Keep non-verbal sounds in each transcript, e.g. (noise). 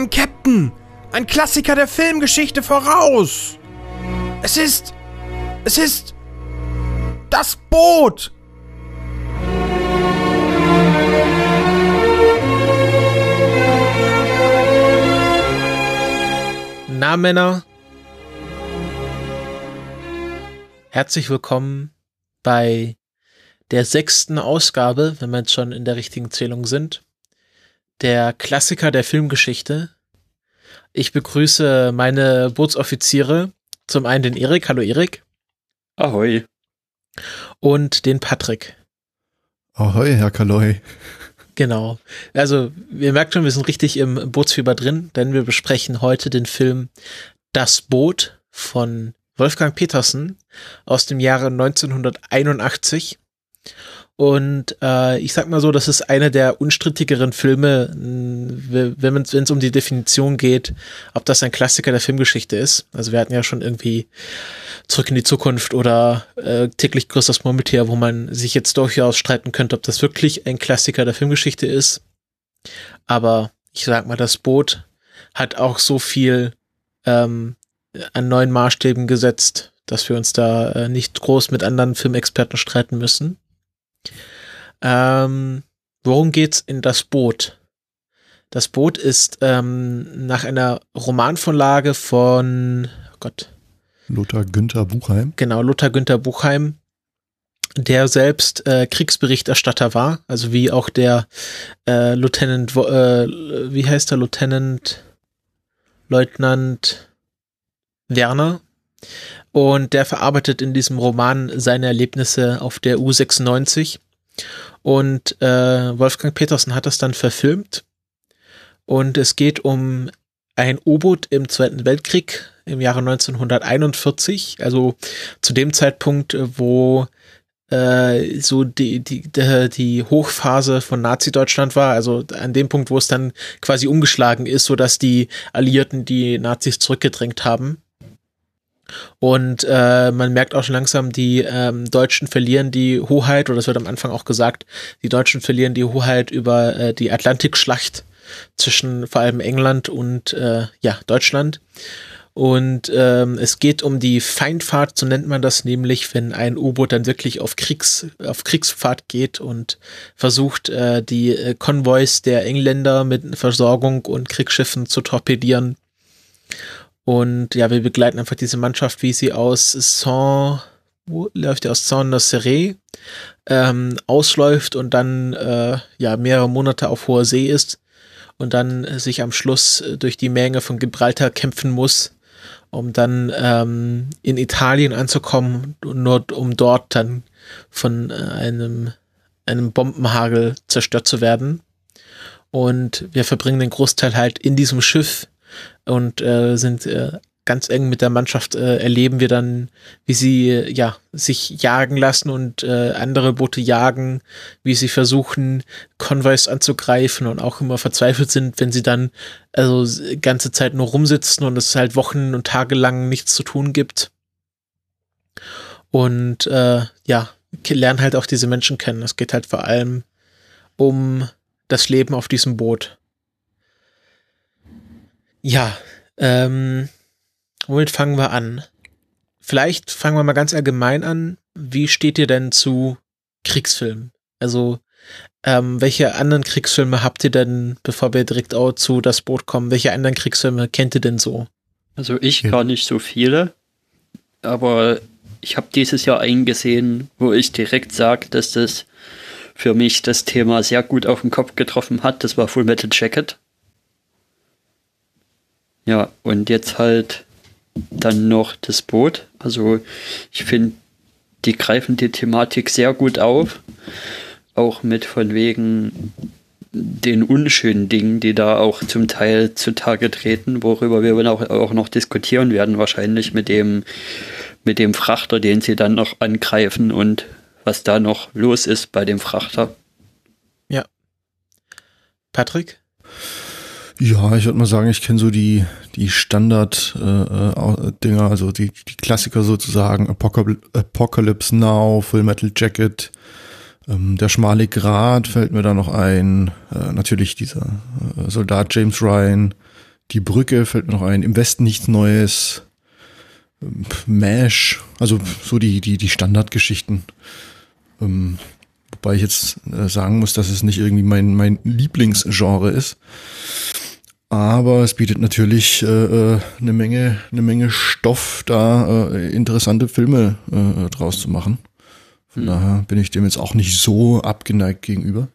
ein Captain, ein Klassiker der Filmgeschichte voraus. Es ist. Es ist. Das Boot! Na, Männer. Herzlich willkommen bei der sechsten Ausgabe, wenn wir jetzt schon in der richtigen Zählung sind, der Klassiker der Filmgeschichte. Ich begrüße meine Bootsoffiziere, zum einen den Erik. Hallo Erik. Ahoi. Und den Patrick. Ahoi, Herr Kaloi. Genau. Also, ihr merkt schon, wir sind richtig im Bootsfieber drin, denn wir besprechen heute den Film Das Boot von Wolfgang Petersen aus dem Jahre 1981. Und äh, ich sag mal so, das ist einer der unstrittigeren Filme, wenn es um die Definition geht, ob das ein Klassiker der Filmgeschichte ist. Also wir hatten ja schon irgendwie Zurück in die Zukunft oder äh, täglich größeres Murmeltier, wo man sich jetzt durchaus streiten könnte, ob das wirklich ein Klassiker der Filmgeschichte ist. Aber ich sag mal, das Boot hat auch so viel ähm, an neuen Maßstäben gesetzt, dass wir uns da äh, nicht groß mit anderen Filmexperten streiten müssen. Ähm, worum geht's in das Boot? Das Boot ist ähm, nach einer Romanvorlage von oh Gott. Lothar Günther Buchheim. Genau, Lothar Günther Buchheim, der selbst äh, Kriegsberichterstatter war, also wie auch der äh, Lieutenant, äh, wie heißt der Lieutenant, Leutnant Werner, und der verarbeitet in diesem Roman seine Erlebnisse auf der U96. Und äh, Wolfgang Petersen hat das dann verfilmt. Und es geht um ein U-Boot im Zweiten Weltkrieg im Jahre 1941, also zu dem Zeitpunkt, wo äh, so die, die, die, Hochphase von Nazi-Deutschland war, also an dem Punkt, wo es dann quasi umgeschlagen ist, so dass die Alliierten die Nazis zurückgedrängt haben. Und äh, man merkt auch schon langsam, die ähm, Deutschen verlieren die Hoheit, oder das wird am Anfang auch gesagt, die Deutschen verlieren die Hoheit über äh, die Atlantikschlacht zwischen vor allem England und äh, ja, Deutschland. Und ähm, es geht um die Feindfahrt, so nennt man das nämlich, wenn ein U-Boot dann wirklich auf Kriegs auf Kriegsfahrt geht und versucht, äh, die äh, Konvois der Engländer mit Versorgung und Kriegsschiffen zu torpedieren. Und ja, wir begleiten einfach diese Mannschaft, wie sie aus Saint, wo läuft die aus Saint-Nocere ähm, ausläuft und dann äh, ja mehrere Monate auf hoher See ist und dann sich am Schluss durch die Menge von Gibraltar kämpfen muss, um dann ähm, in Italien anzukommen, nur um dort dann von äh, einem, einem Bombenhagel zerstört zu werden. Und wir verbringen den Großteil halt in diesem Schiff und äh, sind äh, ganz eng mit der Mannschaft äh, erleben wir dann, wie sie äh, ja sich jagen lassen und äh, andere Boote jagen, wie sie versuchen Convoys anzugreifen und auch immer verzweifelt sind, wenn sie dann also ganze Zeit nur rumsitzen und es halt Wochen und Tage lang nichts zu tun gibt. Und äh, ja, lernen halt auch diese Menschen kennen. Es geht halt vor allem um das Leben auf diesem Boot. Ja, ähm, womit fangen wir an? Vielleicht fangen wir mal ganz allgemein an. Wie steht ihr denn zu Kriegsfilmen? Also, ähm, welche anderen Kriegsfilme habt ihr denn, bevor wir direkt auch zu das Boot kommen, welche anderen Kriegsfilme kennt ihr denn so? Also ich ja. gar nicht so viele, aber ich habe dieses Jahr eingesehen, wo ich direkt sage, dass das für mich das Thema sehr gut auf den Kopf getroffen hat. Das war Full Metal Jacket. Ja, und jetzt halt dann noch das Boot. Also ich finde, die greifen die Thematik sehr gut auf. Auch mit von wegen den unschönen Dingen, die da auch zum Teil zutage treten, worüber wir auch, auch noch diskutieren werden, wahrscheinlich mit dem, mit dem Frachter, den sie dann noch angreifen und was da noch los ist bei dem Frachter. Ja. Patrick? Ja, ich würde mal sagen, ich kenne so die, die Standard-Dinger, äh, äh also die, die Klassiker sozusagen, Apocalypse Now, Full Metal Jacket, ähm, Der schmale Grat fällt mir da noch ein, äh, natürlich dieser äh, Soldat James Ryan, Die Brücke fällt mir noch ein. Im Westen nichts Neues. Ähm, Mash, also so die, die, die Standardgeschichten. Ähm, wobei ich jetzt äh, sagen muss, dass es nicht irgendwie mein, mein Lieblingsgenre ist. Aber es bietet natürlich äh, äh eine Menge, eine Menge Stoff, da äh, interessante Filme äh, draus zu machen. Von hm. daher bin ich dem jetzt auch nicht so abgeneigt gegenüber.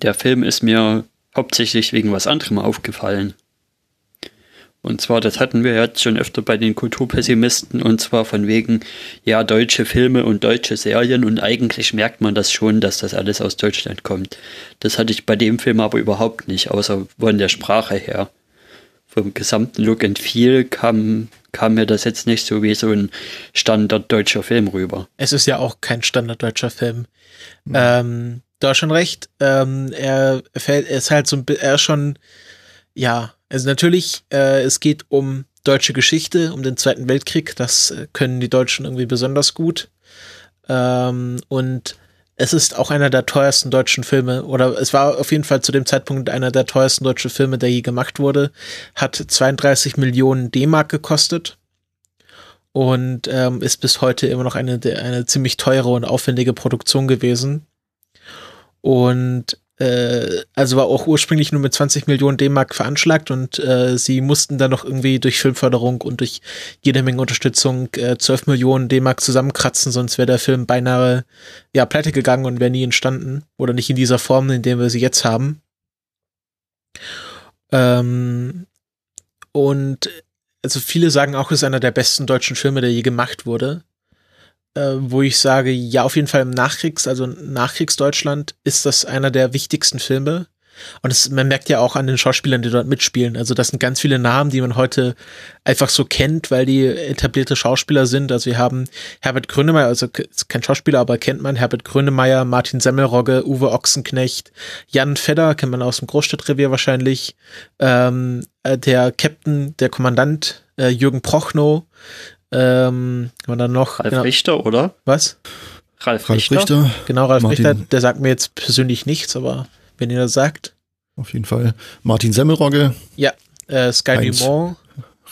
Der Film ist mir hauptsächlich wegen was anderem aufgefallen. Und zwar, das hatten wir jetzt schon öfter bei den Kulturpessimisten, und zwar von wegen, ja, deutsche Filme und deutsche Serien, und eigentlich merkt man das schon, dass das alles aus Deutschland kommt. Das hatte ich bei dem Film aber überhaupt nicht, außer von der Sprache her. Vom gesamten Look and Feel kam, kam mir das jetzt nicht so wie so ein standarddeutscher Film rüber. Es ist ja auch kein standarddeutscher Film. Mhm. Ähm, du hast schon recht. Ähm, er fällt, er ist halt so, er ist schon, ja, also natürlich, äh, es geht um deutsche Geschichte, um den Zweiten Weltkrieg. Das äh, können die Deutschen irgendwie besonders gut. Ähm, und es ist auch einer der teuersten deutschen Filme, oder es war auf jeden Fall zu dem Zeitpunkt einer der teuersten deutschen Filme, der je gemacht wurde. Hat 32 Millionen D-Mark gekostet und ähm, ist bis heute immer noch eine, eine ziemlich teure und aufwendige Produktion gewesen. Und äh, also war auch ursprünglich nur mit 20 Millionen D-Mark veranschlagt und äh, sie mussten dann noch irgendwie durch Filmförderung und durch jede Menge Unterstützung äh, 12 Millionen D-Mark zusammenkratzen, sonst wäre der Film beinahe ja pleite gegangen und wäre nie entstanden oder nicht in dieser Form, in der wir sie jetzt haben. Ähm, und also viele sagen auch, es ist einer der besten deutschen Filme, der je gemacht wurde äh, wo ich sage, ja, auf jeden Fall im Nachkriegs-, also Nachkriegsdeutschland ist das einer der wichtigsten Filme. Und es, man merkt ja auch an den Schauspielern, die dort mitspielen. Also das sind ganz viele Namen, die man heute einfach so kennt, weil die etablierte Schauspieler sind. Also wir haben Herbert Grönemeyer, also kein Schauspieler, aber kennt man Herbert Grönemeyer, Martin Semmelrogge, Uwe Ochsenknecht, Jan Fedder, kennt man aus dem Großstadtrevier wahrscheinlich, ähm, äh, der Captain, der Kommandant äh, Jürgen Prochnow, ähm, und dann noch. Ralf genau, Richter, oder? Was? Ralf, Ralf Richter. Richter. Genau, Ralf Martin. Richter, der sagt mir jetzt persönlich nichts, aber wenn ihr das sagt. Auf jeden Fall. Martin Semmelrogge. Ja, äh, Sky Heinz, Dumont.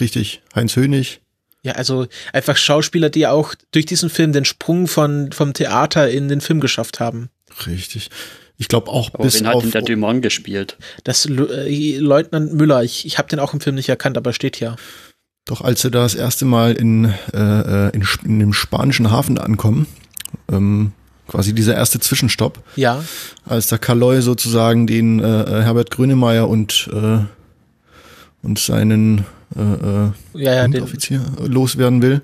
Richtig, Heinz Hönig. Ja, also einfach Schauspieler, die auch durch diesen Film den Sprung von, vom Theater in den Film geschafft haben. Richtig. Ich glaube auch aber bis wen hat denn der Dumont gespielt? Das äh, Leutnant Müller. Ich, ich habe den auch im Film nicht erkannt, aber steht hier. Doch als sie da das erste Mal in, äh, in, in dem spanischen Hafen ankommen, ähm, quasi dieser erste Zwischenstopp. Ja. Als der Kaloy sozusagen den äh, Herbert Grönemeyer und, äh, und seinen äh, ja, ja, Offizier loswerden will,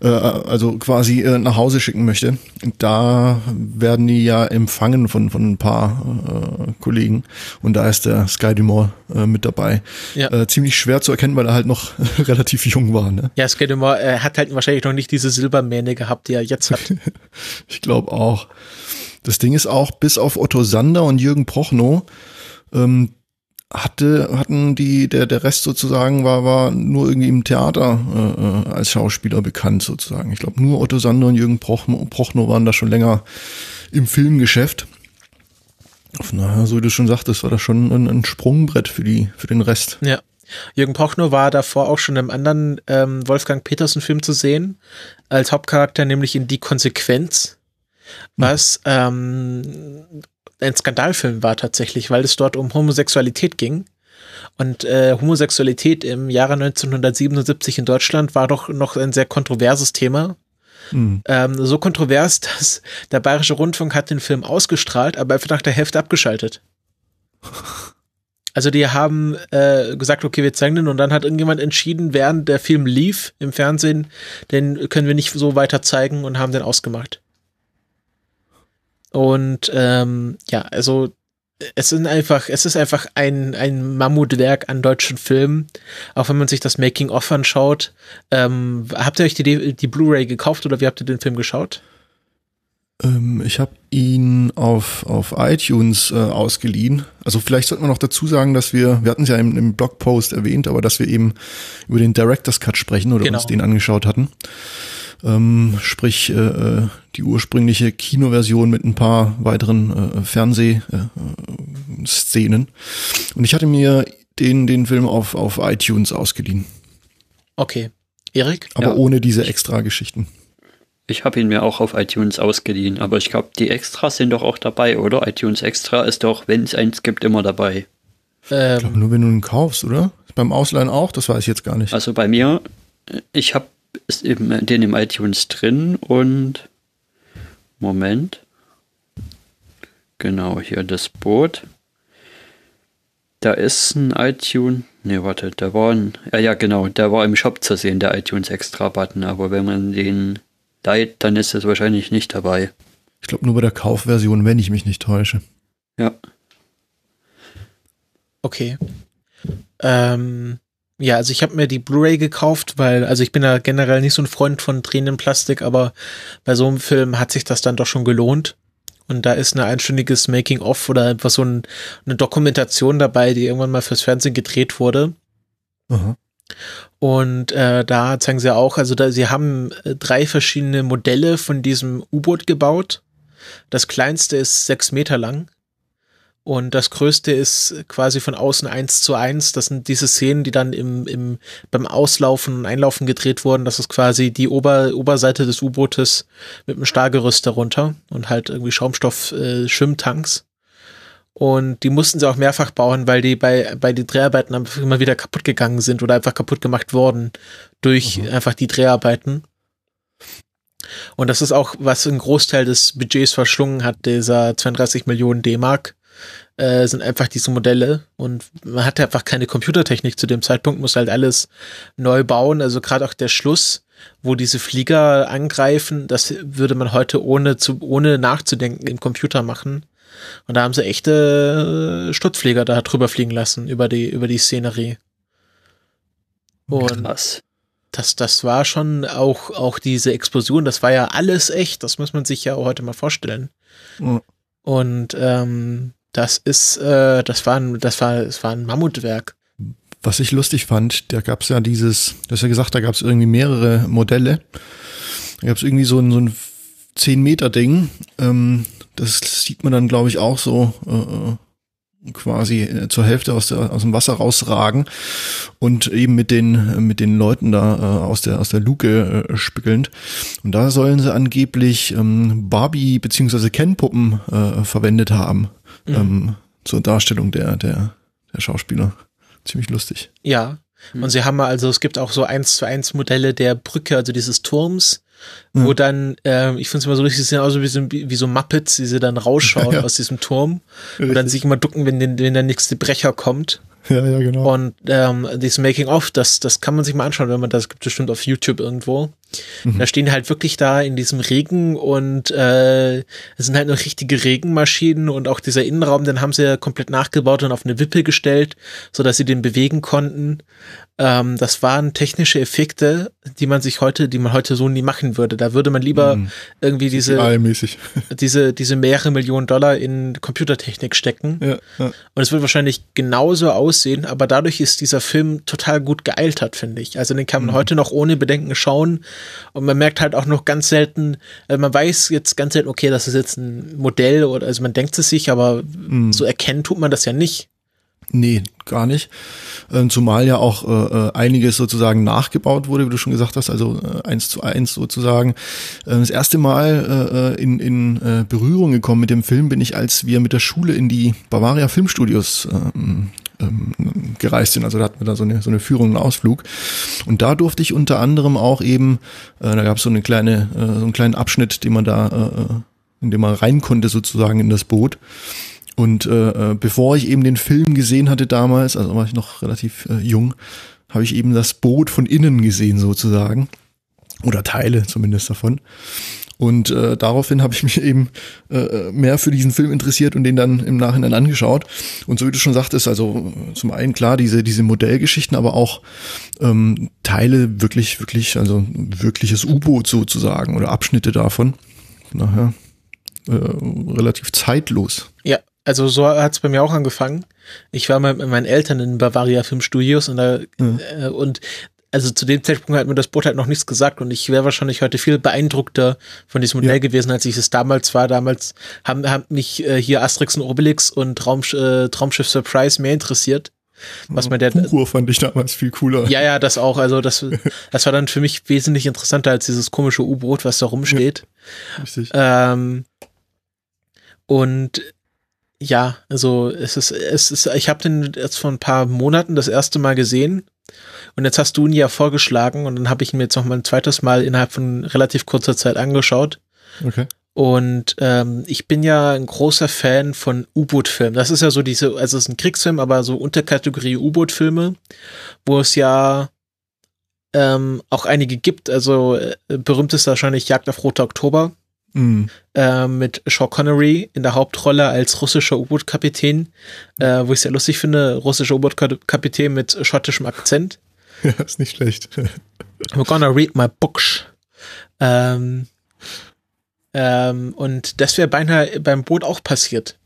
äh, also quasi äh, nach Hause schicken möchte. Da werden die ja empfangen von, von ein paar äh, Kollegen. Und da ist der Sky Dumont äh, mit dabei. Ja. Äh, ziemlich schwer zu erkennen, weil er halt noch (laughs) relativ jung war. Ne? Ja, Sky Dumont äh, hat halt wahrscheinlich noch nicht diese Silbermähne gehabt, die er jetzt hat. (laughs) ich glaube auch. Das Ding ist auch, bis auf Otto Sander und Jürgen Prochnow, ähm, hatte, hatten die, der, der Rest sozusagen war, war nur irgendwie im Theater äh, äh als Schauspieler bekannt sozusagen. Ich glaube, nur Otto Sander und Jürgen Prochnow, Prochnow waren da schon länger im Filmgeschäft. Daher, so wie du schon sagtest, war das schon ein, ein Sprungbrett für die, für den Rest. Ja. Jürgen Prochnow war davor auch schon im anderen ähm, Wolfgang Petersen-Film zu sehen, als Hauptcharakter, nämlich in Die Konsequenz, was ähm, ein Skandalfilm war tatsächlich, weil es dort um Homosexualität ging. Und äh, Homosexualität im Jahre 1977 in Deutschland war doch noch ein sehr kontroverses Thema. Mhm. Ähm, so kontrovers, (laughs) dass der Bayerische Rundfunk hat den Film ausgestrahlt, aber einfach nach der Hälfte abgeschaltet. (laughs) Also die haben äh, gesagt, okay, wir zeigen den und dann hat irgendjemand entschieden, während der Film lief im Fernsehen, den können wir nicht so weiter zeigen und haben den ausgemacht. Und ähm, ja, also es sind einfach, es ist einfach ein, ein Mammutwerk an deutschen Filmen. Auch wenn man sich das Making-of anschaut. Ähm, habt ihr euch die, die Blu-ray gekauft oder wie habt ihr den Film geschaut? Ähm, ich habe ihn auf, auf iTunes äh, ausgeliehen. Also vielleicht sollte man noch dazu sagen, dass wir, wir hatten es ja im, im Blogpost erwähnt, aber dass wir eben über den Director's Cut sprechen oder genau. uns den angeschaut hatten. Ähm, sprich, äh, äh, die ursprüngliche Kinoversion mit ein paar weiteren äh, Fernsehszenen. Und ich hatte mir den, den Film auf, auf iTunes ausgeliehen. Okay. Erik? Aber Ja. ohne diese extra Geschichten. Ich habe ihn mir auch auf iTunes ausgeliehen, aber ich glaube, die Extras sind doch auch dabei, oder? iTunes Extra ist doch, wenn es eins gibt, immer dabei. Ich glaube, Ähm, nur wenn du ihn kaufst, oder? Beim Ausleihen auch? Das weiß ich jetzt gar nicht. Also bei mir, ich habe eben den im iTunes drin und Moment. Genau, hier das Boot. Da ist ein iTunes. Ne, warte, da war ein. Ja, ja, genau, der war im Shop zu sehen, der iTunes Extra Button, aber wenn man den leiht, dann ist es wahrscheinlich nicht dabei. Ich glaube nur bei der Kaufversion, wenn ich mich nicht täusche. Ja. Okay. Ähm, ja, also ich habe mir die Blu-ray gekauft, weil, also ich bin ja generell nicht so ein Freund von drehenden Plastik, aber bei so einem Film hat sich das dann doch schon gelohnt. Und da ist ein einstündiges Making-of oder einfach so ein, eine Dokumentation dabei, die irgendwann mal fürs Fernsehen gedreht wurde. Aha. Und äh, da zeigen sie auch, also da, sie haben äh, drei verschiedene Modelle von diesem U-Boot gebaut. Das kleinste ist sechs Meter lang. Und das größte ist quasi von außen eins zu eins. Das sind diese Szenen, die dann im, im, beim Auslaufen und Einlaufen gedreht wurden. Das ist quasi die Ober, Oberseite des U-Bootes mit einem Stahlgerüst darunter und halt irgendwie Schaumstoff äh. Und die mussten sie auch mehrfach bauen, weil die bei, bei den Dreharbeiten einfach immer wieder kaputt gegangen sind oder einfach kaputt gemacht worden durch einfach die Dreharbeiten. Und das ist auch, was einen Großteil des Budgets verschlungen hat, dieser 32 Millionen D-Mark, äh, sind einfach diese Modelle. Und man hatte einfach keine Computertechnik zu dem Zeitpunkt, muss halt alles neu bauen. Also gerade auch der Schluss, wo diese Flieger angreifen, das würde man heute ohne zu, ohne nachzudenken im Computer machen. Und da haben sie echte äh, Sturzflieger da drüber fliegen lassen über die, über die Szenerie. Und Krass. das, das war schon auch, auch diese Explosion, das war ja alles echt, das muss man sich ja auch heute mal vorstellen. Ja. Und ähm, das ist, äh, das war ein, das war, es war ein Mammutwerk. Was ich lustig fand, da gab es ja dieses, du hast ja gesagt, da gab es irgendwie mehrere Modelle. Da gab es irgendwie so ein, so ein 10-Meter-Ding. Ähm, das sieht man dann, glaube ich, auch so äh, quasi äh, zur Hälfte aus, der, aus dem Wasser rausragen und eben mit den, mit den Leuten da äh, aus, der, aus der Luke äh, spiegelnd. Und da sollen sie angeblich ähm, Barbie- beziehungsweise Ken-Puppen äh, verwendet haben ähm, zur Darstellung der, der, der Schauspieler. Ziemlich lustig. Ja. Und sie haben also, es gibt auch so eins zu eins Modelle der Brücke, also dieses Turms, wo Ja. dann, ähm, ich finde es immer so lustig, sie sehen aus wie so, wie so Muppets, die sie dann rausschauen Ja, (laughs) ja. aus diesem Turm und dann sich immer ducken, wenn, den, wenn der nächste Brecher kommt. Ja, ja, genau. Und ähm, dieses Making-of, das, das kann man sich mal anschauen, wenn man das gibt bestimmt auf YouTube irgendwo. Mhm. Da stehen halt wirklich da in diesem Regen und äh, es sind halt noch richtige Regenmaschinen und auch dieser Innenraum, den haben sie ja komplett nachgebaut und auf eine Wippe gestellt, so dass sie den bewegen konnten. Ähm, das waren technische Effekte, die man sich heute, die man heute so nie machen würde. Da würde man lieber Mhm. irgendwie diese, (laughs) diese, diese mehrere Millionen Dollar in Computertechnik stecken. Ja, ja. Und es wird wahrscheinlich genauso aussehen, aber dadurch ist dieser Film total gut gealtert, finde ich. Also den kann man heute noch ohne Bedenken schauen und man merkt halt auch noch ganz selten, äh, man weiß jetzt ganz selten, okay, das ist jetzt ein Modell oder also man denkt es sich, aber so erkennen tut man das ja nicht. Nee, gar nicht. Ähm, zumal ja auch äh, äh, einiges sozusagen nachgebaut wurde, wie du schon gesagt hast, also äh, eins zu eins sozusagen. Ähm, das erste Mal äh, äh, in, in äh, Berührung gekommen mit dem Film bin ich, als wir mit der Schule in die Bavaria Filmstudios ähm, ähm, gereist sind. Also da hatten wir da so eine, so eine Führung, einen Ausflug. Und da durfte ich unter anderem auch eben, äh, da gab es so eine kleine, äh, so einen kleinen Abschnitt, den man da, äh, äh, in dem man rein konnte sozusagen in das Boot. Und äh, äh, bevor ich eben den Film gesehen hatte damals, also war ich noch relativ äh, jung, habe ich eben das Boot von innen gesehen sozusagen. Oder Teile zumindest davon. Und äh, daraufhin habe ich mich eben äh, mehr für diesen Film interessiert und den dann im Nachhinein angeschaut. Und so wie du schon sagtest, also zum einen klar diese, diese Modellgeschichten, aber auch ähm, Teile wirklich, wirklich, also wirkliches U-Boot sozusagen oder Abschnitte davon. Nachher äh, relativ zeitlos. Ja, also so hat's bei mir auch angefangen. Ich war mal mit meinen Eltern in Bavaria Filmstudios und da äh, und also zu dem Zeitpunkt hat mir das Boot halt noch nichts gesagt und ich wäre wahrscheinlich heute viel beeindruckter von diesem Modell Ja. gewesen, als ich es damals war. Damals haben, haben mich äh, hier Asterix und Obelix und Traum, äh, Traumschiff Surprise mehr interessiert. Was man der Buchur fand ich damals viel cooler. Ja, ja, das auch. Also das, (laughs) das war dann für mich wesentlich interessanter als dieses komische U-Boot, was da rumsteht. Richtig. Ähm, und ja, also es ist, es ist, ich habe den jetzt vor ein paar Monaten das erste Mal gesehen und jetzt hast du ihn ja vorgeschlagen und dann habe ich ihn mir jetzt noch mal ein zweites Mal innerhalb von relativ kurzer Zeit angeschaut. Okay. Und ähm, ich bin ja ein großer Fan von U-Boot-Filmen. Das ist ja so diese, also es ist ein Kriegsfilm, aber so Unterkategorie U-Boot-Filme, wo es ja ähm, auch einige gibt. Also äh, berühmt ist wahrscheinlich Jagd auf Roter Oktober Mm. äh, mit Sean Connery in der Hauptrolle als russischer U-Boot-Kapitän, äh, wo ich sehr lustig finde, russischer U-Boot-Kapitän mit schottischem Akzent. Ja, (laughs) ist nicht schlecht. We're gonna read my books. Ähm, ähm, und das wäre beinahe beim Boot auch passiert.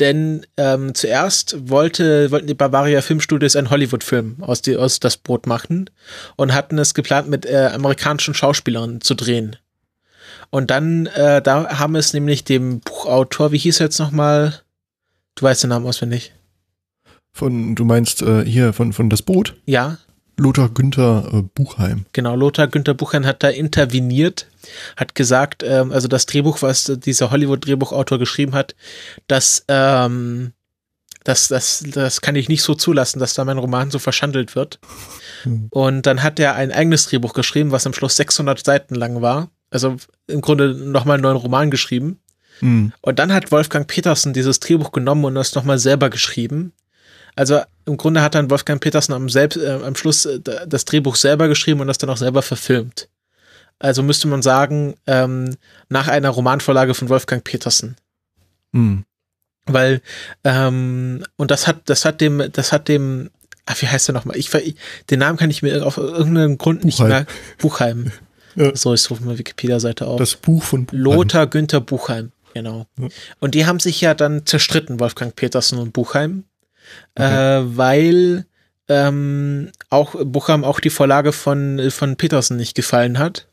Denn ähm, zuerst wollte, wollten die Bavaria Filmstudios einen Hollywood-Film aus, die, aus das Boot machen und hatten es geplant, mit äh, amerikanischen Schauspielern zu drehen. Und dann, äh, da haben es nämlich dem Buchautor, wie hieß er jetzt nochmal? Du weißt den Namen auswendig. Von, du meinst äh, hier von, von das Boot? Ja, Lothar Günther äh, Buchheim. Genau, Lothar Günther Buchan hat da interveniert, hat gesagt, ähm, also das Drehbuch, was dieser Hollywood-Drehbuchautor geschrieben hat, dass ähm, das, das, das kann ich nicht so zulassen, dass da mein Roman so verschandelt wird. Hm. Und dann hat er ein eigenes Drehbuch geschrieben, was am Schluss 600 Seiten lang war. Also im Grunde nochmal einen neuen Roman geschrieben. Mm. Und dann hat Wolfgang Petersen dieses Drehbuch genommen und das nochmal selber geschrieben. Also im Grunde hat dann Wolfgang Petersen am, selbst, äh, am Schluss äh, das Drehbuch selber geschrieben und das dann auch selber verfilmt. Also müsste man sagen, ähm, nach einer Romanvorlage von Wolfgang Petersen. Mm. Weil, ähm, und das hat, das hat dem, das hat dem, ach, wie heißt der nochmal? Ich, den Namen kann ich mir auf irgendeinen Grund nicht Buchheim. mehr. Buchheim. (laughs) Ja. So, ich rufe mal Wikipedia-Seite auf. Das Buch von Buchheim. Lothar Günther Buchheim, genau. Ja. Und die haben sich ja dann zerstritten, Wolfgang Petersen und Buchheim, Okay. äh, weil ähm, auch Buchheim auch die Vorlage von, von Petersen nicht gefallen hat.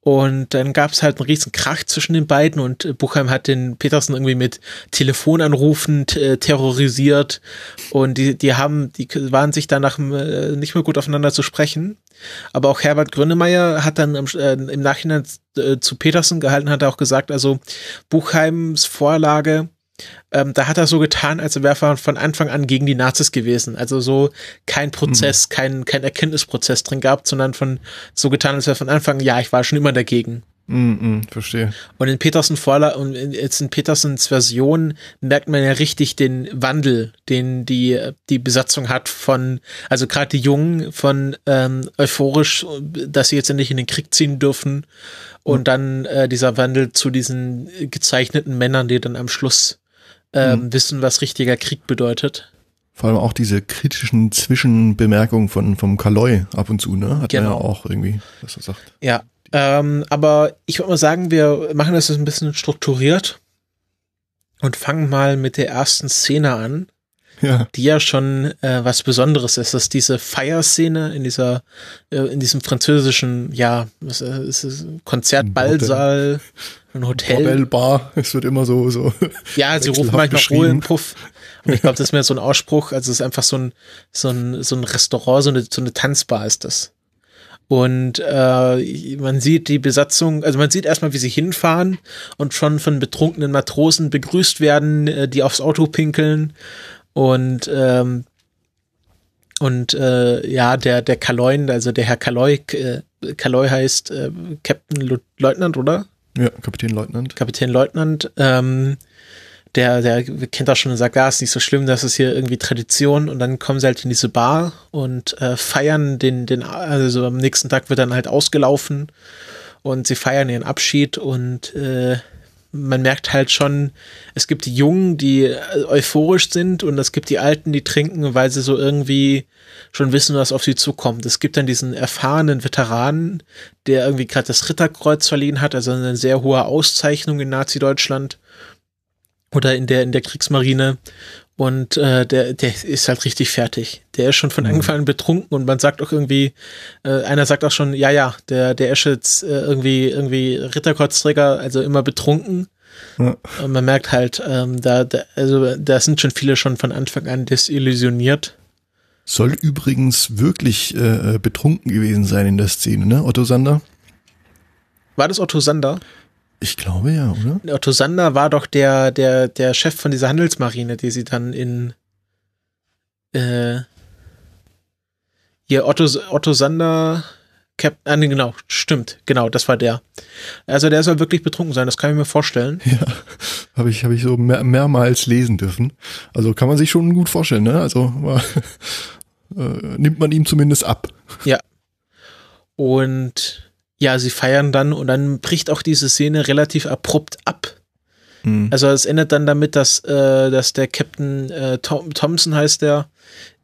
Und dann gab es halt einen riesen Krach zwischen den beiden und Buchheim hat den Petersen irgendwie mit Telefonanrufen äh, terrorisiert und die, die haben, die waren sich danach äh, nicht mehr gut aufeinander zu sprechen. Aber auch Herbert Grönemeyer hat dann am, äh, im Nachhinein äh, zu Petersen gehalten, hat auch gesagt, also Buchheims Vorlage, ähm, da hat er so getan, als wäre er von Anfang an gegen die Nazis gewesen. Also so kein Prozess, kein, kein Erkenntnisprozess drin gehabt, sondern von so getan, als wäre von Anfang an, ja, ich war schon immer dagegen. Mm, mm, verstehe. Und in Petersen Vorla und in, jetzt in Petersens Version merkt man ja richtig den Wandel, den die die Besatzung hat von, also gerade die Jungen von ähm, euphorisch, dass sie jetzt endlich in den Krieg ziehen dürfen und dann äh, dieser Wandel zu diesen gezeichneten Männern, die dann am Schluss ähm, wissen, was richtiger Krieg bedeutet. Vor allem auch diese kritischen Zwischenbemerkungen von, vom Kaloy ab und zu, ne? Hat Genau. man ja auch irgendwie, was er sagt. Ja, ähm, aber ich würde mal sagen, wir machen das jetzt ein bisschen strukturiert und fangen mal mit der ersten Szene an. Ja. die ja schon äh, was Besonderes ist. Das ist diese Feierszene in dieser, äh, in diesem französischen, ja, was äh, ist es, Konzertballsaal, ein Hotel. Bordellbar, es wird immer so, so. Ja, sie rufen manchmal beschrieben. Ruhe im Puff. Und ich (laughs) glaube, das ist mehr so ein Ausspruch. Also es ist einfach so ein, so ein, so ein Restaurant, so eine, so eine Tanzbar ist das. Und äh, man sieht die Besatzung, also man sieht erstmal, wie sie hinfahren und schon von betrunkenen Matrosen begrüßt werden, äh, die aufs Auto pinkeln. Und ähm, und äh, ja, der der Kaloin, also der Herr Kaloy, äh, Kaloy heißt äh, Captain Lu- Leutnant, oder? Ja, Kapitänleutnant. Kapitän Leutnant, ähm, der, der kennt das schon und sagt, ja, ist nicht so schlimm, das ist hier irgendwie Tradition und dann kommen sie halt in diese Bar und äh, feiern den, den, also am nächsten Tag wird dann halt ausgelaufen und sie feiern ihren Abschied und äh, man merkt halt schon, es gibt die Jungen, die äh, euphorisch sind und es gibt die Alten, die trinken, weil sie so irgendwie schon wissen, was auf sie zukommt. Es gibt dann diesen erfahrenen Veteranen, der irgendwie gerade das Ritterkreuz verliehen hat, also eine sehr hohe Auszeichnung in Nazi-Deutschland oder in der in der Kriegsmarine und äh, der der ist halt richtig fertig. Der ist schon von Anfang an betrunken und man sagt auch irgendwie, äh, einer sagt auch schon, ja ja, der der ist jetzt äh, irgendwie irgendwie Ritterkreuzträger, also immer betrunken. Ja. Und man merkt halt, ähm, da, da also da sind schon viele schon von Anfang an desillusioniert. Soll übrigens wirklich äh, betrunken gewesen sein in der Szene, ne, Otto Sander? War das Otto Sander? Ich glaube ja, oder? Otto Sander war doch der, der, der Chef von dieser Handelsmarine, die sie dann in äh, hier Otto, Otto Sander Captain, ah, nee, genau, stimmt, genau, das war der. Also der soll wirklich betrunken sein, das kann ich mir vorstellen. (laughs) Ja, habe ich, hab ich so mehr, mehrmals lesen dürfen. Also kann man sich schon gut vorstellen, ne? Also (laughs) äh, nimmt man ihm zumindest ab. Ja. Und ja, sie feiern dann und dann bricht auch diese Szene relativ abrupt ab. Mhm. Also es endet dann damit, dass, äh, dass der Captain äh, Tom, Thompson heißt der,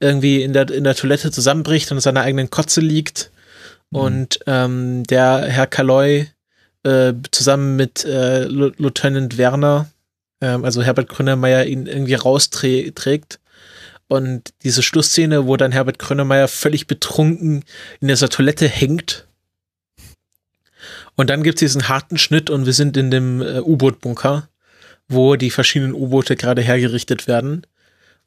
irgendwie in der, in der Toilette zusammenbricht und in seiner eigenen Kotze liegt Mhm. Und ähm, der Herr Kaloy äh, zusammen mit äh, Lieutenant Werner, ähm, also Herbert Grönemeyer, ihn irgendwie rausträgt. Und diese Schlussszene, wo dann Herbert Grönemeyer völlig betrunken in dieser Toilette hängt. Und dann gibt es diesen harten Schnitt und wir sind in dem äh, U-Boot-Bunker, wo die verschiedenen U-Boote gerade hergerichtet werden.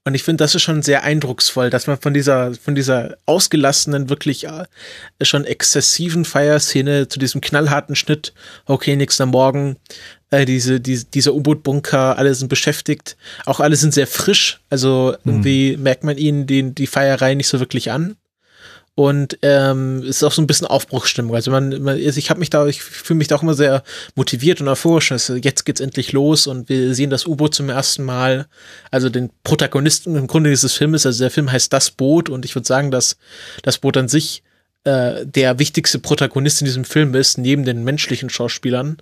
Und ich finde, das ist schon sehr eindrucksvoll, dass man von dieser, von dieser ausgelassenen, wirklich äh, schon exzessiven Feierszene zu diesem knallharten Schnitt, okay, nächster Morgen, äh, diese, die, dieser U-Boot-Bunker, alle sind beschäftigt, auch alle sind sehr frisch, also irgendwie hm. merkt man ihnen die, die Feierei nicht so wirklich an und ähm, ist auch so ein bisschen Aufbruchsstimmung. Also man, man also ich habe mich da, ich fühle mich da auch immer sehr motiviert und euphorisch. Also jetzt geht's endlich los und wir sehen das U-Boot zum ersten Mal. Also den Protagonisten im Grunde dieses Filmes. Also der Film heißt Das Boot und ich würde sagen, dass das Boot an sich äh, der wichtigste Protagonist in diesem Film ist, neben den menschlichen Schauspielern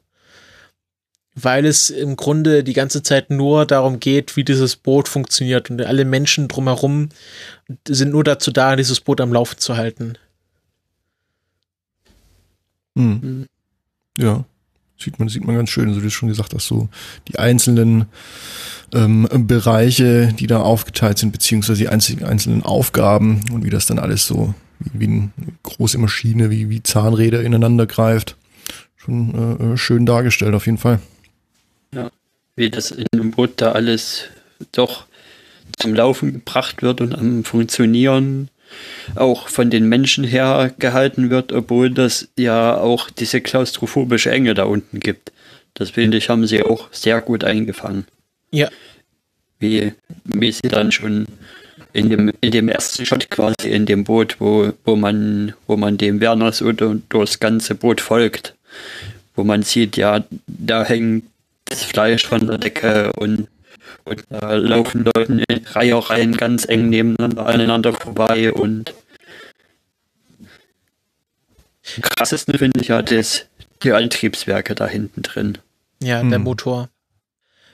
weil es im Grunde die ganze Zeit nur darum geht, wie dieses Boot funktioniert und alle Menschen drumherum sind nur dazu da, dieses Boot am Laufen zu halten. Hm. Mhm. Ja, sieht man, sieht man ganz schön, so wie du schon gesagt hast, so die einzelnen ähm, Bereiche, die da aufgeteilt sind, beziehungsweise die einzelnen Aufgaben und wie das dann alles so wie, wie eine große Maschine, wie, wie Zahnräder ineinander greift. Schon äh, äh schön dargestellt auf jeden Fall. Ja, wie das in dem Boot da alles doch zum Laufen gebracht wird und am Funktionieren auch von den Menschen her gehalten wird, obwohl das ja auch diese klaustrophobische Enge da unten gibt. Das finde ich, haben sie auch sehr gut eingefangen. Ja. Wie, wie sie dann schon in dem, in dem ersten Shot quasi in dem Boot, wo, wo man, wo man dem Werner so durchs ganze Boot folgt, wo man sieht, ja, da hängt das Fleisch von der Decke und, und da laufen Leute in Reihe rein ganz eng nebeneinander aneinander vorbei und am krassesten finde ich ja das, die Antriebswerke da hinten drin. Ja, der hm. Motor.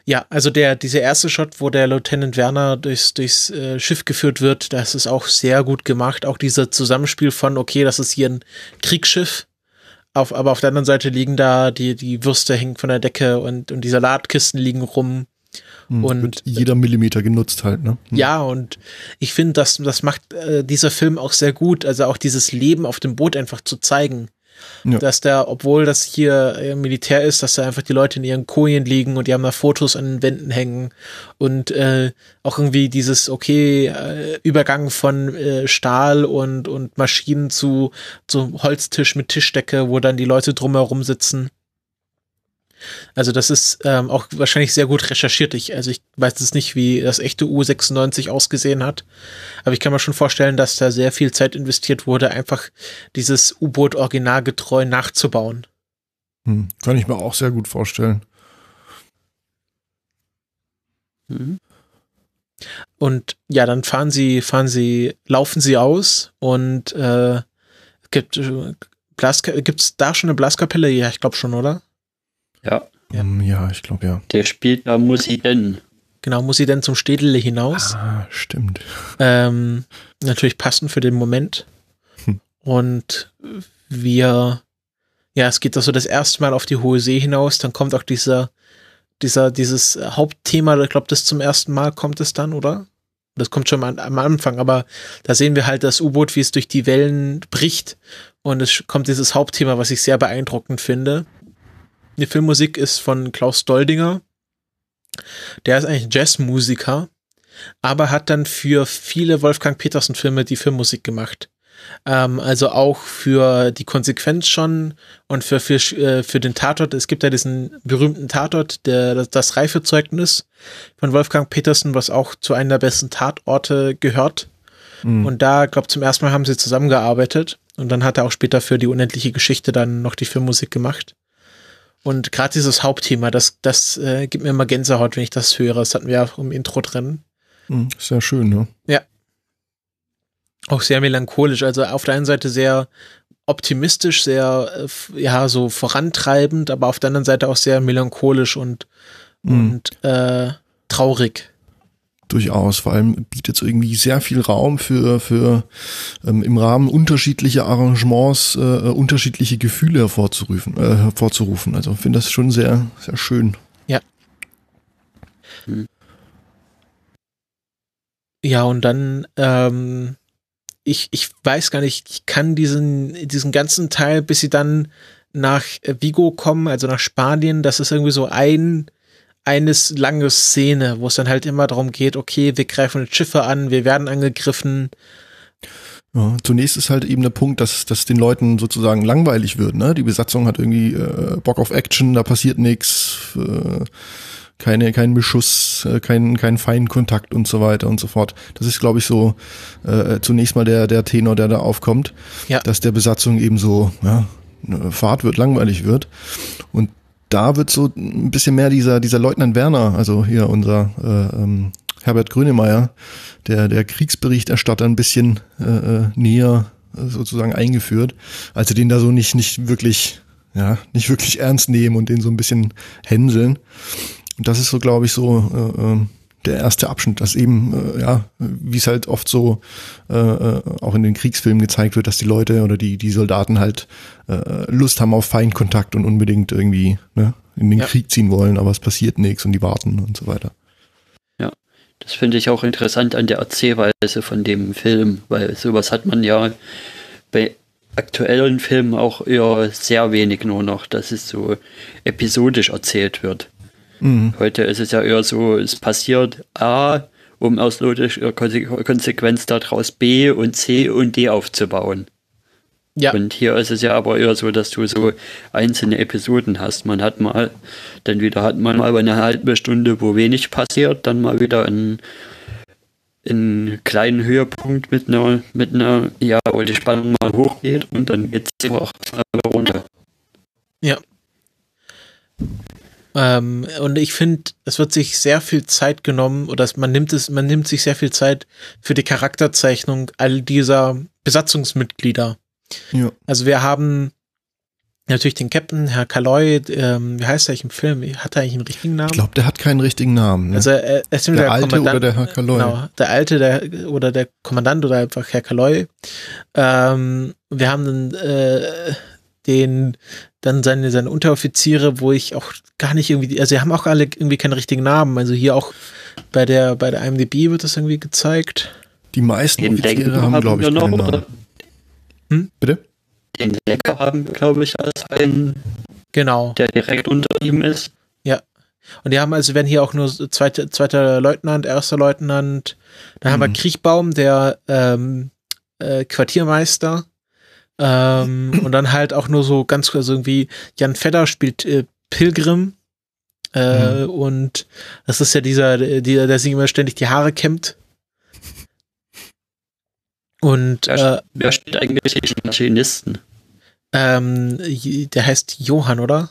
Ja, also der, dieser erste Shot, wo der Lieutenant Werner durchs, durchs äh, Schiff geführt wird, das ist auch sehr gut gemacht. Auch dieser Zusammenspiel von, okay, das ist hier ein Kriegsschiff, auf, aber auf der anderen Seite liegen da die, die Würste hängen von der Decke und, und die Salatkisten liegen rum. Hm, und Wird jeder Millimeter genutzt halt, ne? Hm. Ja, und ich finde, das, das macht äh, dieser Film auch sehr gut, also auch dieses Leben auf dem Boot einfach zu zeigen. Ja. Dass da, obwohl das hier äh, Militär ist, dass da einfach die Leute in ihren Kojen liegen und die haben da Fotos an den Wänden hängen und äh, auch irgendwie dieses, okay, äh, Übergang von äh, Stahl und, und Maschinen zu, zu Holztisch mit Tischdecke, wo dann die Leute drumherum sitzen. Also das ist ähm, auch wahrscheinlich sehr gut recherchiert. Ich, also ich weiß jetzt nicht, wie das echte U96 ausgesehen hat, aber ich kann mir schon vorstellen, dass da sehr viel Zeit investiert wurde, einfach dieses U-Boot originalgetreu nachzubauen. Hm, kann ich mir auch sehr gut vorstellen. Mhm. Und ja, dann fahren sie, fahren sie, laufen sie aus und äh, gibt äh, es da schon eine Blaskapelle? Ja, ich glaube schon, oder? Ja. Ja, mm, ja ich glaube ja. Der spielt da muss sie denn. Genau, muss sie denn zum Städele hinaus. Ah, stimmt. (laughs) Ähm, natürlich passend für den Moment. Hm. Und wir, ja, es geht doch so das erste Mal auf die hohe See hinaus. Dann kommt auch dieser, dieser, dieses Hauptthema, ich glaube, das zum ersten Mal kommt es dann, oder? Das kommt schon am, am Anfang, aber da sehen wir halt das U-Boot, wie es durch die Wellen bricht. Und es kommt dieses Hauptthema, was ich sehr beeindruckend finde. Die Filmmusik ist von Klaus Doldinger. Der ist eigentlich Jazzmusiker, aber hat dann für viele Wolfgang Petersen-Filme die Filmmusik gemacht. Ähm, also auch für die Konsequenz schon und für, für, äh, für den Tatort. Es gibt ja diesen berühmten Tatort, der, das, das Reifezeugnis von Wolfgang Petersen, was auch zu einem der besten Tatorte gehört. Mhm. Und da, glaube zum ersten Mal haben sie zusammengearbeitet. Und dann hat er auch später für die unendliche Geschichte dann noch die Filmmusik gemacht. Und gerade dieses Hauptthema, das, das äh, gibt mir immer Gänsehaut, wenn ich das höre. Das hatten wir auch im Intro drin. Mhm, sehr schön, ne? Ja. Auch sehr melancholisch. Also auf der einen Seite sehr optimistisch, sehr, äh, ja, so vorantreibend, aber auf der anderen Seite auch sehr melancholisch und, mhm. und äh, traurig durchaus. Vor allem bietet es irgendwie sehr viel Raum für, für ähm, im Rahmen unterschiedlicher Arrangements äh, unterschiedliche Gefühle hervorzurufen. Äh, hervorzurufen. Also finde das schon sehr, sehr schön. Ja. Ja, und dann, ähm, ich, ich weiß gar nicht, ich kann diesen, diesen ganzen Teil, bis sie dann nach Vigo kommen, also nach Spanien, das ist irgendwie so ein eines lange Szene, wo es dann halt immer darum geht, okay, wir greifen Schiffe an, wir werden angegriffen. Ja, zunächst ist halt eben der Punkt, dass, dass den Leuten sozusagen langweilig wird. Ne? Die Besatzung hat irgendwie äh, Bock auf Action, da passiert nichts, äh, keine, kein Beschuss, äh, kein, kein Feinkontakt und so weiter und so fort. Das ist, glaube ich, so äh, zunächst mal der, der Tenor, der da aufkommt, ja. dass der Besatzung eben so, ja, Fahrt wird, langweilig wird. Und da wird so ein bisschen mehr dieser, dieser Leutnant Werner, also hier unser äh, ähm, Herbert Grönemeyer, der, der Kriegsberichterstatter ein bisschen äh, äh näher äh, sozusagen eingeführt, als sie den da so nicht, nicht wirklich, ja, nicht wirklich ernst nehmen und den so ein bisschen hänseln. Und das ist so, glaube ich, so äh, ähm, der erste Abschnitt, dass eben, äh, ja, wie es halt oft so äh, äh, auch in den Kriegsfilmen gezeigt wird, dass die Leute oder die, die Soldaten halt äh, Lust haben auf Feindkontakt und unbedingt irgendwie ne, in den ja. Krieg ziehen wollen, aber es passiert nichts und die warten und so weiter. Ja, das finde ich auch interessant an der Erzählweise von dem Film, weil sowas hat man ja bei aktuellen Filmen auch eher sehr wenig nur noch, dass es so episodisch erzählt wird. Mhm. Heute ist es ja eher so, es passiert A, um aus logischer Konsequenz daraus B und C und D aufzubauen. Ja. Und hier ist es ja aber eher so, dass du so einzelne Episoden hast. Man hat mal, dann wieder hat man mal eine halbe Stunde, wo wenig passiert, dann mal wieder einen, einen kleinen Höhepunkt mit einer, mit einer, ja, wo die Spannung mal hochgeht und dann geht es immer auch runter. Ja. Ähm, und ich finde, es wird sich sehr viel Zeit genommen oder man nimmt es, man nimmt sich sehr viel Zeit für die Charakterzeichnung all dieser Besatzungsmitglieder. Ja. Also wir haben natürlich den Captain, Herr Kaloy, ähm, wie heißt er eigentlich im Film? Hat er eigentlich einen richtigen Namen? Ich glaube, der hat keinen richtigen Namen. Ne? Also er ist der, der alte Kommandant, oder der Herr Kaloy. Genau, der alte der, oder der Kommandant oder einfach Herr Kaloy. Ähm, wir haben dann äh, den dann seine, seine Unteroffiziere, wo ich auch gar nicht irgendwie, also sie haben auch alle irgendwie keine richtigen Namen. Also hier auch bei der, bei der IMDb wird das irgendwie gezeigt. Die meisten den Offiziere haben, glaube ich, noch, keinen Namen. Hm? Bitte? Den Decker haben, glaube ich, als einen, genau. der direkt unter ihm ist. Ja. Und die haben also, werden hier auch nur zweiter, zweiter Leutnant, erster Leutnant. Dann mhm. haben wir mhm. Kriechbaum, der ähm, äh, Quartiermeister. Ähm, (clears throat) und dann halt auch nur so ganz also irgendwie Jan Fedder spielt äh, Pilgrim. Äh, mhm. Und das ist ja dieser, dieser, der sich immer ständig die Haare kämmt. Und wer, äh, wer spielt eigentlich den Maschinisten? Ähm, der heißt Johann, oder?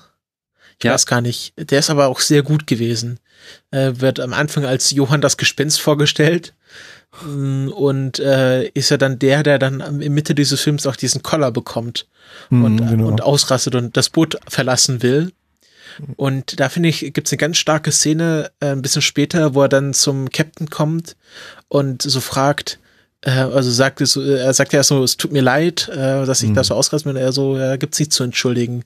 Ich ja. weiß gar nicht. Der ist aber auch sehr gut gewesen. Äh, wird am Anfang als Johann das Gespenst vorgestellt. Mm, und äh, ist ja dann der, der dann in Mitte dieses Films auch diesen Collar bekommt mhm, und, genau. und ausrastet und das Boot verlassen will. Und da finde ich, gibt es eine ganz starke Szene äh, ein bisschen später, wo er dann zum Captain kommt und so fragt, also sagt es, er sagt ja so, es tut mir leid, äh, dass ich mhm. da so ausraste, und er so, ja, gibt's nichts zu entschuldigen.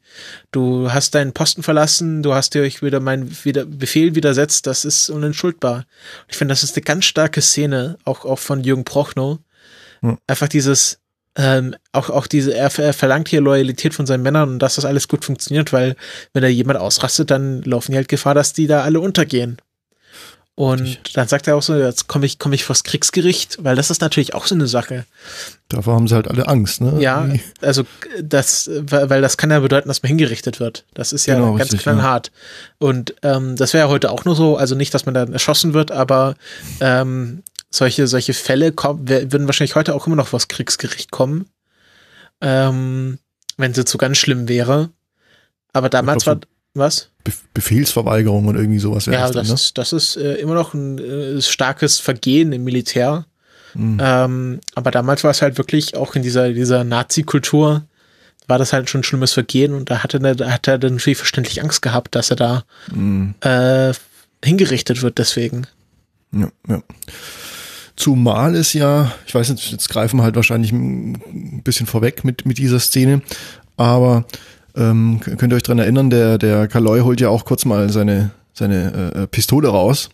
Du hast deinen Posten verlassen, du hast dir euch wieder mein wieder Befehl widersetzt, das ist unentschuldbar. Ich finde, das ist eine ganz starke Szene, auch, auch von Jürgen Prochnow. Mhm. Einfach dieses, ähm, auch, auch diese, er, er verlangt hier Loyalität von seinen Männern und dass das alles gut funktioniert, weil wenn da jemand ausrastet, dann laufen die halt Gefahr, dass die da alle untergehen. Und Richtig. dann sagt er auch so, jetzt komme ich, komme ich vors Kriegsgericht, weil das ist natürlich auch so eine Sache. Davor haben sie halt alle Angst, ne? Ja, also das, weil das kann ja bedeuten, dass man hingerichtet wird. Das ist ja Genau, ganz richtig, knallhart. Und ähm, das wäre ja heute auch nur so, also nicht, dass man dann erschossen wird, aber ähm, solche, solche Fälle kommen, würden wahrscheinlich heute auch immer noch vors Kriegsgericht kommen, ähm, wenn sie zu ganz schlimm wäre. Aber damals glaub, war was? Be Befehlsverweigerung und irgendwie sowas Ja, das dann, ne? ist, das ist äh, immer noch ein äh, starkes Vergehen im Militär. Mhm. Ähm, aber damals war es halt wirklich auch in dieser, dieser Nazi-Kultur war das halt schon ein schlimmes Vergehen und da hatte er, da hat er dann natürlich verständlich Angst gehabt, dass er da Mhm. äh, hingerichtet wird deswegen. Ja, ja. Zumal es ja, ich weiß nicht, jetzt greifen wir halt wahrscheinlich ein bisschen vorweg mit, mit dieser Szene, aber ähm, könnt ihr euch dran erinnern, der, der Kaloy holt ja auch kurz mal seine, seine äh, Pistole raus,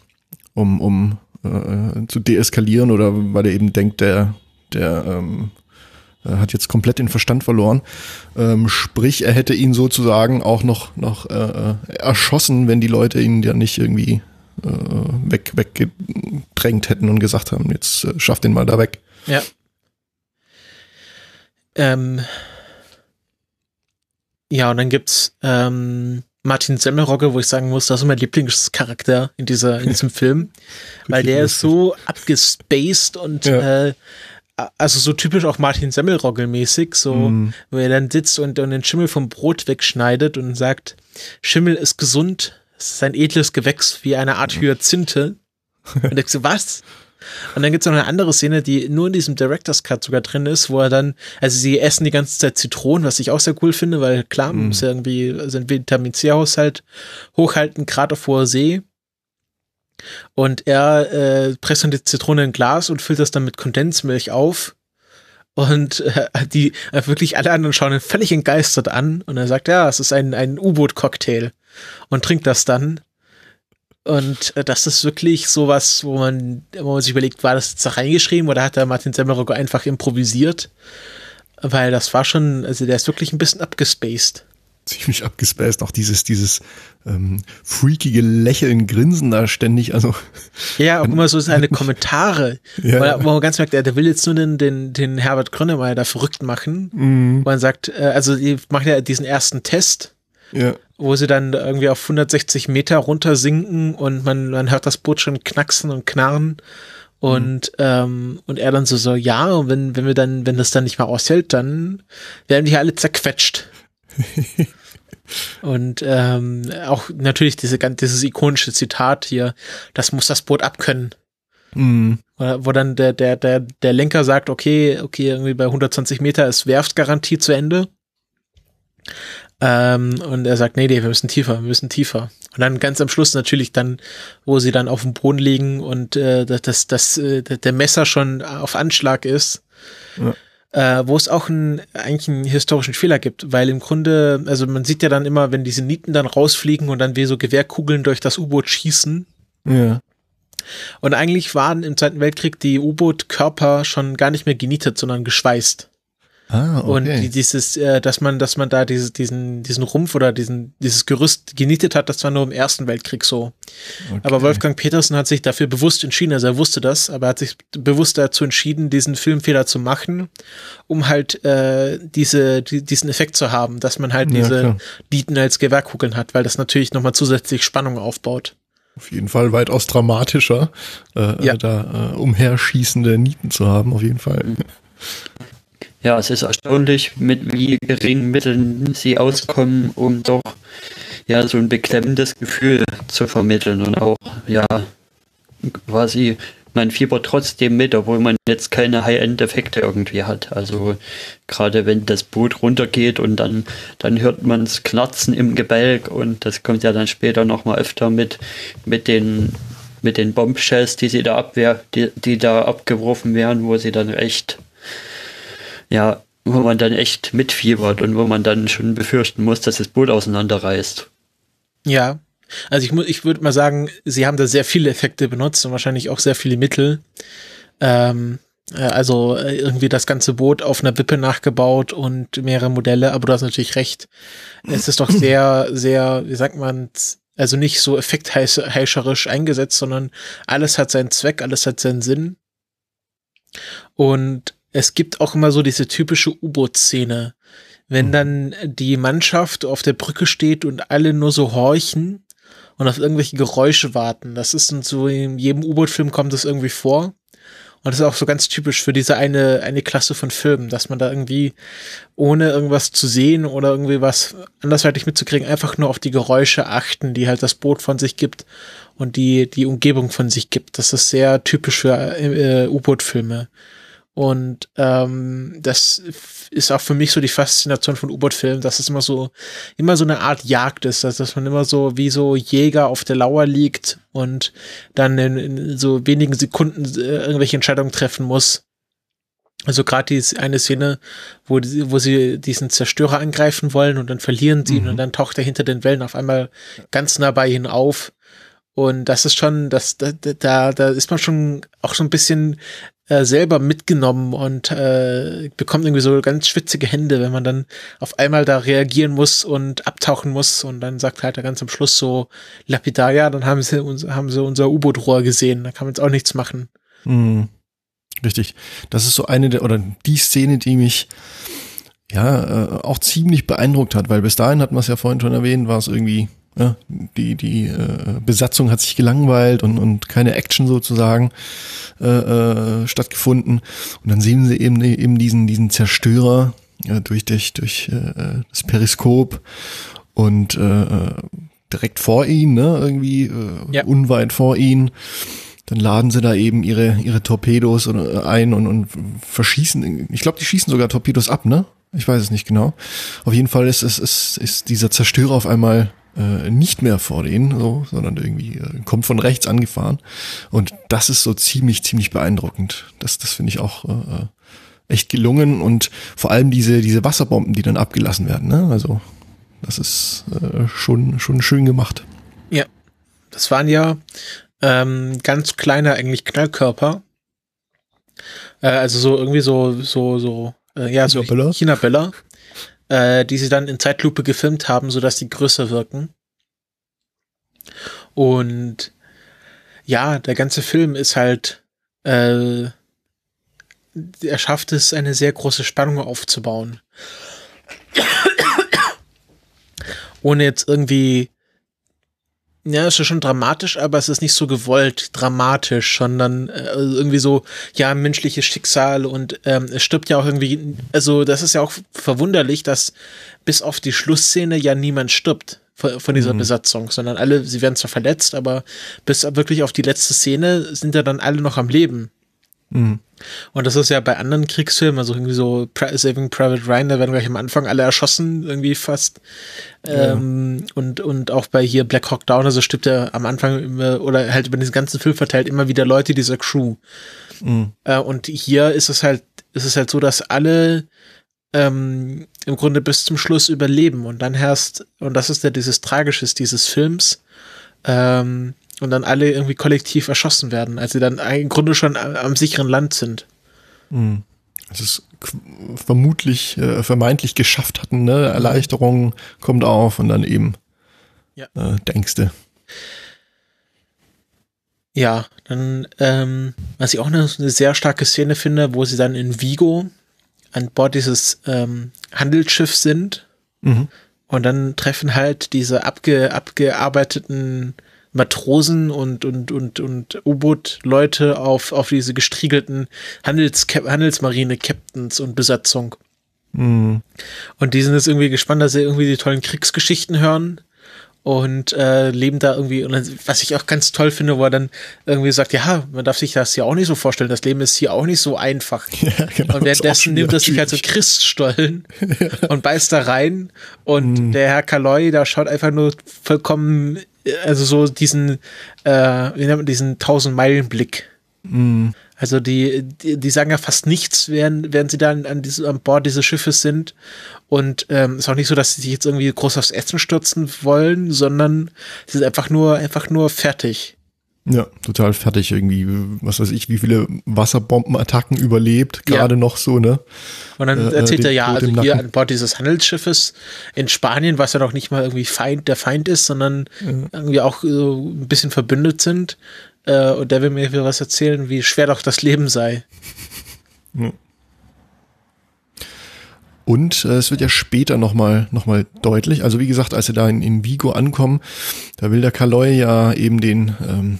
um, um äh, zu deeskalieren oder weil er eben denkt, der, der ähm, äh, hat jetzt komplett den Verstand verloren. Ähm, sprich, er hätte ihn sozusagen auch noch, noch äh, äh, erschossen, wenn die Leute ihn ja nicht irgendwie äh, weg, weggedrängt hätten und gesagt haben, jetzt äh, schaff den mal da weg. Ja. Ähm, ja, und dann gibt's ähm, Martin Semmelrogge, wo ich sagen muss, das ist mein Lieblingscharakter in dieser in diesem (laughs) Film, weil der ist so abgespaced und Ja. äh, also so typisch auch Martin Semmelrogge mäßig, so Mhm. wo er dann sitzt und, und den Schimmel vom Brot wegschneidet und sagt, Schimmel ist gesund, es ist ein edles Gewächs wie eine Art Hyazinthe. (laughs) Und denkst du, was? Und dann gibt's noch eine andere Szene, die nur in diesem Director's Cut sogar drin ist, wo er dann, also sie essen die ganze Zeit Zitronen, was ich auch sehr cool finde, weil klar, man muss ja irgendwie seinen Vitamin C-Haushalt hochhalten, gerade auf hoher See. Und er äh, presst dann die Zitrone in ein Glas und füllt das dann mit Kondensmilch auf. Und äh, die äh, wirklich alle anderen schauen ihn völlig entgeistert an. Und er sagt, ja, es ist ein, ein U-Boot-Cocktail. Und trinkt das dann. Und äh, das ist wirklich sowas, wo man, wo man sich überlegt, war das jetzt da reingeschrieben oder hat da Martin Semmelrogge einfach improvisiert? Weil das war schon, also der ist wirklich ein bisschen abgespaced. Ziemlich abgespaced, auch dieses, dieses ähm, freakige Lächeln, Grinsen da ständig, also Ja, auch immer so (laughs) seine Kommentare, Ja. wo, man ganz merkt, der, der will jetzt nur den, den, den Herbert Grönemeyer da verrückt machen. Mhm. Wo man sagt, äh, also die machen ja diesen ersten Test, ja. Wo sie dann irgendwie auf 160 Meter runter sinken und man, man hört das Boot schon knacksen und knarren. Und, ähm, und er dann so, so, ja, und wenn, wenn wir dann, wenn das dann nicht mehr aushält, dann werden die alle zerquetscht. (laughs) und ähm, auch natürlich diese, dieses ikonische Zitat hier, das muss das Boot abkönnen. Mhm. Wo wo dann der, der, der, der Lenker sagt, okay, okay, irgendwie bei 120 Meter ist Werftgarantie zu Ende. Ähm, und er sagt, nee, nee, wir müssen tiefer, wir müssen tiefer. Und dann ganz am Schluss natürlich dann, wo sie dann auf dem Boden liegen und äh, das, das, das, äh, der Messer schon auf Anschlag ist, äh, wo es auch ein, eigentlich einen historischen Fehler gibt, weil im Grunde, also man sieht ja dann immer, wenn diese Nieten dann rausfliegen und dann wie so Gewehrkugeln durch das U-Boot schießen, Ja. und eigentlich waren im Zweiten Weltkrieg die U-Boot-Körper schon gar nicht mehr genietet, sondern geschweißt. Ah, okay. Und die, dieses, äh, dass man, dass man da dieses, diesen, diesen Rumpf oder diesen, dieses Gerüst genietet hat, das war nur im Ersten Weltkrieg so. okay. Aber Wolfgang Petersen hat sich dafür bewusst entschieden, also er wusste das, aber er hat sich bewusst dazu entschieden, diesen Filmfehler zu machen, um halt äh, diese, die, diesen Effekt zu haben, dass man halt Ja, diese klar. Nieten als Gewehrkugeln hat, weil das natürlich nochmal zusätzlich Spannung aufbaut. Auf jeden Fall weitaus dramatischer, äh, Ja. da äh, umherschießende Nieten zu haben, auf jeden Fall. Ja, es ist erstaunlich, mit wie geringen Mitteln sie auskommen, um doch ja so ein beklemmendes Gefühl zu vermitteln und auch ja quasi man fiebert trotzdem mit, obwohl man jetzt keine High-End-Effekte irgendwie hat. Also gerade wenn das Boot runtergeht und dann dann hört man es knarzen im Gebälk und das kommt ja dann später noch mal öfter mit mit den mit den Bombshells, die sie da abwehr, die, die da abgeworfen werden, wo sie dann echt ja, wo man dann echt mitfiebert und wo man dann schon befürchten muss, dass das Boot auseinanderreißt. Ja, also ich, ich würde mal sagen, sie haben da sehr viele Effekte benutzt und wahrscheinlich auch sehr viele Mittel. Ähm, äh, also äh, irgendwie das ganze Boot auf einer Wippe nachgebaut und mehrere Modelle, aber du hast natürlich recht. Es ist doch (clears throat) sehr, sehr, wie sagt man, Also nicht so effektheischerisch eingesetzt, sondern alles hat seinen Zweck, alles hat seinen Sinn. Und es gibt auch immer so diese typische U-Boot-Szene. Wenn mhm. dann die Mannschaft auf der Brücke steht und alle nur so horchen und auf irgendwelche Geräusche warten. Das ist so in jedem U-Boot-Film kommt das irgendwie vor. Und das ist auch so ganz typisch für diese eine, eine Klasse von Filmen, dass man da irgendwie, ohne irgendwas zu sehen oder irgendwie was andersweitig mitzukriegen, einfach nur auf die Geräusche achten, die halt das Boot von sich gibt und die, die Umgebung von sich gibt. Das ist sehr typisch für äh, U-Boot-Filme. Und ähm, das ist auch für mich so die Faszination von U-Boot-Filmen, dass es immer so, immer so eine Art Jagd ist, dass, dass man immer so wie so Jäger auf der Lauer liegt und dann in, in so wenigen Sekunden äh, irgendwelche Entscheidungen treffen muss. Also gerade die eine Szene, wo, wo sie diesen Zerstörer angreifen wollen und dann verlieren sie mhm. ihn und dann taucht er hinter den Wellen auf einmal ganz nah bei ihnen auf. Und das ist schon, das, da, da, da ist man schon auch so ein bisschen äh, selber mitgenommen und äh, bekommt irgendwie so ganz schwitzige Hände, wenn man dann auf einmal da reagieren muss und abtauchen muss und dann sagt halt er ganz am Schluss so lapidar, ja, dann haben sie, haben sie unser U-Boot-Rohr gesehen, da kann man jetzt auch nichts machen. Mhm. Richtig. Das ist so eine der, oder die Szene, die mich ja äh, auch ziemlich beeindruckt hat, weil bis dahin hat man es ja vorhin schon erwähnt, war es irgendwie ja, die die äh, Besatzung hat sich gelangweilt und, und keine Action sozusagen äh, äh, stattgefunden. Und dann sehen sie eben, eben diesen, diesen Zerstörer äh, durch, durch, durch äh, das Periskop und äh, äh, direkt vor ihnen, ne, irgendwie äh, ja. unweit vor ihnen. Dann laden sie da eben ihre, ihre Torpedos ein und, und verschießen. Ich glaube, die schießen sogar Torpedos ab, ne? Ich weiß es nicht genau. Auf jeden Fall ist, ist, ist, ist dieser Zerstörer auf einmal äh, nicht mehr vor denen, so, sondern irgendwie äh, kommt von rechts angefahren. Und das ist so ziemlich, ziemlich beeindruckend. Das, das finde ich auch äh, äh, echt gelungen und vor allem diese, diese Wasserbomben, die dann abgelassen werden. Ne? Also das ist äh, schon, schon schön gemacht. Ja, das waren ja ähm, ganz kleine eigentlich Knallkörper. Äh, also so irgendwie so, so, so, äh, ja, so China-Böller äh, die sie dann in Zeitlupe gefilmt haben, sodass die größer wirken. Und ja, der ganze Film ist halt, äh, er schafft es, eine sehr große Spannung aufzubauen. (coughs) Ohne jetzt irgendwie ja, es ist schon dramatisch, aber es ist nicht so gewollt dramatisch, sondern äh, irgendwie so, ja, menschliches Schicksal und ähm, es stirbt ja auch irgendwie, also das ist ja auch verwunderlich, dass bis auf die Schlussszene ja niemand stirbt von, von dieser mhm. Besatzung, sondern alle, sie werden zwar verletzt, aber bis wirklich auf die letzte Szene sind ja dann alle noch am Leben. Mhm. Und das ist ja bei anderen Kriegsfilmen, also irgendwie so Saving Private Ryan, da werden gleich am Anfang alle erschossen, irgendwie fast. Ja. Ähm, und, und auch bei hier Black Hawk Down, also stirbt ja am Anfang immer, oder halt über diesen ganzen Film verteilt immer wieder Leute dieser Crew. Mhm. Äh, und hier ist es halt, ist es halt so, dass alle ähm, im Grunde bis zum Schluss überleben und dann herrscht, und das ist ja dieses Tragisches dieses Films, ähm, und dann alle irgendwie kollektiv erschossen werden, als sie dann im Grunde schon am sicheren Land sind. Mhm. Es ist vermutlich, äh, vermeintlich geschafft hatten, ne? Erleichterung kommt auf und dann eben ja. äh, denkste. Ja, dann, ähm, was ich auch eine, eine, sehr starke Szene finde, wo sie dann in Vigo an Bord dieses ähm, Handelsschiffs sind mhm. und dann treffen halt diese abge, abgearbeiteten Matrosen und, und, und, und U-Boot-Leute auf, auf diese gestriegelten Handels Handelsmarine-Captains und Besatzung. Mhm. Und die sind jetzt irgendwie gespannt, dass sie irgendwie die tollen Kriegsgeschichten hören und äh, leben da irgendwie, und was ich auch ganz toll finde, wo er dann irgendwie sagt, ja, man darf sich das hier auch nicht so vorstellen, das Leben ist hier auch nicht so einfach. (laughs) Ja, genau, und währenddessen nimmt er sich halt so Christstollen (laughs) ja. und beißt da rein und mm. der Herr Kaloi, da schaut einfach nur vollkommen also so diesen, äh, wie nennt man diesen Tausend-Meilen-Blick. Mhm. Also die, die, die, sagen ja fast nichts, während, während sie da an, an, diese, an Bord dieses Schiffes sind. Und ähm, ist auch nicht so, dass sie sich jetzt irgendwie groß aufs Essen stürzen wollen, sondern sie sind einfach nur, einfach nur fertig. Ja, total fertig irgendwie. Was weiß ich, wie viele Wasserbombenattacken überlebt, gerade ja. noch so, ne? Und dann äh, erzählt er ja, also hier an Bord dieses Handelsschiffes in Spanien, was ja noch nicht mal irgendwie Feind, der Feind ist, sondern ja. irgendwie auch so ein bisschen verbündet sind. Äh, und der will mir was erzählen, wie schwer doch das Leben sei. Ja. Und äh, es wird ja später nochmal noch mal deutlich, also wie gesagt, als sie da in, in Vigo ankommen, da will der Kaloy ja eben den ähm,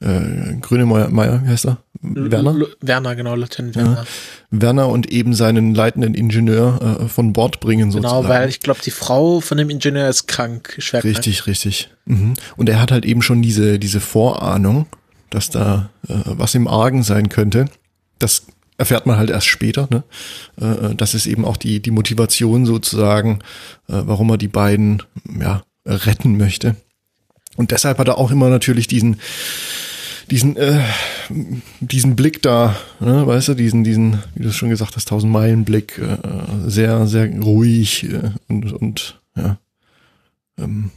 äh, Grönemeyer, Meier, wie heißt er? Werner? L Werner, genau, Lieutenant Werner. Ja. Werner und eben seinen leitenden Ingenieur äh, von Bord bringen genau, sozusagen. Genau, weil ich glaube, die Frau von dem Ingenieur ist krank, schwer Richtig, krank. richtig. Mhm. Und er hat halt eben schon diese, diese Vorahnung, dass da äh, was im Argen sein könnte. Das erfährt man halt erst später. Ne? Äh, das ist eben auch die, die Motivation sozusagen, äh, warum er die beiden ja, retten möchte. Und deshalb hat er auch immer natürlich diesen, diesen, äh, diesen Blick da, ne, weißt du, diesen, diesen, wie du schon gesagt hast, tausend Meilen Blick, äh, sehr, sehr ruhig äh, und, und ja, ähm,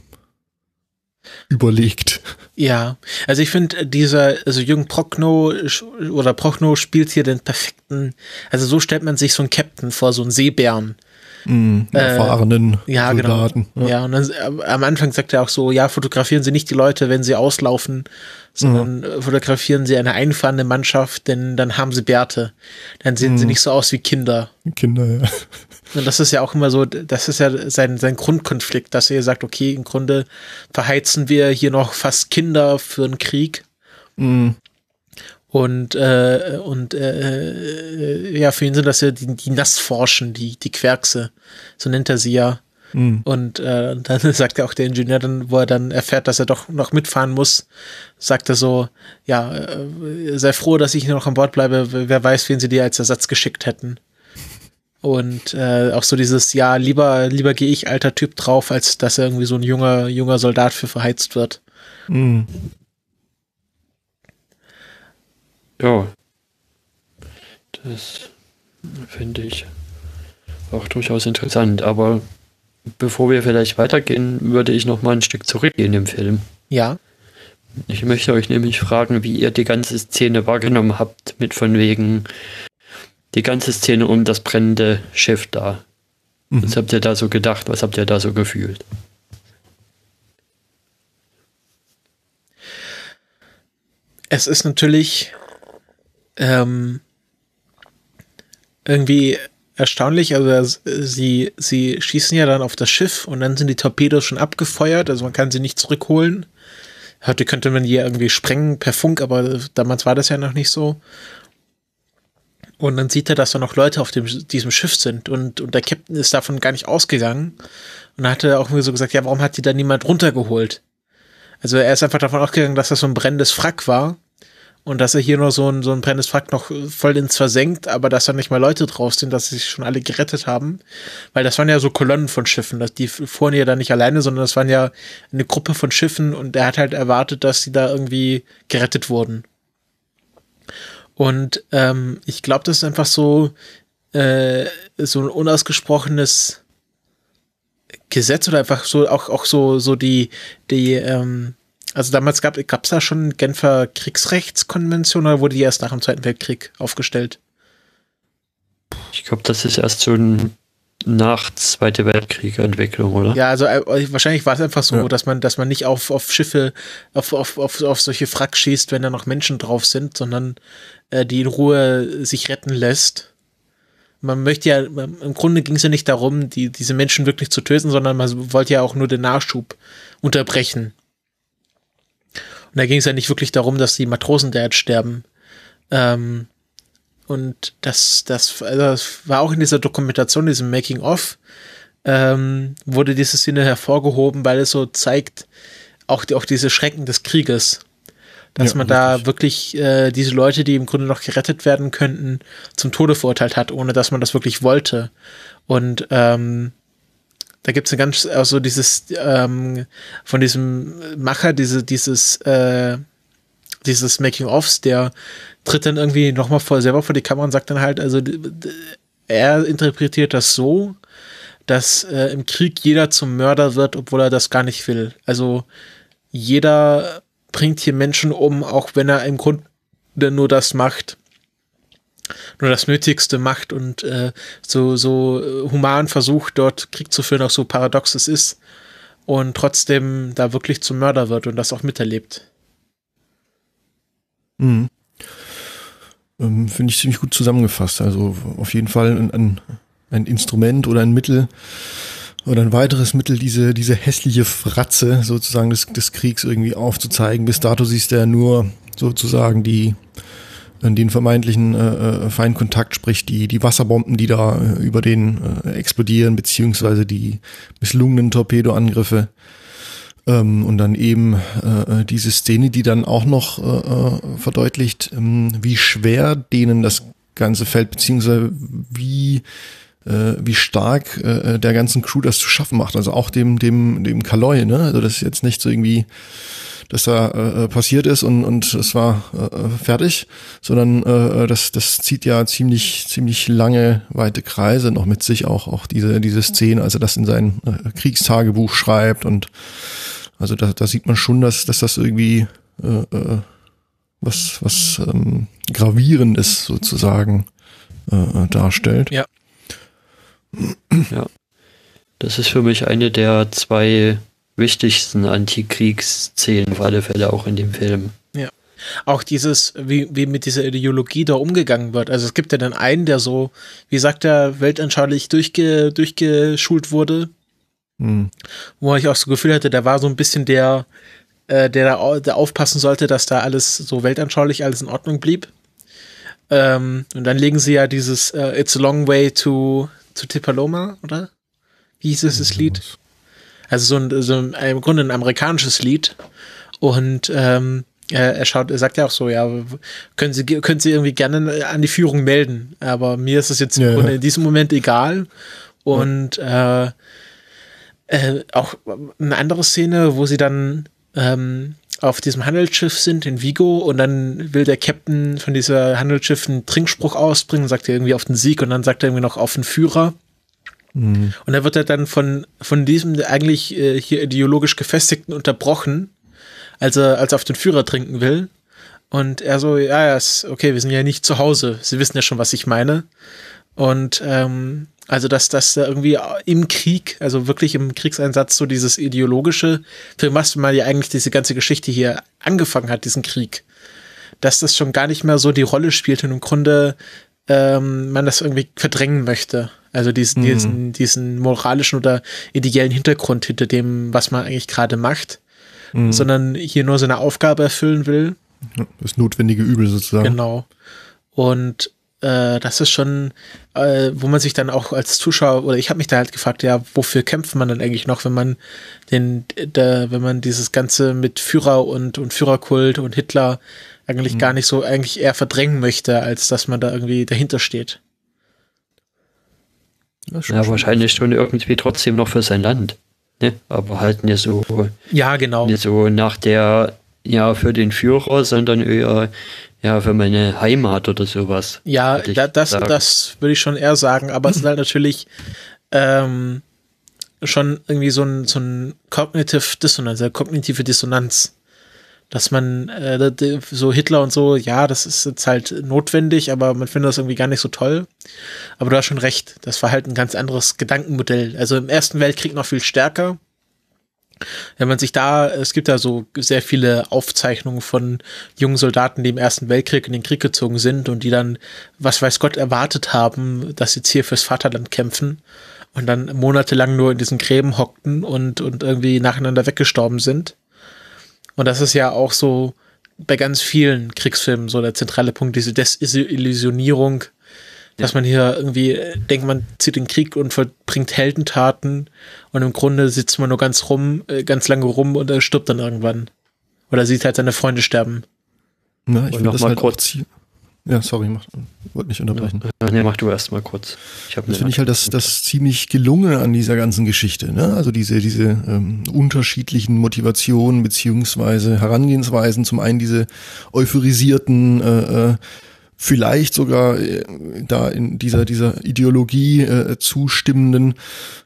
überlegt. Ja, also ich finde, dieser, also Jürgen Prochnow oder Prochnow spielt hier den perfekten, also so stellt man sich so einen Captain vor, so einen Seebären. Mm, erfahrenen äh, ja, genau. Soldaten. Genau. Ja. ja, und dann, am Anfang sagt er auch so, ja, fotografieren Sie nicht die Leute, wenn sie auslaufen, sondern mhm. fotografieren Sie eine einfahrende Mannschaft, denn dann haben sie Bärte. Dann sehen mhm. sie nicht so aus wie Kinder. Kinder, ja. Und das ist ja auch immer so, das ist ja sein, sein Grundkonflikt, dass er sagt, okay, im Grunde verheizen wir hier noch fast Kinder für einen Krieg. Mhm. Und, äh, und äh, äh, ja, für ihn sind das ja die, die Nassforschen, die, die Querkse, so nennt er sie ja. Mhm. Und äh, (laughs) dann sagt er auch der Ingenieur dann, wo er dann erfährt, dass er doch noch mitfahren muss, sagt er so, ja, äh, sei froh, dass ich noch an Bord bleibe, wer weiß, wen sie dir als Ersatz geschickt hätten. Und äh, auch so dieses, ja, lieber, lieber gehe ich alter Typ drauf, als dass er irgendwie so ein junger, junger Soldat für verheizt wird. Mhm. Ja. Das finde ich auch durchaus interessant. Aber bevor wir vielleicht weitergehen, würde ich noch mal ein Stück zurückgehen im Film. Ja. Ich möchte euch nämlich fragen, wie ihr die ganze Szene wahrgenommen habt, mit von wegen die ganze Szene um das brennende Schiff da. Mhm. Was habt ihr da so gedacht? Was habt ihr da so gefühlt? Es ist natürlich ähm, irgendwie erstaunlich. Also sie, sie schießen ja dann auf das Schiff und dann sind die Torpedos schon abgefeuert, also man kann sie nicht zurückholen. Heute könnte man die irgendwie sprengen per Funk, aber damals war das ja noch nicht so. Und dann sieht er, dass da noch Leute auf dem, diesem Schiff sind und, und der Captain ist davon gar nicht ausgegangen. Und dann hat er auch mir so gesagt, ja, warum hat die da niemand runtergeholt? Also er ist einfach davon ausgegangen, dass das so ein brennendes Frack war und dass er hier nur so ein, so ein brennendes Frack noch voll ins versenkt, aber dass da nicht mal Leute drauf sind, dass sie sich schon alle gerettet haben. Weil das waren ja so Kolonnen von Schiffen. Die fuhren ja da nicht alleine, sondern das waren ja eine Gruppe von Schiffen und er hat halt erwartet, dass sie da irgendwie gerettet wurden. Und ähm, ich glaube, das ist einfach so, äh, so ein unausgesprochenes Gesetz oder einfach so auch, auch so, so die, die, ähm, also damals gab es da schon Genfer Kriegsrechtskonvention oder wurde die erst nach dem Zweiten Weltkrieg aufgestellt? Ich glaube, das ist erst so ein nach Zweite Weltkrieg Entwicklung, oder? Ja, also äh, wahrscheinlich war es einfach so, ja. dass man, dass man nicht auf, auf Schiffe, auf, auf, auf, auf solche Frack schießt, wenn da noch Menschen drauf sind, sondern äh, die in Ruhe sich retten lässt. Man möchte ja, im Grunde ging es ja nicht darum, die, diese Menschen wirklich zu töten, sondern man wollte ja auch nur den Nachschub unterbrechen. Und da ging es ja nicht wirklich darum, dass die Matrosen da jetzt sterben. Ähm, und das, das, also das war auch in dieser Dokumentation, diesem Making of, ähm, wurde diese Szene hervorgehoben, weil es so zeigt, auch, die, auch diese Schrecken des Krieges. Dass ja, man da richtig. wirklich äh, diese Leute, die im Grunde noch gerettet werden könnten, zum Tode verurteilt hat, ohne dass man das wirklich wollte. Und ähm, da gibt es eine ganz, also dieses, ähm, von diesem Macher, diese, dieses, äh, dieses Making-ofs, der tritt dann irgendwie nochmal vor, selber vor die Kamera und sagt dann halt, also er interpretiert das so, dass äh, im Krieg jeder zum Mörder wird, obwohl er das gar nicht will. Also jeder bringt hier Menschen um, auch wenn er im Grunde nur das macht, nur das Nötigste macht und äh, so, so äh, human versucht, dort Krieg zu führen, auch so paradox es ist, und trotzdem da wirklich zum Mörder wird und das auch miterlebt. Mhm. Ähm, Finde ich ziemlich gut zusammengefasst. Also auf jeden Fall ein, ein, ein Instrument oder ein Mittel oder ein weiteres Mittel, diese, diese hässliche Fratze sozusagen des, des Kriegs irgendwie aufzuzeigen. Bis dato siehst du ja nur sozusagen die, den vermeintlichen äh, äh, Feindkontakt, sprich die, die Wasserbomben, die da äh, über den äh, explodieren, beziehungsweise die misslungenen Torpedoangriffe. Ähm, und dann eben äh, äh, diese Szene, die dann auch noch äh, äh, verdeutlicht, ähm, wie schwer denen das Ganze fällt, beziehungsweise wie äh, wie stark äh, der ganzen Crew das zu schaffen macht. Also auch dem, dem, dem Kaloy, ne? Also das ist jetzt nicht so irgendwie dass da äh, passiert ist und und es war äh, fertig, sondern äh, das das zieht ja ziemlich ziemlich lange weite Kreise noch mit sich auch auch diese diese Szene, also das in sein äh, Kriegstagebuch schreibt und also da, da sieht man schon, dass dass das irgendwie äh, äh, was was ähm, gravierendes sozusagen äh, darstellt. Ja. Ja. Das ist für mich eine der zwei wichtigsten Antikriegsszenen, auf alle Fälle auch in dem Film. Ja. Auch dieses, wie, wie mit dieser Ideologie da umgegangen wird. Also es gibt ja dann einen, der so, wie sagt er, weltanschaulich durchge, durchgeschult wurde, hm. wo ich auch so Gefühl hatte, der war so ein bisschen der, äh, der da der aufpassen sollte, dass da alles so weltanschaulich alles in Ordnung blieb. Ähm, und dann legen sie ja dieses uh, It's a Long Way to, to Tipaloma, oder? Wie hieß es, das Lied? Also so ein, so ein, im Grunde ein amerikanisches Lied. Und ähm, er, schaut, er sagt ja auch so, ja, können Sie, können Sie irgendwie gerne an die Führung melden. Aber mir ist es jetzt ja, in diesem Moment egal. Und ja. äh, äh, auch eine andere Szene, wo sie dann ähm, auf diesem Handelsschiff sind in Vigo und dann will der Captain von dieser Handelsschiff einen Trinkspruch ausbringen, sagt er irgendwie auf den Sieg und dann sagt er irgendwie noch auf den Führer. Mhm. Und dann wird er dann von, von diesem eigentlich äh, hier ideologisch gefestigten unterbrochen, als er, als er auf den Führer trinken will. Und er so, ja, ja, ist okay, wir sind ja nicht zu Hause. Sie wissen ja schon, was ich meine. Und ähm, also, dass das da irgendwie im Krieg, also wirklich im Kriegseinsatz, so dieses ideologische, für was man ja eigentlich diese ganze Geschichte hier angefangen hat, diesen Krieg, dass das schon gar nicht mehr so die Rolle spielt und im Grunde ähm, man das irgendwie verdrängen möchte. Also diesen, mhm. diesen, diesen moralischen oder ideellen Hintergrund hinter dem, was man eigentlich gerade macht, mhm. sondern hier nur seine Aufgabe erfüllen will. Das notwendige Übel sozusagen. Genau. Und äh, das ist schon, äh, wo man sich dann auch als Zuschauer, oder ich habe mich da halt gefragt, ja, wofür kämpft man dann eigentlich noch, wenn man den, der, wenn man dieses Ganze mit Führer und, und Führerkult und Hitler eigentlich mhm. gar nicht so, eigentlich eher verdrängen möchte, als dass man da irgendwie dahinter steht. Ja, wahrscheinlich schon irgendwie trotzdem noch für sein Land. Ne? Aber halt nicht so. Ja, genau. Nicht so nach der, ja, für den Führer, sondern eher, ja, für meine Heimat oder sowas. Ja, da, das, das würde ich schon eher sagen, aber es ist halt natürlich ähm, schon irgendwie so ein, so ein Cognitive Dissonance, eine kognitive Dissonanz dass man äh, so Hitler und so, ja, das ist jetzt halt notwendig, aber man findet das irgendwie gar nicht so toll. Aber du hast schon recht, das war halt ein ganz anderes Gedankenmodell. Also im Ersten Weltkrieg noch viel stärker. Wenn man sich da, es gibt da so sehr viele Aufzeichnungen von jungen Soldaten, die im Ersten Weltkrieg in den Krieg gezogen sind und die dann, was weiß Gott, erwartet haben, dass sie jetzt hier fürs Vaterland kämpfen und dann monatelang nur in diesen Gräben hockten und, und irgendwie nacheinander weggestorben sind. Und das ist ja auch so bei ganz vielen Kriegsfilmen so der zentrale Punkt, diese Desillusionierung, dass man hier irgendwie denkt, man zieht den Krieg und verbringt Heldentaten und im Grunde sitzt man nur ganz rum, äh, ganz lange rum und er stirbt dann irgendwann. Oder sieht halt seine Freunde sterben. Na, ich will noch mal halt kurz ja, sorry, mach, wollte nicht unterbrechen. Ja, nee, mach du erst mal kurz. Ich das finde ich halt das, das ziemlich gelungen an dieser ganzen Geschichte. Ne? Also diese, diese ähm, unterschiedlichen Motivationen beziehungsweise Herangehensweisen. Zum einen diese euphorisierten, äh, äh, vielleicht sogar äh, da in dieser, dieser Ideologie äh, zustimmenden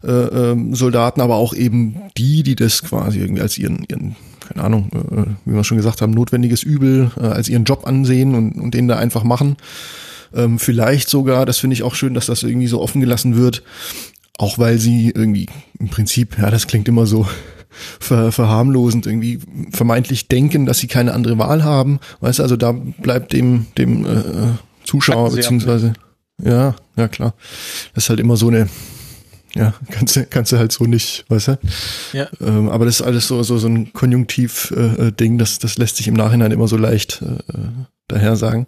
äh, äh, Soldaten, aber auch eben die, die das quasi irgendwie als ihren, ihren keine Ahnung, äh, wie wir schon gesagt haben, notwendiges Übel äh, als ihren Job ansehen und, und den da einfach machen. Ähm, vielleicht sogar, das finde ich auch schön, dass das irgendwie so offen gelassen wird, auch weil sie irgendwie im Prinzip, ja, das klingt immer so (laughs) ver, verharmlosend, irgendwie vermeintlich denken, dass sie keine andere Wahl haben. Weißt du, also da bleibt dem, dem äh, Zuschauer beziehungsweise, ja, ja klar. Das ist halt immer so eine, ja, kannst du, kannst du halt so nicht, weißt du? Ja. Ähm, aber das ist alles so, so, so ein Konjunktiv-Ding, äh, das, das lässt sich im Nachhinein immer so leicht äh, daher sagen.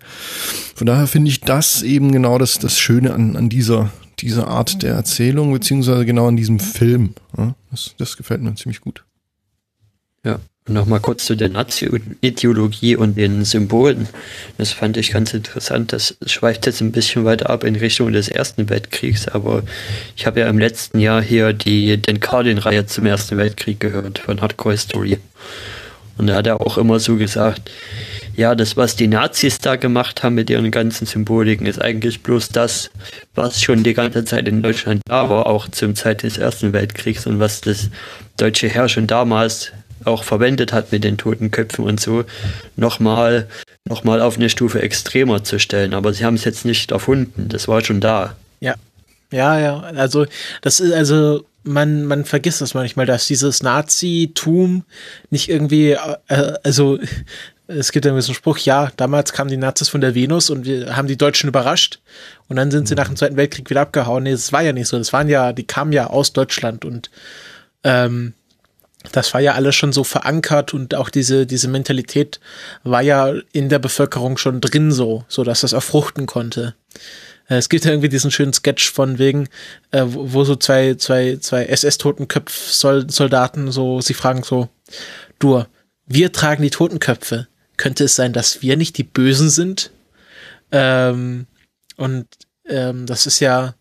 Von daher finde ich das eben genau das, das Schöne an, an dieser, dieser Art der Erzählung, beziehungsweise genau an diesem Film. Ja, das, das gefällt mir ziemlich gut. Ja, nochmal kurz zu der Nazi-Ideologie und den Symbolen. Das fand ich ganz interessant. Das schweift jetzt ein bisschen weiter ab in Richtung des Ersten Weltkriegs, aber ich habe ja im letzten Jahr hier die den Cardin-Reihe zum Ersten Weltkrieg gehört von Hardcore History. Und da hat er auch immer so gesagt, ja, das, was die Nazis da gemacht haben mit ihren ganzen Symboliken, ist eigentlich bloß das, was schon die ganze Zeit in Deutschland da war, auch zum Zeit des Ersten Weltkriegs und was das deutsche Heer schon damals auch verwendet hat mit den toten Köpfen und so, nochmal noch mal auf eine Stufe extremer zu stellen. Aber sie haben es jetzt nicht erfunden, das war schon da. Ja, ja, ja. Also, das ist also man, man vergisst das manchmal, dass dieses Nazitum nicht irgendwie, äh, also es gibt so einen Spruch, ja, damals kamen die Nazis von der Venus und wir haben die Deutschen überrascht und dann sind sie nach dem Zweiten Weltkrieg wieder abgehauen. Nee, das war ja nicht so. Das waren ja, die kamen ja aus Deutschland und ähm, das war ja alles schon so verankert und auch diese, diese Mentalität war ja in der Bevölkerung schon drin so, so dass das erfruchten konnte. Äh, es gibt ja irgendwie diesen schönen Sketch von wegen, äh, wo so zwei, zwei, zwei SS-Totenköpf-Soldaten so, sie fragen so, du, wir tragen die Totenköpfe. Könnte es sein, dass wir nicht die Bösen sind? Ähm, und ähm, das ist ja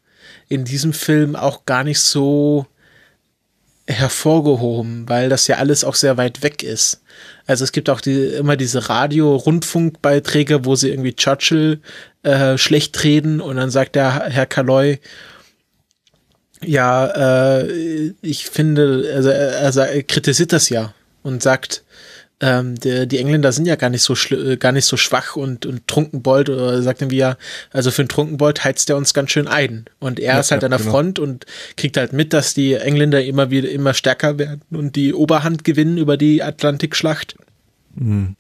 in diesem Film auch gar nicht so hervorgehoben, weil das ja alles auch sehr weit weg ist. Also es gibt auch die, immer diese Radio-Rundfunkbeiträge, wo sie irgendwie Churchill äh, schlecht reden und dann sagt der Herr Kaloy, ja, äh, ich finde, also, also er kritisiert das ja und sagt, ähm, der, die Engländer sind ja gar nicht so äh, gar nicht so schwach und, und Trunkenbold oder sagt irgendwie ja, also für einen Trunkenbold heizt er uns ganz schön ein. Und er ja, ist halt ja, an der genau. Front und kriegt halt mit, dass die Engländer immer wieder immer stärker werden und die Oberhand gewinnen über die Atlantikschlacht. Mhm.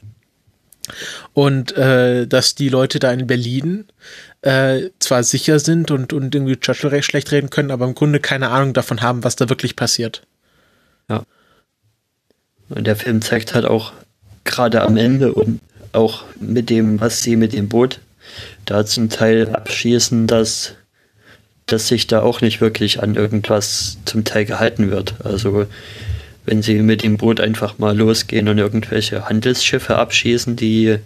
Und äh, dass die Leute da in Berlin äh, zwar sicher sind und, und irgendwie Churchill recht schlecht reden können, aber im Grunde keine Ahnung davon haben, was da wirklich passiert. Ja. Und der Film zeigt halt auch gerade am Ende und auch mit dem, was sie mit dem Boot da zum Teil abschießen, dass, dass sich da auch nicht wirklich an irgendwas zum Teil gehalten wird. Also wenn sie mit dem Boot einfach mal losgehen und irgendwelche Handelsschiffe abschießen, die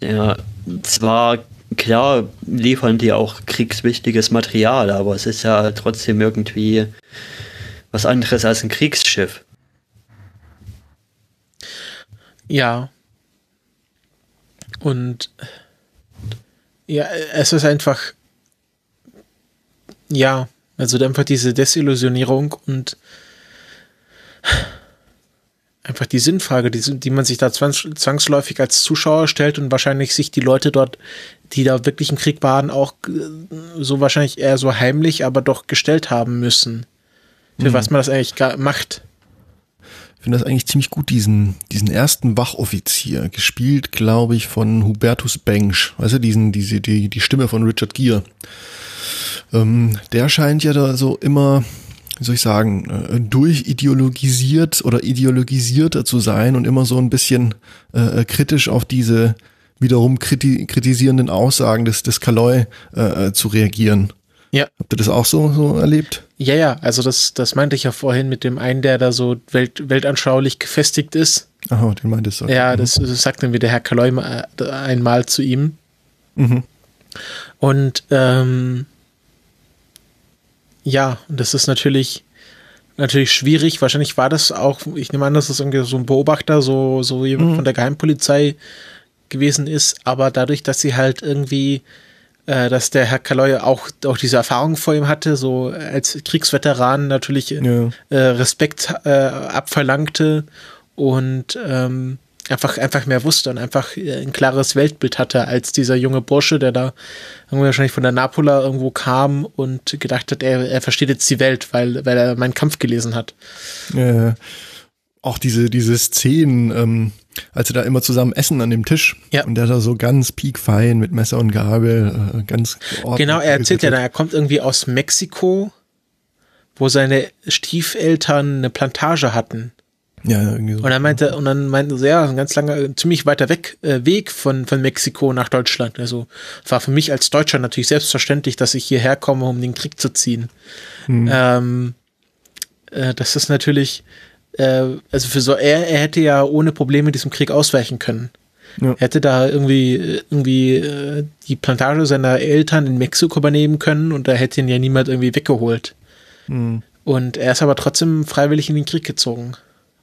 ja zwar klar liefern die auch kriegswichtiges Material, aber es ist ja trotzdem irgendwie was anderes als ein Kriegsschiff. Ja. Und ja, es ist einfach, ja, also einfach diese Desillusionierung und einfach die Sinnfrage, die, die man sich da zwangsläufig als Zuschauer stellt und wahrscheinlich sich die Leute dort, die da wirklich im Krieg waren, auch äh, so wahrscheinlich eher so heimlich, aber doch gestellt haben müssen. Für mhm. was man das eigentlich macht finde das eigentlich ziemlich gut, diesen, diesen ersten Wachoffizier, gespielt, glaube ich, von Hubertus Bengsch, weißt du, diesen, diese, die, die Stimme von Richard Gere. Ähm, der scheint ja da so immer, wie soll ich sagen, äh, durchideologisiert oder ideologisierter zu sein und immer so ein bisschen äh, äh kritisch auf diese wiederum kriti kritisierenden Aussagen des, des Kaloy äh, äh zu reagieren. Ja. Habt ihr das auch so, so erlebt? Ja, ja, also das, das meinte ich ja vorhin mit dem einen, der da so welt, weltanschaulich gefestigt ist. Aha, den meintest du. Ja, das, das sagt dann wieder Herr Kaloy äh, einmal zu ihm. Mhm. Und ähm, ja, das ist natürlich natürlich schwierig. Wahrscheinlich war das auch, ich nehme an, dass das irgendwie so ein Beobachter, so, so jemand mhm. von der Geheimpolizei gewesen ist, aber dadurch, dass sie halt irgendwie äh, dass der Herr Kaloy auch, auch diese Erfahrung vor ihm hatte, so als Kriegsveteran natürlich ja. äh, Respekt äh, abverlangte und ähm, einfach, einfach mehr wusste und einfach ein klares Weltbild hatte als dieser junge Bursche, der da irgendwie wahrscheinlich von der Napola irgendwo kam und gedacht hat, er, er versteht jetzt die Welt, weil, weil er meinen Kampf gelesen hat. Äh, auch diese, diese Szenen, ähm, als sie da immer zusammen essen an dem Tisch. Ja. Und der da so ganz piekfein mit Messer und Gabel, äh, ganz geordnet. Genau, er erzählt ja da, er kommt irgendwie aus Mexiko, wo seine Stiefeltern eine Plantage hatten. Ja, irgendwie so. Und dann meinte, und dann meinte sie, ja, ein ganz langer, ziemlich weiter weg, äh, Weg von, von Mexiko nach Deutschland. Also war für mich als Deutscher natürlich selbstverständlich, dass ich hierher komme, um den Krieg zu ziehen. Mhm. Ähm, äh, das ist natürlich, äh, also für so, er, er hätte ja ohne Probleme diesem Krieg ausweichen können. Ja. Hätte da irgendwie, irgendwie äh, die Plantage seiner Eltern in Mexiko übernehmen können und da hätte ihn ja niemand irgendwie weggeholt. Mhm. Und er ist aber trotzdem freiwillig in den Krieg gezogen.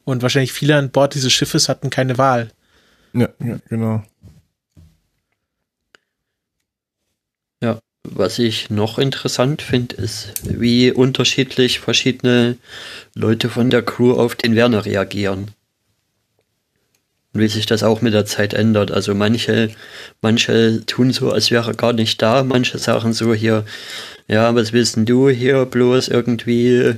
Und wahrscheinlich viele an Bord dieses Schiffes hatten keine Wahl. Ja, ja genau. Ja, was ich noch interessant finde, ist, wie unterschiedlich verschiedene Leute von der Crew auf den Werner reagieren. Und wie sich das auch mit der Zeit ändert. Also manche, manche tun so, als wäre er gar nicht da, manche sagen so hier, ja, was willst denn du hier bloß irgendwie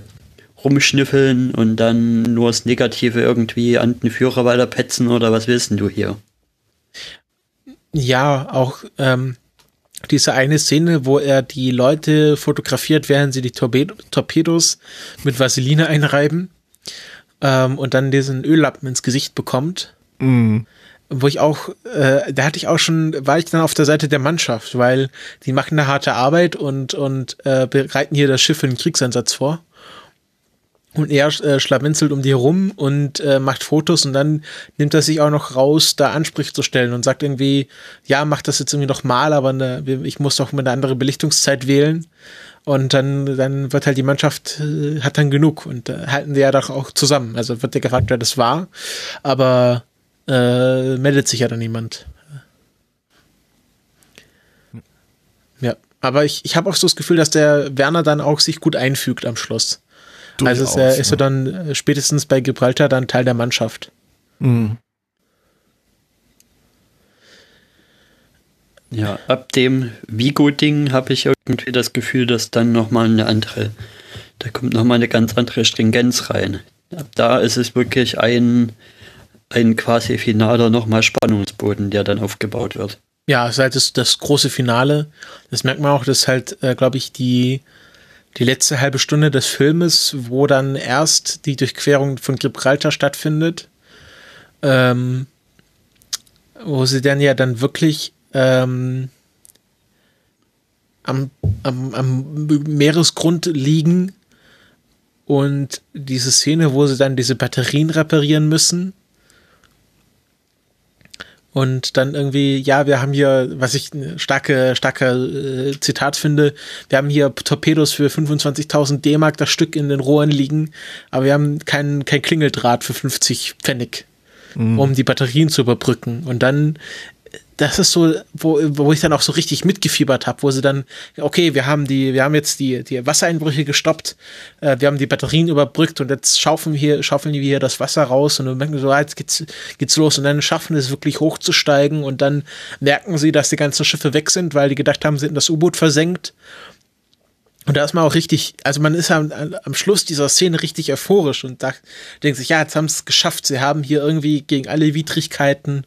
rumschnüffeln und dann nur das Negative irgendwie an den Führer weiter petzen oder was willst denn du hier? Ja, auch ähm, diese eine Szene, wo er die Leute fotografiert, während sie die Torpedo Torpedos mit Vaseline einreiben ähm, und dann diesen Öllappen ins Gesicht bekommt. Mhm. Wo ich auch, äh, da hatte ich auch schon, war ich dann auf der Seite der Mannschaft, weil die machen eine harte Arbeit und, und äh, bereiten hier das Schiff für den Kriegseinsatz vor. Und er äh, schlawenzelt um die herum und äh, macht Fotos und dann nimmt er sich auch noch raus, da Ansprüche zu stellen und sagt irgendwie, ja, mach das jetzt irgendwie noch mal, aber ne, ich muss doch mal eine andere Belichtungszeit wählen. Und dann, dann wird halt die Mannschaft, äh, hat dann genug und äh, halten die ja doch auch zusammen. Also wird der gefragt, wer das war, aber äh, meldet sich ja dann niemand. Ja, aber ich, ich habe auch so das Gefühl, dass der Werner dann auch sich gut einfügt am Schluss. Also ist er, ist er dann äh, spätestens bei Gibraltar dann Teil der Mannschaft. Mhm. Ja, ab dem Vigo-Ding habe ich irgendwie das Gefühl, dass dann nochmal eine andere, da kommt nochmal eine ganz andere Stringenz rein. Ab da ist es wirklich ein, ein quasi finaler nochmal Spannungsboden, der dann aufgebaut wird. Ja, es ist halt das, das große Finale. Das merkt man auch, dass halt, äh, glaube ich, die die letzte halbe Stunde des Filmes, wo dann erst die Durchquerung von Gibraltar stattfindet, ähm, wo sie dann ja dann wirklich ähm, am, am, am Meeresgrund liegen und diese Szene, wo sie dann diese Batterien reparieren müssen und dann irgendwie, ja, wir haben hier, was ich ein starke, starke äh, Zitat finde, wir haben hier Torpedos für 25.000 D-Mark das Stück in den Rohren liegen, aber wir haben kein, kein Klingeldraht für 50 Pfennig, mhm. um die Batterien zu überbrücken. Und dann das ist so, wo, wo ich dann auch so richtig mitgefiebert habe, wo sie dann, okay, wir haben die, wir haben jetzt die, die Wassereinbrüche gestoppt, äh, wir haben die Batterien überbrückt und jetzt schaufeln wir hier, schaufeln wir hier das Wasser raus und dann merken so, ah, jetzt geht's, geht's los und dann schaffen es wirklich hochzusteigen und dann merken sie, dass die ganzen Schiffe weg sind, weil die gedacht haben, sie hätten das U-Boot versenkt. Und da ist man auch richtig, also man ist am, am Schluss dieser Szene richtig euphorisch und da denkt sich, ja, jetzt haben sie es geschafft. Sie haben hier irgendwie gegen alle Widrigkeiten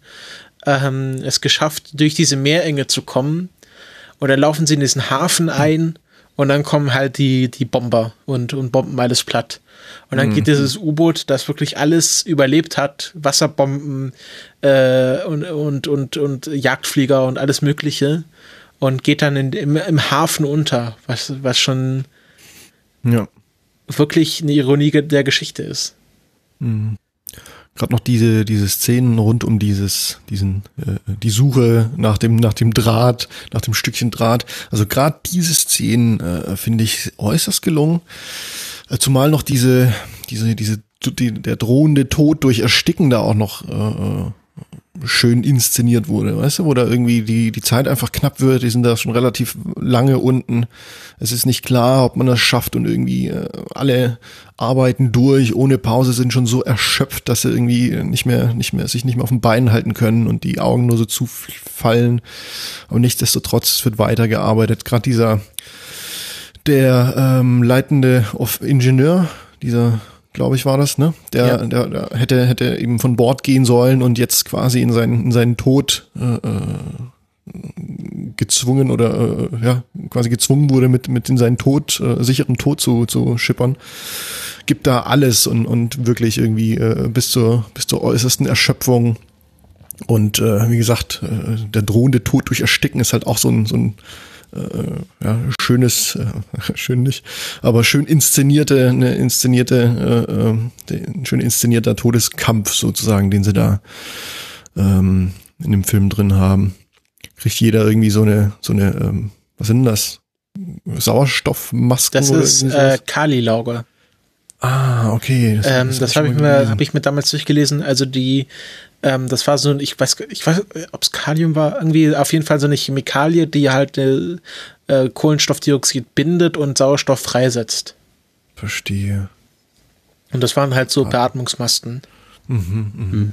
ähm, es geschafft, durch diese Meerenge zu kommen. Und dann laufen sie in diesen Hafen ein und dann kommen halt die, die Bomber und, und bomben alles platt. Und dann mhm. geht dieses U-Boot, das wirklich alles überlebt hat, Wasserbomben äh, und, und, und, und Jagdflieger und alles Mögliche und geht dann in, im, im Hafen unter, was, was schon ja. wirklich eine Ironie der Geschichte ist. Mhm gerade noch diese diese Szenen rund um dieses diesen äh, die Suche nach dem nach dem Draht nach dem Stückchen Draht. Also gerade diese Szenen äh, finde ich äußerst gelungen. Äh, zumal noch diese diese diese die, der drohende Tod durch Ersticken da auch noch äh, äh schön inszeniert wurde, weißt du, wo da irgendwie die, die Zeit einfach knapp wird, die sind da schon relativ lange unten. Es ist nicht klar, ob man das schafft und irgendwie äh, alle arbeiten durch, ohne Pause, sind schon so erschöpft, dass sie irgendwie nicht mehr, nicht mehr, sich nicht mehr auf den Beinen halten können und die Augen nur so zufallen. Aber nichtsdestotrotz wird weitergearbeitet. Gerade dieser, der ähm, leitende Ingenieur, dieser glaube ich, war das, ne? Der, ja. der, der, hätte, hätte eben von Bord gehen sollen und jetzt quasi in seinen, in seinen Tod äh, äh, gezwungen oder äh, ja, quasi gezwungen wurde, mit, mit in seinen Tod, äh, sicheren Tod zu, zu schippern. Gibt da alles und, und wirklich irgendwie äh, bis zur, bis zur äußersten Erschöpfung. Und äh, wie gesagt, äh, der drohende Tod durch Ersticken ist halt auch so ein, so ein äh, ja, schönes, äh, (laughs) schön nicht, aber schön inszenierte, eine inszenierte, äh, äh, ein schön inszenierter Todeskampf sozusagen, den sie da ähm, in dem Film drin haben. Kriegt jeder irgendwie so eine, so eine, ähm, was sind das? Sauerstoffmasken? Das ist äh, Kali-Lauge. Ah, okay. Das, ähm, das habe ich mir, habe ich mir damals durchgelesen. Also die ähm, das war so, ich weiß, ich weiß, ob es Kalium war, irgendwie auf jeden Fall so eine Chemikalie, die halt äh, äh, Kohlenstoffdioxid bindet und Sauerstoff freisetzt. Verstehe. Und das waren halt so Beatmungsmasken. Mhm, mhm.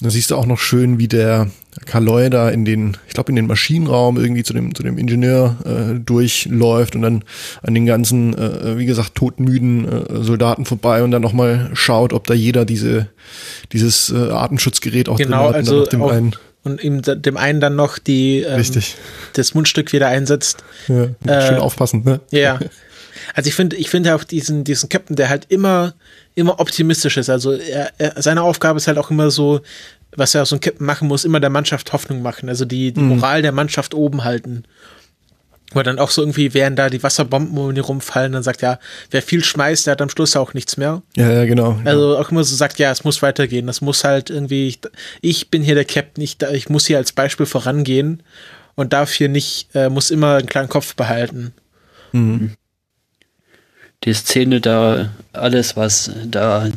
Da siehst du auch noch schön, wie der Kaloy da in den, ich glaube, in den Maschinenraum irgendwie zu dem, zu dem Ingenieur äh, durchläuft und dann an den ganzen, äh, wie gesagt, todmüden äh, Soldaten vorbei und dann nochmal schaut, ob da jeder diese, dieses äh, Atemschutzgerät auch genau, drin hat. Also dem auch, einen. Und ihm dem einen dann noch die ähm, Richtig. das Mundstück wieder einsetzt. Ja, schön äh, aufpassen, ne? Ja. (laughs) Also ich finde, ich finde auch diesen, diesen Captain, der halt immer, immer optimistisch ist. Also er, er, seine Aufgabe ist halt auch immer so, was ja so ein Captain machen muss, immer der Mannschaft Hoffnung machen. Also die, die mhm. Moral der Mannschaft oben halten. Weil dann auch so irgendwie, während da die Wasserbomben um ihn rumfallen, dann sagt ja, wer viel schmeißt, der hat am Schluss auch nichts mehr. Ja, ja, genau. Also auch immer so sagt, ja, es muss weitergehen. Das muss halt irgendwie, ich, ich bin hier der Captain, ich, ich muss hier als Beispiel vorangehen und darf hier nicht, äh, muss immer einen kleinen Kopf behalten. Mhm die Szene da, alles was da,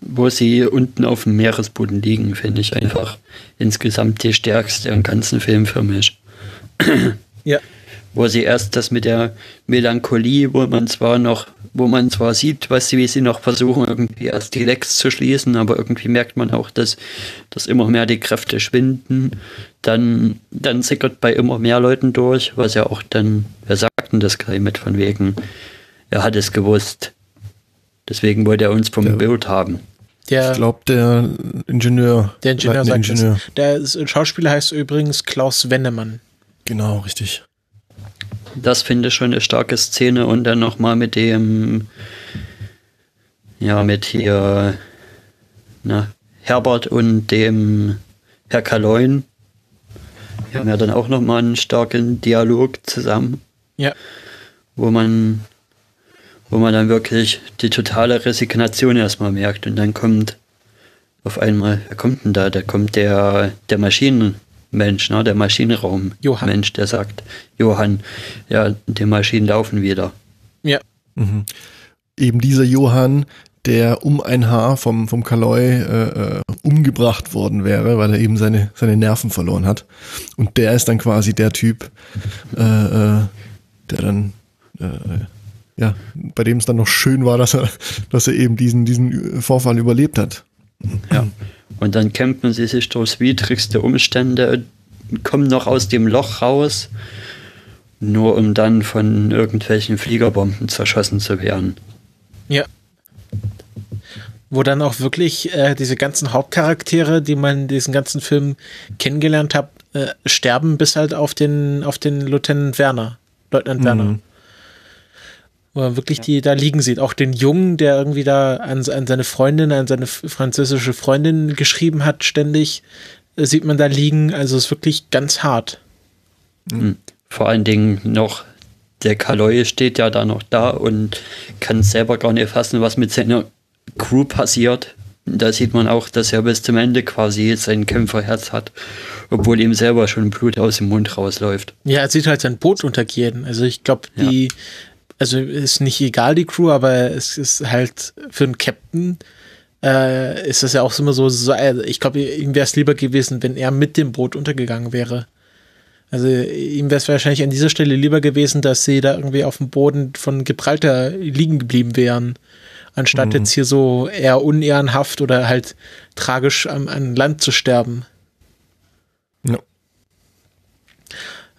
wo sie unten auf dem Meeresboden liegen, finde ich einfach insgesamt die stärkste im ganzen Film für mich. (clears throat) Ja. Wo sie erst das mit der Melancholie, wo man zwar noch, wo man zwar sieht, was sie, wie sie noch versuchen, irgendwie erst die Lecks zu schließen, aber irgendwie merkt man auch, dass, dass immer mehr die Kräfte schwinden. Dann, dann sickert bei immer mehr Leuten durch, was ja auch dann, wer sagt denn das gleich mit von wegen, er hat es gewusst. Deswegen wollte er uns vom der, Bild haben. Der, ich glaube, der Ingenieur. Der Ingenieur sagt Ingenieur. Das. Der Schauspieler heißt übrigens Klaus Wennemann. Genau, richtig. Das finde ich schon eine starke Szene und dann nochmal mit dem, ja, mit hier, na, Herbert und dem Herr Kaloin. Wir haben ja dann auch nochmal einen starken Dialog zusammen. Ja. Wo man wo man dann wirklich die totale Resignation erstmal merkt und dann kommt auf einmal, wer kommt denn da? Da kommt der, der Maschinenmensch, ne? der Maschinenraummensch, der sagt, Johann, ja, die Maschinen laufen wieder. Ja. Mhm. Eben dieser Johann, der um ein Haar vom, vom Kaloy äh, äh, umgebracht worden wäre, weil er eben seine, seine Nerven verloren hat. Und der ist dann quasi der Typ, äh, äh, der dann äh, ja, bei dem es dann noch schön war, dass er, dass er eben diesen, diesen Vorfall überlebt hat. Ja. Und dann kämpfen sie sich durchs widrigste Umstände, kommen noch aus dem Loch raus, nur um dann von irgendwelchen Fliegerbomben zerschossen zu werden. Ja. Wo dann auch wirklich äh, diese ganzen Hauptcharaktere, die man in diesem ganzen Film kennengelernt hat, äh, sterben bis halt auf den, auf den Lieutenant Werner. Leutnant mhm. Werner wo man wirklich die da liegen sieht. Auch den Jungen, der irgendwie da an, an seine Freundin, an seine französische Freundin geschrieben hat, ständig, äh, sieht man da liegen. Also es ist wirklich ganz hart. Mhm. Vor allen Dingen noch, der Kaloy steht ja da noch da und kann selber gar nicht fassen, was mit seiner Crew passiert. Da sieht man auch, dass er bis zum Ende quasi sein Kämpferherz hat, obwohl ihm selber schon Blut aus dem Mund rausläuft. Ja, er sieht halt sein Boot untergehen. Also ich glaube, die, ja also ist nicht egal die Crew, aber es ist halt für einen Captain äh, ist das ja auch immer so, so äh, ich glaube, ihm wäre es lieber gewesen, wenn er mit dem Boot untergegangen wäre. Also ihm wäre es wahrscheinlich an dieser Stelle lieber gewesen, dass sie da irgendwie auf dem Boden von Gibraltar liegen geblieben wären, anstatt Mhm. jetzt hier so eher unehrenhaft oder halt tragisch am, an Land zu sterben. Ja.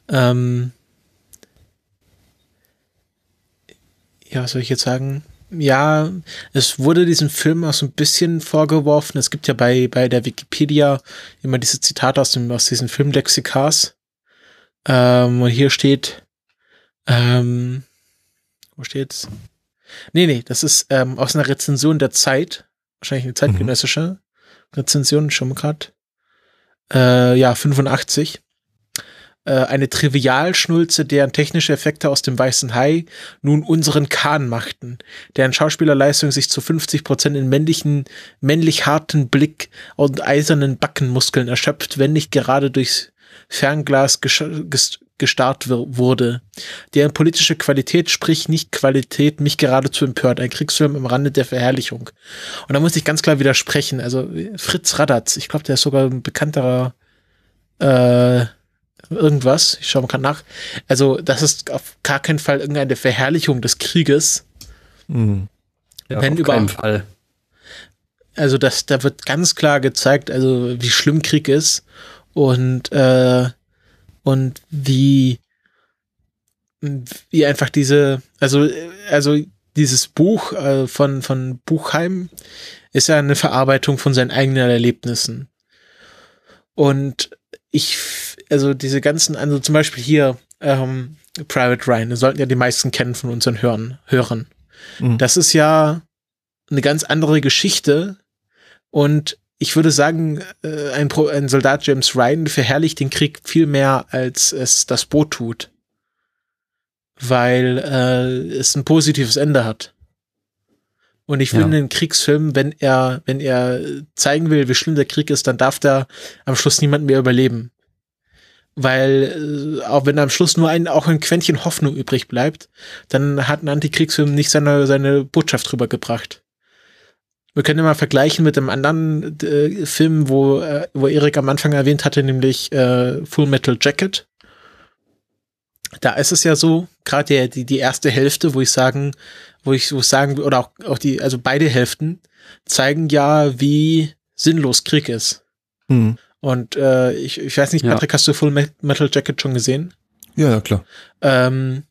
Ähm, ja, was soll ich jetzt sagen? Ja, es wurde diesem Film auch so ein bisschen vorgeworfen. Es gibt ja bei, bei der Wikipedia immer diese Zitate aus, dem, aus diesen Filmlexikas. Ähm, und hier steht, ähm, wo steht's? Nee, nee, das ist ähm, aus einer Rezension der Zeit. Wahrscheinlich eine zeitgenössische Rezension, schon mal grad. Äh, ja, 85 äh, eine Trivialschnulze, deren technische Effekte aus dem Weißen Hai nun unseren Kahn machten, deren Schauspielerleistung sich zu 50 Prozent in männlichen, männlich harten Blick und eisernen Backenmuskeln erschöpft, wenn nicht gerade durchs Fernglas gestarrt wurde. Deren politische Qualität, sprich nicht Qualität, mich geradezu empört. Ein Kriegsfilm am Rande der Verherrlichung. Und da muss ich ganz klar widersprechen. Also Fritz Radatz, ich glaube, der ist sogar ein bekannterer äh, irgendwas. Ich schaue mal gerade nach. Also, das ist auf gar keinen Fall irgendeine Verherrlichung des Krieges. Mhm. Ja, Wenn auf über- keinen Fall. Also, das, da wird ganz klar gezeigt, also wie schlimm Krieg ist und, äh, und wie, wie einfach diese, also, also dieses Buch äh, von, von Buchheim ist ja eine Verarbeitung von seinen eigenen Erlebnissen. Und ich, also diese ganzen, also zum Beispiel hier, ähm, Private Ryan, das sollten ja die meisten kennen von unseren Hörern. Hörern. Mhm. Das ist ja eine ganz andere Geschichte und ich würde sagen, äh, ein, Pro, ein Soldat James Ryan verherrlicht den Krieg viel mehr, als es das Boot tut. Weil äh, es ein positives Ende hat. Und ich Ja. finde, einen Kriegsfilm, wenn er, wenn er zeigen will, wie schlimm der Krieg ist, dann darf da am Schluss niemand mehr überleben. Weil, äh, auch wenn am Schluss nur ein, auch ein Quäntchen Hoffnung übrig bleibt, dann hat ein Antikriegsfilm nicht seine, seine Botschaft rübergebracht. Wir können ja mal vergleichen mit einem anderen äh, Film, wo, äh, wo Erik am Anfang erwähnt hatte, nämlich äh, Full Metal Jacket. Da ist es ja so, gerade die, die erste Hälfte, wo ich sagen, wo ich so sagen, oder auch, auch die, also beide Hälften zeigen ja, wie sinnlos Krieg ist. Mhm. Und äh, ich, ich weiß nicht, Ja. Patrick, hast du Full Me- Metal Jacket schon gesehen? Ja, ja, klar. Ähm,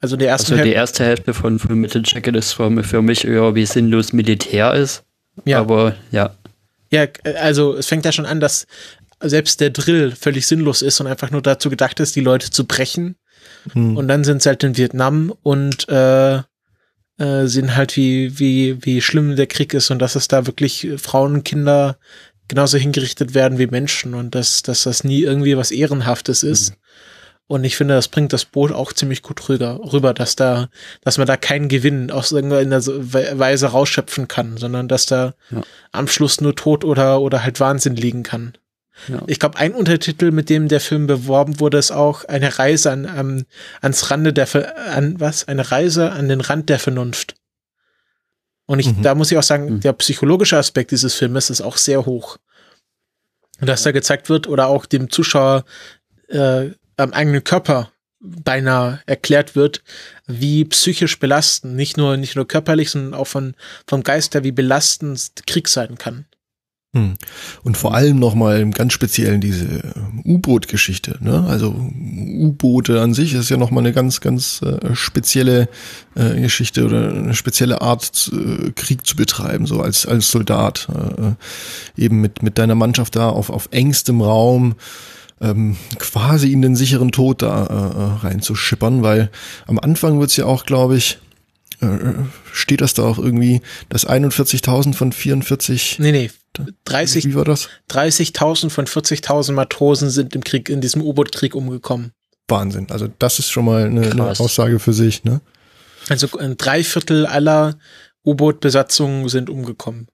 also der erste Also die erste Hälfte von Full Metal Jacket ist für mich, für mich eher wie sinnlos Militär ist. Ja. Aber ja, Ja, also es fängt ja schon an, dass selbst der Drill völlig sinnlos ist und einfach nur dazu gedacht ist, die Leute zu brechen. Mhm. Und dann sind sie halt in Vietnam und äh, äh, sehen halt, wie, wie, wie schlimm der Krieg ist und dass es da wirklich Frauen, Kinder genauso hingerichtet werden wie Menschen und dass, dass das nie irgendwie was Ehrenhaftes ist. Und ich finde, das bringt das Boot auch ziemlich gut rüber, rüber, dass da, dass man da keinen Gewinn aus irgendeiner Weise rausschöpfen kann, sondern dass da Ja. am Schluss nur Tod oder, oder halt Wahnsinn liegen kann. ja. Ich glaube, ein Untertitel, mit dem der Film beworben wurde, ist auch eine Reise an, ähm, ans Rande der, an was? Eine Reise an den Rand der Vernunft. Und ich, Mhm. da muss ich auch sagen, Mhm. der psychologische Aspekt dieses Filmes ist auch sehr hoch. Dass da gezeigt wird oder auch dem Zuschauer äh, am eigenen Körper beinahe erklärt wird, wie psychisch belastend, nicht nur, nicht nur körperlich, sondern auch von, vom Geist her, wie belastend Krieg sein kann. Hm. Und vor allem nochmal ganz speziell diese ähm, U-Boot-Geschichte. Ne? Also U-Boote an sich ist ja nochmal eine ganz, ganz äh, spezielle äh, Geschichte oder eine spezielle Art, äh, Krieg zu betreiben, so als, als Soldat. Äh, eben mit, mit deiner Mannschaft da auf, auf engstem Raum ähm, quasi in den sicheren Tod da äh, reinzuschippern, weil am Anfang wird's ja auch, glaube ich, äh, steht das da auch irgendwie, dass 41.000 von 44 Nee, nee. 30, wie war das? 30.000 von 40.000 Matrosen sind im Krieg, in diesem U-Boot-Krieg umgekommen. Wahnsinn. Also das ist schon mal eine, eine. Aussage für sich, ne? Also ein Dreiviertel aller U-Boot-Besatzungen sind umgekommen.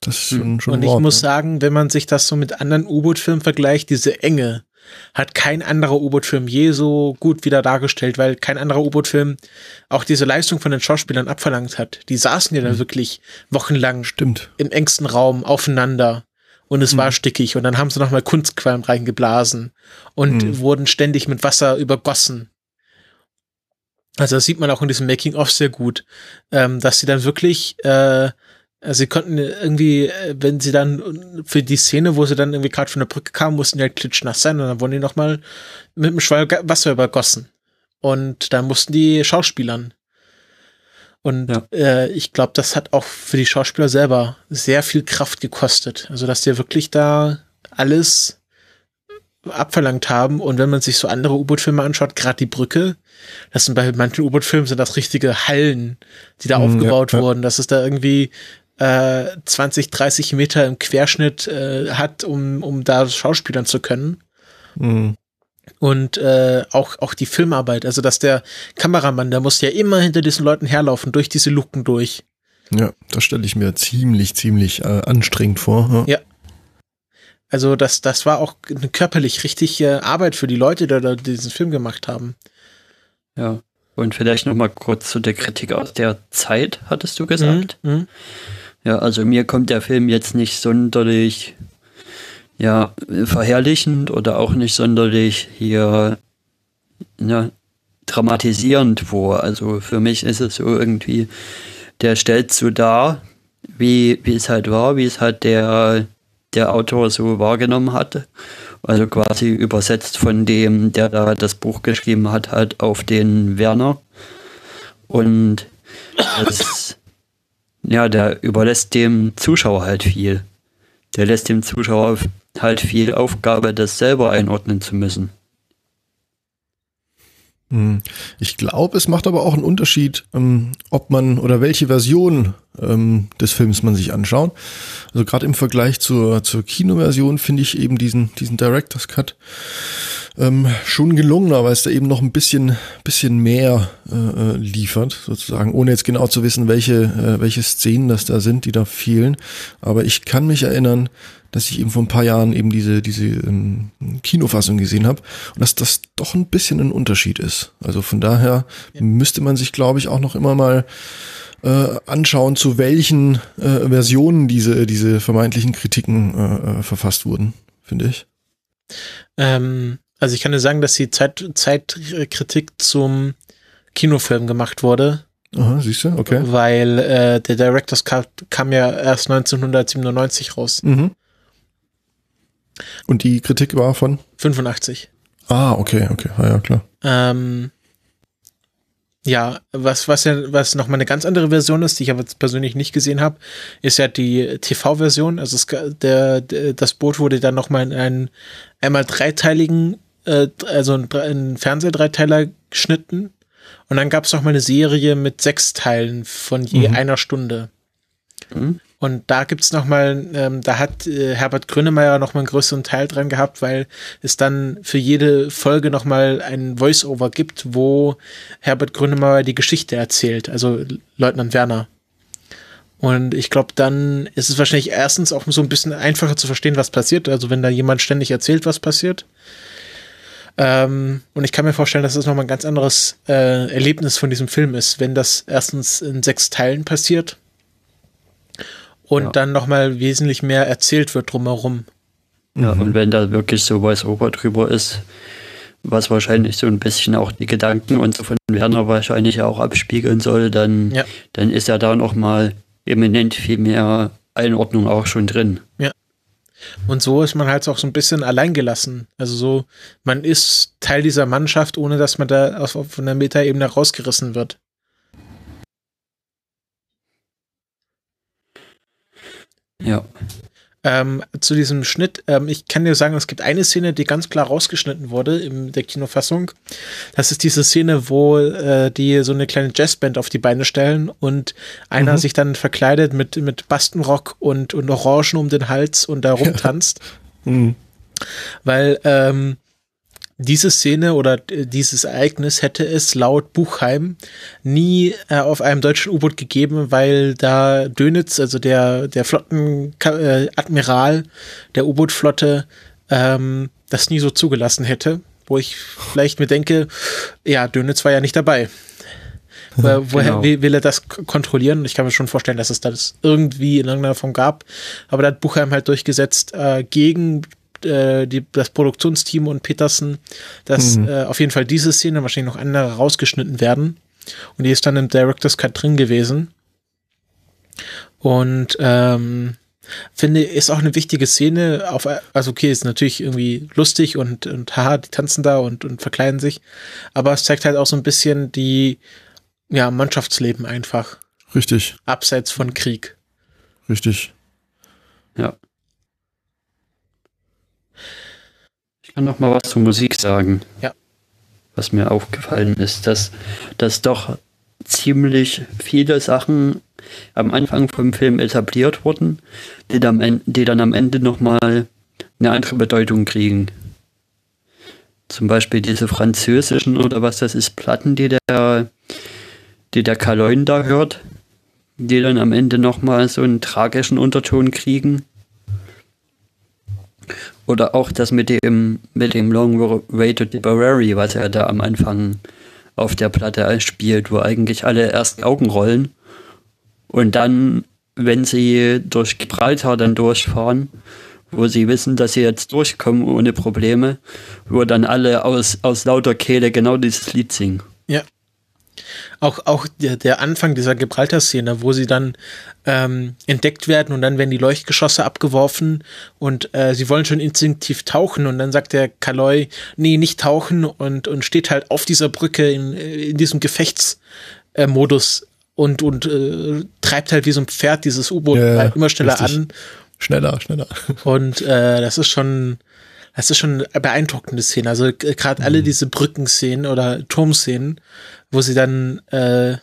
Das ist schon, schon Und ich Wort, muss ne? sagen, wenn man sich das so mit anderen U-Boot-Filmen vergleicht, diese Enge hat kein anderer U-Boot-Film je so gut wieder dargestellt, weil kein anderer U-Boot-Film auch diese Leistung von den Schauspielern abverlangt hat. Die saßen ja da mhm. wirklich wochenlang Stimmt. im engsten Raum aufeinander und es mhm. war stickig und dann haben sie nochmal Kunstqualm reingeblasen und mhm. wurden ständig mit Wasser übergossen. Also das sieht man auch in diesem Making-of sehr gut, ähm, dass sie dann wirklich äh, also sie konnten irgendwie, äh, wenn sie dann für die Szene, wo sie dann irgendwie gerade von der Brücke kamen, mussten die halt klitschnass sein und dann wurden die nochmal mit einem Schwall Wasser übergossen. Und dann mussten die Schauspielern. Und ja. äh, ich glaube, das hat auch für die Schauspieler selber sehr viel Kraft gekostet. Also dass die wirklich da alles abverlangt haben. Und wenn man sich so andere U-Boot-Filme anschaut, gerade die Brücke, das sind bei manchen U-Boot-Filmen sind das richtige Hallen, die da mhm, aufgebaut ja, wurden. Das ist da irgendwie äh, 20, 30 Meter im Querschnitt äh, hat, um, um da schauspielern zu können. Mhm. Und äh, auch, auch die Filmarbeit, also dass der Kameramann, der muss ja immer hinter diesen Leuten herlaufen, durch diese Luken durch. Ja, das stelle ich mir ziemlich, ziemlich äh, anstrengend vor. Ja. ja. Also das, das war auch eine körperlich richtige Arbeit für die Leute, die da diesen Film gemacht haben. Ja. Und vielleicht noch mal kurz zu der Kritik aus der Zeit, hattest du gesagt? Mhm. Mhm. Ja, also mir kommt der Film jetzt nicht sonderlich ja, verherrlichend oder auch nicht sonderlich hier ja, dramatisierend vor. Also für mich ist es so irgendwie, der stellt so dar, wie, wie es halt war, wie es halt der, der Autor so wahrgenommen hatte. Also quasi übersetzt von dem, der da das Buch geschrieben hat, halt auf den Werner. Und das ja, der überlässt dem Zuschauer halt viel. Der lässt dem Zuschauer halt viel Aufgabe, das selber einordnen zu müssen. Hm. Ich glaube, es macht aber auch einen Unterschied, ähm, ob man oder welche Version ähm, des Films man sich anschaut. Also gerade im Vergleich zur, zur Kinoversion finde ich eben diesen, diesen Director's Cut ähm, schon gelungener, weil es da eben noch ein bisschen, bisschen mehr äh, äh, liefert, sozusagen, ohne jetzt genau zu wissen, welche, äh, welche Szenen das da sind, die da fehlen. Aber ich kann mich erinnern, dass ich eben vor ein paar Jahren eben diese, diese ähm, Kinofassung gesehen habe und dass das doch ein bisschen ein Unterschied ist. Also von daher ja. müsste man sich, glaube ich, auch noch immer mal äh, anschauen, zu welchen äh, Versionen diese, diese vermeintlichen Kritiken äh, äh verfasst wurden, finde ich. Ähm, also ich kann dir sagen, dass die Zeit, Zeitkritik zum Kinofilm gemacht wurde. Aha, siehst du, okay. Weil äh, der Director's Cut kam ja erst 1997 raus. Mhm. Und die Kritik war von? 85. Ah, okay, okay, ah, ja, klar. Ähm, ja, was, was ja, was nochmal eine ganz andere Version ist, die ich aber persönlich nicht gesehen habe, ist ja die TV-Version. Also es, der, der, das Boot wurde dann nochmal in einen einmal dreiteiligen, äh, also ein, ein Fernsehdreiteiler geschnitten. Und dann gab es noch mal eine Serie mit sechs Teilen von je mhm. einer Stunde. Mhm. Und da gibt's noch mal, ähm, da hat äh, Herbert Grönemeyer noch mal einen größeren Teil dran gehabt, weil es dann für jede Folge noch mal ein Voice-Over gibt, wo Herbert Grönemeyer die Geschichte erzählt, also Leutnant Werner. Und ich glaube, dann ist es wahrscheinlich erstens auch so ein bisschen einfacher zu verstehen, was passiert. Also wenn da jemand ständig erzählt, was passiert. Ähm, und ich kann mir vorstellen, dass es das nochmal ein ganz anderes äh, Erlebnis von diesem Film ist, wenn das erstens in sechs Teilen passiert und ja. dann nochmal wesentlich mehr erzählt wird drumherum. Ja, mhm. und wenn da wirklich so Voice-Over drüber ist, was wahrscheinlich so ein bisschen auch die Gedanken und so von Werner wahrscheinlich auch abspiegeln soll, dann, ja. dann ist ja da nochmal eminent viel mehr Einordnung auch schon drin. Ja. Und so ist man halt auch so ein bisschen alleingelassen. Also so, man ist Teil dieser Mannschaft, ohne dass man da auf, auf einer Metaebene rausgerissen wird. Ja. Ähm, zu diesem Schnitt, ähm, ich kann dir sagen, es gibt eine Szene, die ganz klar rausgeschnitten wurde in der Kinofassung. Das ist diese Szene, wo äh, die so eine kleine Jazzband auf die Beine stellen und einer mhm. sich dann verkleidet mit, mit Bastenrock und, und Orangen um den Hals und da rumtanzt. mhm. Weil ähm, diese Szene oder dieses Ereignis hätte es laut Buchheim nie äh, auf einem deutschen U-Boot gegeben, weil da Dönitz, also der, der Flottenadmiral äh, der U-Boot-Flotte, ähm, das nie so zugelassen hätte, wo ich vielleicht mir denke, ja, Dönitz war ja nicht dabei. Woher genau. will, er das kontrollieren? Ich kann mir schon vorstellen, dass es das irgendwie in irgendeiner Form gab. Aber da hat Buchheim halt durchgesetzt äh, gegen äh, die, das Produktionsteam und Peterson, dass mhm. äh, auf jeden Fall diese Szene, wahrscheinlich noch andere rausgeschnitten werden. Und die ist dann im Director's Cut drin gewesen. Und ähm, finde, ist auch eine wichtige Szene. Auf, also okay, ist natürlich irgendwie lustig und, und haha, die tanzen da und, und verkleiden sich. Aber es zeigt halt auch so ein bisschen die, ja, Mannschaftsleben einfach. Richtig. Abseits von Krieg. Richtig. Ja. Ich kann noch mal was zur Musik sagen. Ja. Was mir aufgefallen ist, dass, dass doch ziemlich viele Sachen am Anfang vom Film etabliert wurden, die dann, die dann am Ende nochmal eine andere Bedeutung kriegen. Zum Beispiel diese französischen oder was das ist, Platten, die der, die der Kaloin da hört, die dann am Ende nochmal so einen tragischen Unterton kriegen. Oder auch das mit dem, mit dem Long Way to Tipperary, was er da am Anfang auf der Platte spielt, wo eigentlich alle erst Augen rollen und dann, wenn sie durch Gibraltar dann durchfahren, wo sie wissen, dass sie jetzt durchkommen ohne Probleme, wo dann alle aus, aus lauter Kehle genau dieses Lied singen. Ja. Auch, auch der, der Anfang dieser Gibraltar-Szene, wo sie dann ähm, entdeckt werden und dann werden die Leuchtgeschosse abgeworfen und äh, sie wollen schon instinktiv tauchen und dann sagt der Kaloi, nee, nicht tauchen und, und steht halt auf dieser Brücke in, in diesem Gefechtsmodus und, und äh, treibt halt wie so ein Pferd dieses U-Boot ja, halt immer schneller richtig. an. Schneller, schneller. Und äh, das ist schon, das ist schon eine beeindruckende Szene. Also gerade mhm. alle diese Brückenszenen oder Turmszenen, wo sie dann äh,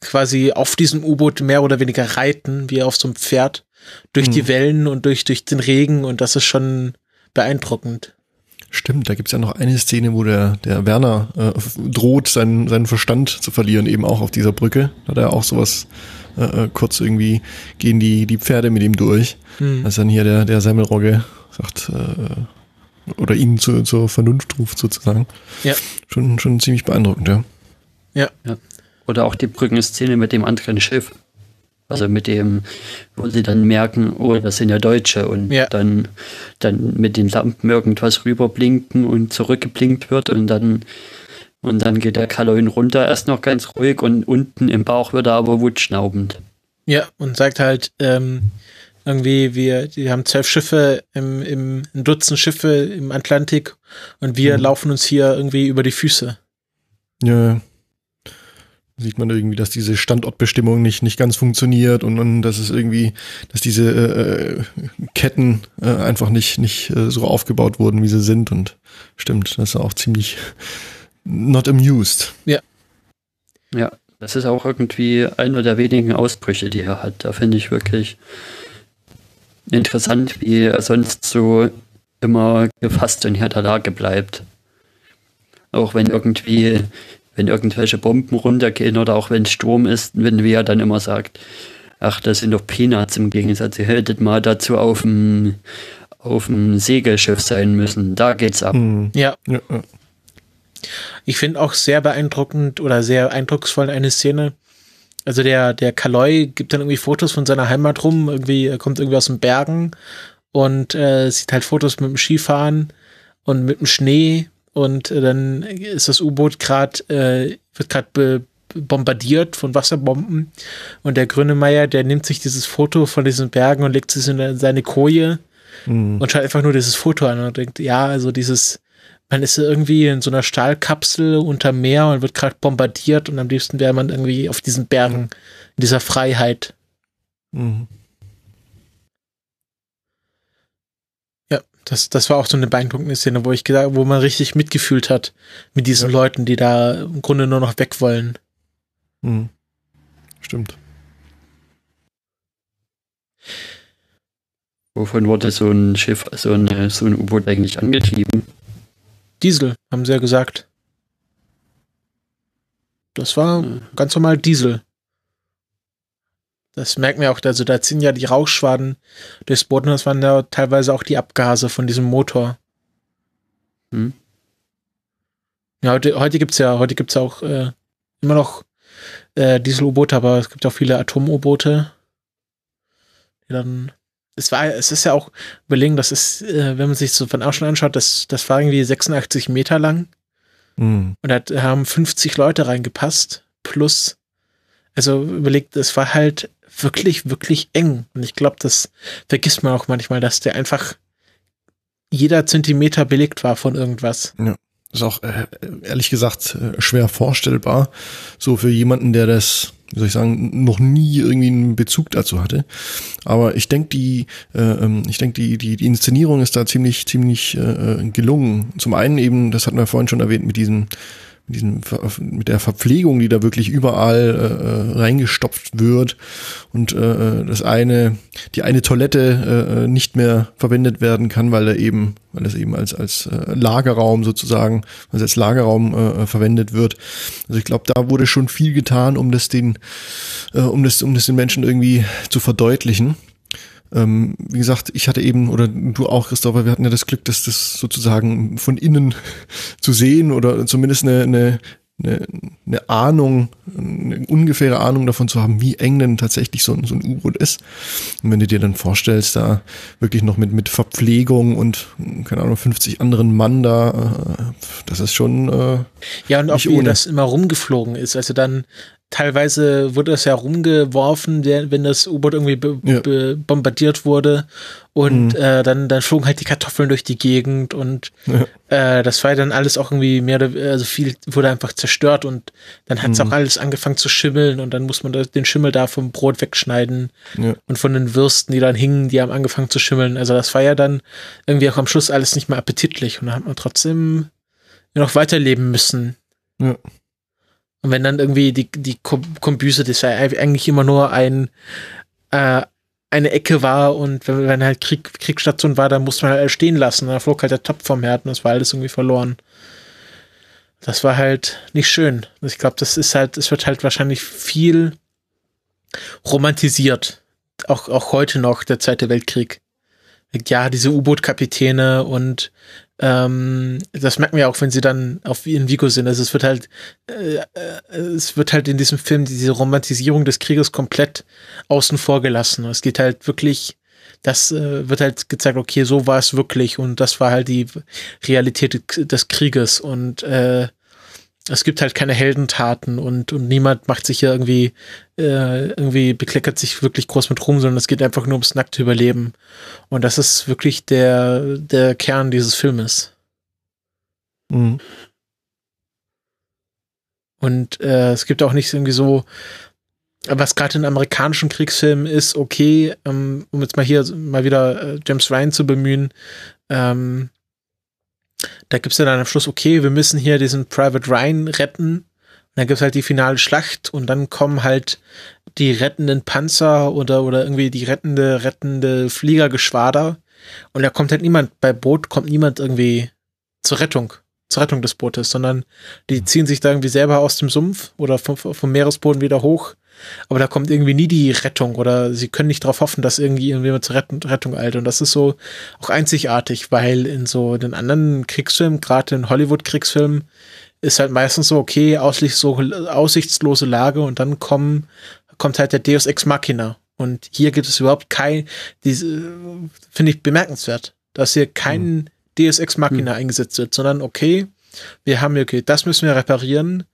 quasi auf diesem U-Boot mehr oder weniger reiten, wie auf so einem Pferd, durch mhm. die Wellen und durch, durch den Regen und das ist schon beeindruckend. Stimmt, da gibt's ja noch eine Szene, wo der, der Werner äh, droht, seinen, seinen Verstand zu verlieren, eben auch auf dieser Brücke. Da hat er auch sowas äh, äh, kurz irgendwie, gehen die, die Pferde mit ihm durch. Hm. Als dann hier der, der Semmelrogge sagt, äh, oder ihn zu, zur Vernunft ruft sozusagen. Ja. Schon, schon ziemlich beeindruckend, ja. Ja. ja. Oder auch die Brückenszene mit dem anderen Schiff. Also mit dem, wo sie dann merken, oh, das sind ja Deutsche und ja. dann, dann mit den Lampen irgendwas rüberblinken und zurückgeblinkt wird und dann, und dann geht der Kaloin runter, erst noch ganz ruhig und unten im Bauch wird er aber wutschnaubend. Ja, und sagt halt, ähm, irgendwie, wir, die haben zwölf Schiffe im, im, ein Dutzend Schiffe im Atlantik und wir mhm. laufen uns hier irgendwie über die Füße. Ja, sieht man irgendwie, dass diese Standortbestimmung nicht, nicht ganz funktioniert und, und dass es irgendwie, dass diese äh, Ketten äh, einfach nicht, nicht äh, so aufgebaut wurden, wie sie sind. Und stimmt, das ist auch ziemlich not amused. Ja. Ja, das ist auch irgendwie einer der wenigen Ausbrüche, die er hat. Da finde ich wirklich interessant, wie er sonst so immer gefasst in der Lage bleibt. Auch wenn irgendwie wenn irgendwelche Bomben runtergehen oder auch wenn Sturm ist, wenn wir dann immer sagt, ach, das sind doch Peanuts im Gegensatz, ihr hättet mal dazu auf dem auf dem Segelschiff sein müssen. Da geht's ab. Ja. ja. Ich finde auch sehr beeindruckend oder sehr eindrucksvoll eine Szene. Also der, der Kaloi gibt dann irgendwie Fotos von seiner Heimat rum, irgendwie, er kommt irgendwie aus den Bergen und äh, sieht halt Fotos mit dem Skifahren und mit dem Schnee und äh, dann ist das U-Boot gerade, äh, wird gerade bombardiert von Wasserbomben und der Grünemeier, der nimmt sich dieses Foto von diesen Bergen und legt es in seine Koje mhm. und schaut einfach nur dieses Foto an und denkt, ja, also dieses, man ist irgendwie in so einer Stahlkapsel unter Meer und wird gerade bombardiert und am liebsten wäre man irgendwie auf diesen Bergen, in dieser Freiheit. Mhm. Das, das war auch so eine beeindruckende Szene, wo ich gesagt, wo man richtig mitgefühlt hat mit diesen ja. Leuten, die da im Grunde nur noch weg wollen. Mhm. Stimmt. Wovon wurde so ein Schiff, so ein, so ein U-Boot eigentlich angetrieben? Diesel, haben sie ja gesagt. Das war ja. ganz normal Diesel. Das merken wir auch, also da ziehen ja die Rauchschwaden durchs Boden, das waren ja teilweise auch die Abgase von diesem Motor. Hm. Ja, heute, heute gibt's ja, heute gibt's auch äh, immer noch äh, Diesel-U-Boote, aber es gibt auch viele Atom-U-Boote. Die dann. Es war, es ist ja auch überlegen, das ist, äh, wenn man sich so von außen anschaut, das, das war irgendwie 86 Meter lang Mhm. und da haben 50 Leute reingepasst. Plus, also überlegt, es war halt wirklich, wirklich eng. Und ich glaube, das vergisst man auch manchmal, dass der einfach jeder Zentimeter belegt war von irgendwas. Ist auch äh, ehrlich gesagt äh, schwer vorstellbar, so für jemanden, der das, wie soll ich sagen, noch nie irgendwie einen Bezug dazu hatte. Aber ich denke, die, äh, ähm, ich denke, die, die, die Inszenierung ist da ziemlich, ziemlich äh, gelungen. Zum einen eben, das hatten wir vorhin schon erwähnt, mit diesem mit, diesem, mit der Verpflegung, die da wirklich überall äh, äh, reingestopft wird und äh, das eine, die eine Toilette äh, äh, nicht mehr verwendet werden kann, weil er eben, weil es eben als als äh, Lagerraum sozusagen, also als Lagerraum äh, äh, verwendet wird. Also ich glaube, da wurde schon viel getan, um das den, äh, um das, um das den Menschen irgendwie zu verdeutlichen. Ähm, wie gesagt, ich hatte eben, oder du auch, Christopher, wir hatten ja das Glück, dass das sozusagen von innen (laughs) zu sehen oder zumindest eine, eine, eine, eine Ahnung, eine ungefähre Ahnung davon zu haben, wie eng denn tatsächlich so ein, so ein U-Boot ist. Und wenn du dir dann vorstellst, da wirklich noch mit, mit Verpflegung und, keine Ahnung, 50 anderen Mann da, äh, das ist schon, äh, Ja, und auch wie ohne. das immer rumgeflogen ist. Also dann teilweise wurde das ja rumgeworfen, wenn das U-Boot irgendwie Ja. bombardiert wurde. Und äh, dann, dann flogen halt die Kartoffeln durch die Gegend und Ja. äh, das war ja dann alles auch irgendwie mehr oder also viel wurde einfach zerstört und dann hat es Mhm. auch alles angefangen zu schimmeln und dann muss man den Schimmel da vom Brot wegschneiden ja. und von den Würsten, die dann hingen, die haben angefangen zu schimmeln. Also das war ja dann irgendwie auch am Schluss alles nicht mehr appetitlich und da hat man trotzdem noch weiterleben müssen. Ja. Und wenn dann irgendwie die, die Kom- Kombüse, das ja eigentlich immer nur ein, äh, eine Ecke war und wenn, wenn halt Krieg, Kriegsstation war, dann musste man halt stehen lassen. Dann flog halt der Topf vom Herd und das war alles irgendwie verloren. Das war halt nicht schön. Ich glaube, das ist halt, es wird halt wahrscheinlich viel romantisiert. Auch, auch heute noch, der Zweite Weltkrieg. Ja, diese U-Boot-Kapitäne und ähm, das merken wir auch, wenn sie dann auf in Vigo sind. Also es wird halt, äh, äh, es wird halt in diesem Film diese Romantisierung des Krieges komplett außen vor gelassen. Es geht halt wirklich, das äh, wird halt gezeigt, okay, so war es wirklich und das war halt die Realität des Krieges und äh, es gibt halt keine Heldentaten und, und niemand macht sich hier irgendwie, äh, irgendwie bekleckert sich wirklich groß mit rum, sondern es geht einfach nur ums nackte Überleben. Und das ist wirklich der, der Kern dieses Filmes. Mhm. Und äh, es gibt auch nicht irgendwie so, was gerade in amerikanischen Kriegsfilmen ist, okay, ähm, um jetzt mal hier mal wieder äh, James Ryan zu bemühen, ähm, da gibt's ja dann am Schluss, okay, wir müssen hier diesen Private Ryan retten. Und dann gibt's halt die finale Schlacht und dann kommen halt die rettenden Panzer oder, oder irgendwie die rettende, rettende Fliegergeschwader. Und da kommt halt niemand, bei Boot kommt niemand irgendwie zur Rettung, zur Rettung des Bootes, sondern die ziehen sich da irgendwie selber aus dem Sumpf oder vom, vom Meeresboden wieder hoch. Aber da kommt irgendwie nie die Rettung oder sie können nicht darauf hoffen, dass irgendwie irgendjemand zur Rettung, Rettung eilt. Und das ist so auch einzigartig, weil in so den anderen Kriegsfilmen, gerade in Hollywood-Kriegsfilmen, ist halt meistens so, okay, aussichtslose Lage und dann kommen, kommt halt der Deus Ex Machina. Und hier gibt es überhaupt kein, diese, finde ich bemerkenswert, dass hier kein Deus Ex Machina eingesetzt wird, sondern okay, wir haben hier, okay, das müssen wir reparieren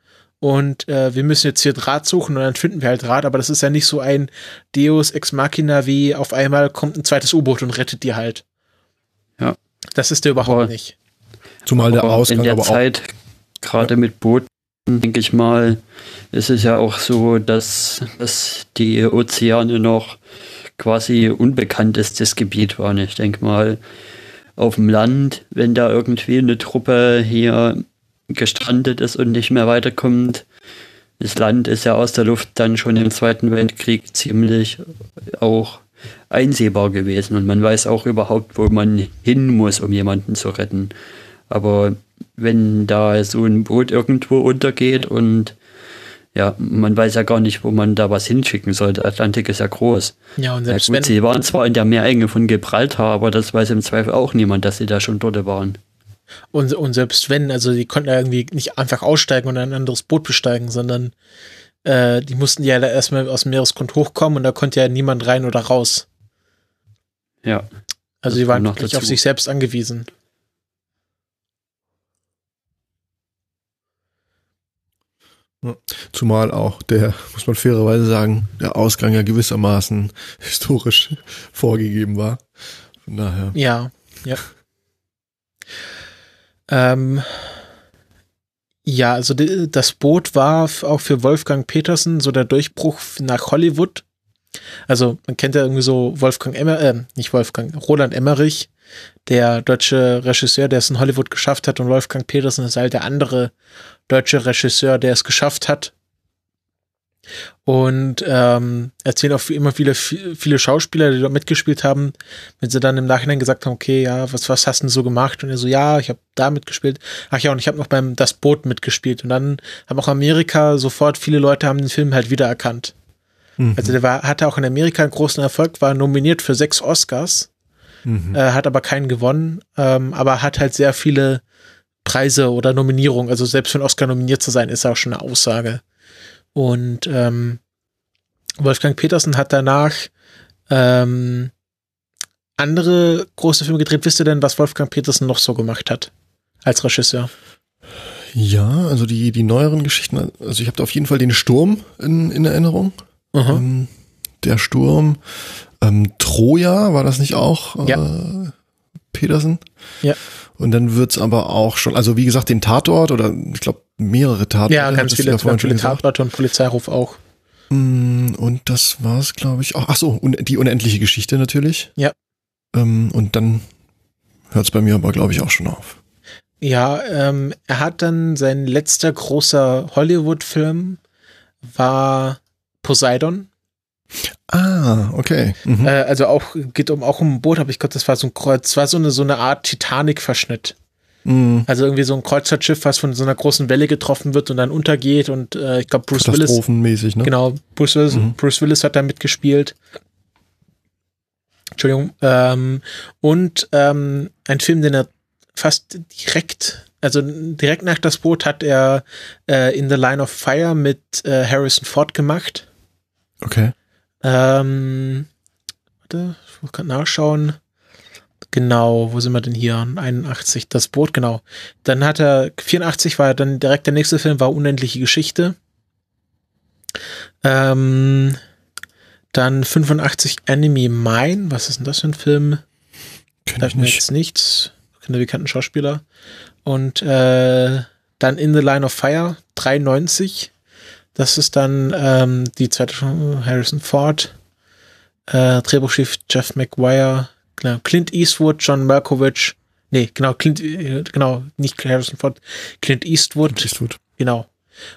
und äh, wir müssen jetzt hier Draht suchen und dann finden wir halt Draht, aber das ist ja nicht so ein Deus Ex Machina wie auf einmal kommt ein zweites U-Boot und rettet die halt. Ja. Das ist der überhaupt Aber- nicht. Zumal der Aber Ausgang in der aber auch Zeit, gerade mit Booten, denke ich mal, ist es ja auch so, dass, dass die Ozeane noch quasi unbekanntestes Gebiet waren. Ich denke mal, auf dem Land, wenn da irgendwie eine Truppe hier gestrandet ist und nicht mehr weiterkommt, das Land ist ja aus der Luft dann schon im Zweiten Weltkrieg ziemlich auch einsehbar gewesen und man weiß auch überhaupt, wo man hin muss, um jemanden zu retten. Aber wenn da so ein Boot irgendwo untergeht und ja, man weiß ja gar nicht, wo man da was hinschicken soll. Der Atlantik ist ja groß. Ja, und Ja, selbst gut, wenn, sie waren zwar in der Meerenge von Gibraltar, aber das weiß im Zweifel auch niemand, dass sie da schon dort waren. Und, und selbst wenn, also die konnten ja irgendwie nicht einfach aussteigen und ein anderes Boot besteigen, sondern äh, die mussten ja da erstmal aus dem Meeresgrund hochkommen und da konnte ja niemand rein oder raus. Ja. Also die waren wirklich auf sich selbst angewiesen. Zumal auch der, muss man fairerweise sagen, der Ausgang ja gewissermaßen (laughs) historisch vorgegeben war. Von daher. Ja, ja. Ähm, ja, also die, das Boot war auch für Wolfgang Petersen so der Durchbruch nach Hollywood. Also man kennt ja irgendwie so Wolfgang Emmer, äh, nicht Wolfgang, Roland Emmerich, der deutsche Regisseur, der es in Hollywood geschafft hat und Wolfgang Petersen ist halt der andere deutsche Regisseur, der es geschafft hat. Und ähm, erzählen auch immer viele, viele Schauspieler, die dort mitgespielt haben, wenn sie dann im Nachhinein gesagt haben, okay, ja, was, was hast du denn so gemacht? Und er so, ja, ich habe da mitgespielt. Ach ja, und ich habe noch beim Das Boot mitgespielt. Und dann haben auch Amerika sofort, viele Leute haben den Film halt wiedererkannt. Mhm. Also der war, hatte auch in Amerika einen großen Erfolg, war nominiert für sechs Oscars, Mhm. äh, hat aber keinen gewonnen, ähm, aber hat halt sehr viele Preise oder Nominierungen. Also selbst für einen Oscar nominiert zu sein, ist auch schon eine Aussage. Und ähm, Wolfgang Petersen hat danach ähm, andere große Filme gedreht. Wisst ihr denn, was Wolfgang Petersen noch so gemacht hat als Regisseur? Ja, also die, die neueren Geschichten, also ich habe da auf jeden Fall den Sturm in, in Erinnerung. Ähm, der Sturm. Ähm, Troja, war das nicht auch äh, Ja. Petersen? Ja. Und dann wird's aber auch schon, also wie gesagt, den Tatort oder ich glaube mehrere Tatorte. ja, ganz viele, ja ganz viele. Tatorte und Polizeiruf auch. Mm, Und das war's, glaube ich. Auch. Ach so, die unendliche Geschichte natürlich. Ja. Ähm, und dann hört's bei mir aber, glaube ich, auch schon auf. Ja, ähm, er hat dann sein letzter großer Hollywood-Film war Poseidon. Ah, okay. Mhm. Äh, also auch geht um auch um ein Boot, aber ich glaube, das war so ein Kreuz, war so eine so eine Art Titanic-Verschnitt. Mm, Also irgendwie so ein Kreuzfahrtschiff, was von so einer großen Welle getroffen wird und dann untergeht und äh, ich glaube Bruce Willis, ne? genau, Bruce Willis, Mhm. Bruce Willis hat da mitgespielt. Entschuldigung. Ähm, und ähm, ein Film, den er fast direkt, also direkt nach das Boot hat er äh, In the Line of Fire mit äh, Harrison Ford gemacht. Okay. Ähm, warte, ich muss gerade nachschauen. Genau, wo sind wir denn hier? 81, das Boot, genau. Dann hat er, 84 war dann direkt der nächste Film, war Unendliche Geschichte. Ähm, dann 85 Enemy Mine, was ist denn das für ein Film? Kenn ich nicht. jetzt nichts. Keine bekannten Schauspieler. Und äh, dann In the Line of Fire, 93. Das ist dann ähm, die zweite Chance, Harrison Ford. Äh, Drehbuchschiff Jeff McGuire. Genau, Clint Eastwood, John Malkovich. Nee, genau, Clint, äh, genau, nicht Harrison Ford, Clint Eastwood, Eastwood. genau.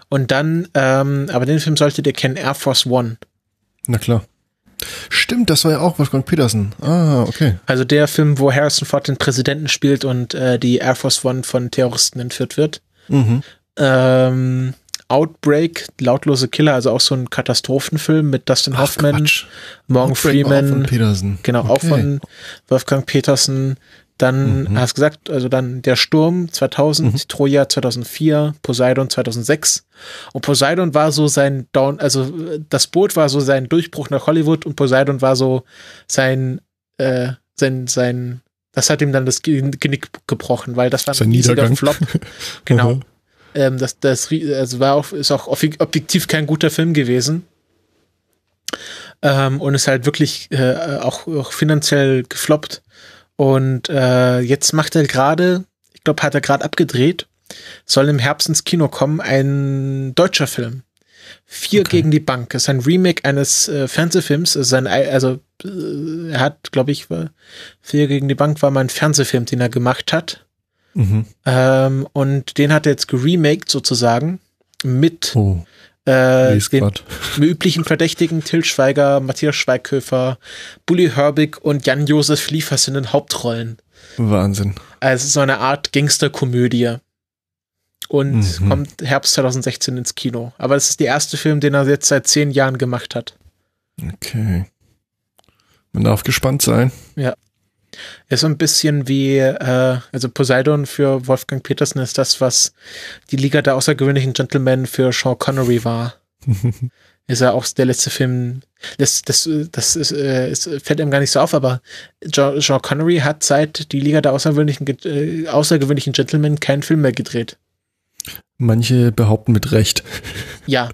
Und dann, ähm, aber den Film solltet ihr kennen, Air Force One. Na klar. Stimmt, das war ja auch Wolfgang Petersen. Ah, okay. Also der Film, wo Harrison Ford den Präsidenten spielt und äh, die Air Force One von Terroristen entführt wird. Mhm. Ähm, Outbreak, Lautlose Killer, also auch so ein Katastrophenfilm mit Dustin Ach, Hoffman, Quatsch. Morgan Outbreak auch Von Freeman, Petersen. genau, auch Okay. von Wolfgang Petersen. Dann, Mhm. hast gesagt, also dann Der Sturm 2000, Troja 2004, Poseidon 2006. Und Poseidon war so sein Down, also das Boot war so sein Durchbruch nach Hollywood und Poseidon war so sein, äh, sein, sein, das hat ihm dann das Ge- Genick gebrochen, weil das war ein riesiger. Flop. (laughs) Genau. Ähm, das, das also war auch, ist auch obje- objektiv kein guter Film gewesen. Ähm, und ist halt wirklich äh, auch, auch finanziell gefloppt. Und äh, jetzt macht er gerade, ich glaube, hat er gerade abgedreht, soll im Herbst ins Kino kommen, ein deutscher Film. Vier Okay. gegen die Bank. Das ist ein Remake eines äh, Fernsehfilms. Ist ein, Ei- also äh, er hat, glaube ich, war- Vier gegen die Bank war mal ein Fernsehfilm, den er gemacht hat. Mhm. Ähm, und den hat er jetzt geremaked sozusagen mit Oh, äh, den üblichen Verdächtigen Till Schweiger, Matthias Schweighöfer, Bully Herbig und Jan-Josef Liefers in den Hauptrollen. Wahnsinn. Also so eine Art Gangsterkomödie. Und Mhm. kommt Herbst 2016 ins Kino. Aber das ist der erste Film, den er jetzt seit zehn Jahren gemacht hat. Okay. Man darf gespannt sein. Ist so ein bisschen wie, äh, also Poseidon für Wolfgang Petersen ist das, was die Liga der außergewöhnlichen Gentlemen für Sean Connery war. (laughs) ist ja auch der letzte Film. Das, das, das ist, äh, ist, fällt ihm gar nicht so auf, aber Jean Connery hat seit die Liga der außergewöhnlichen, äh, außergewöhnlichen Gentlemen keinen Film mehr gedreht. Manche behaupten mit Recht. Ja.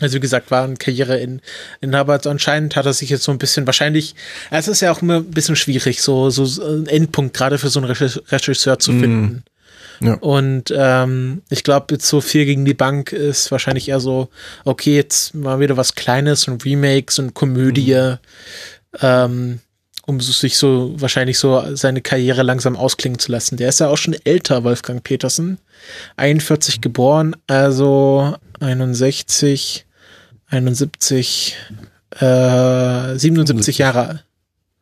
Also wie gesagt, war eine Karriere in, in Harvard. Anscheinend hat er sich jetzt so ein bisschen wahrscheinlich, es ist ja auch immer ein bisschen schwierig, so, so ein Endpunkt gerade für so einen Regisseur zu finden. Mm. Ja. Und ähm, ich glaube, jetzt so viel gegen die Bank ist wahrscheinlich eher so, okay, jetzt mal wieder was Kleines, ein Remake, so eine Komödie, mhm. ähm, um sich so wahrscheinlich so seine Karriere langsam ausklingen zu lassen. Der ist ja auch schon älter, Wolfgang Petersen. 41 geboren, also 61, 71, äh, 77 Jahre.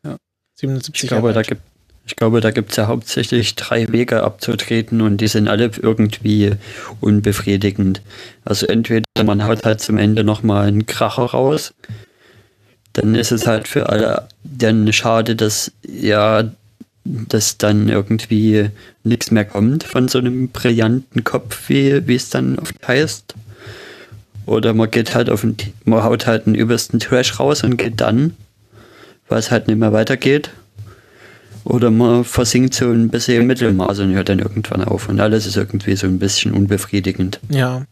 Ja. 77 ich glaube, Jahre. Da gibt, ich glaube, da gibt es ja hauptsächlich drei Wege abzutreten und die sind alle irgendwie unbefriedigend. Also entweder man haut halt zum Ende nochmal einen Kracher raus, dann ist es halt für alle dann schade, dass ja dass dann irgendwie nichts mehr kommt von so einem brillanten Kopf, wie, wie es dann oft heißt. Oder man geht halt auf den, man haut halt den übelsten Trash raus und geht dann, weil es halt nicht mehr weitergeht. Oder man versinkt so ein bisschen im Mittelmaß und hört dann irgendwann auf. Und alles ist irgendwie so ein bisschen unbefriedigend. Ja.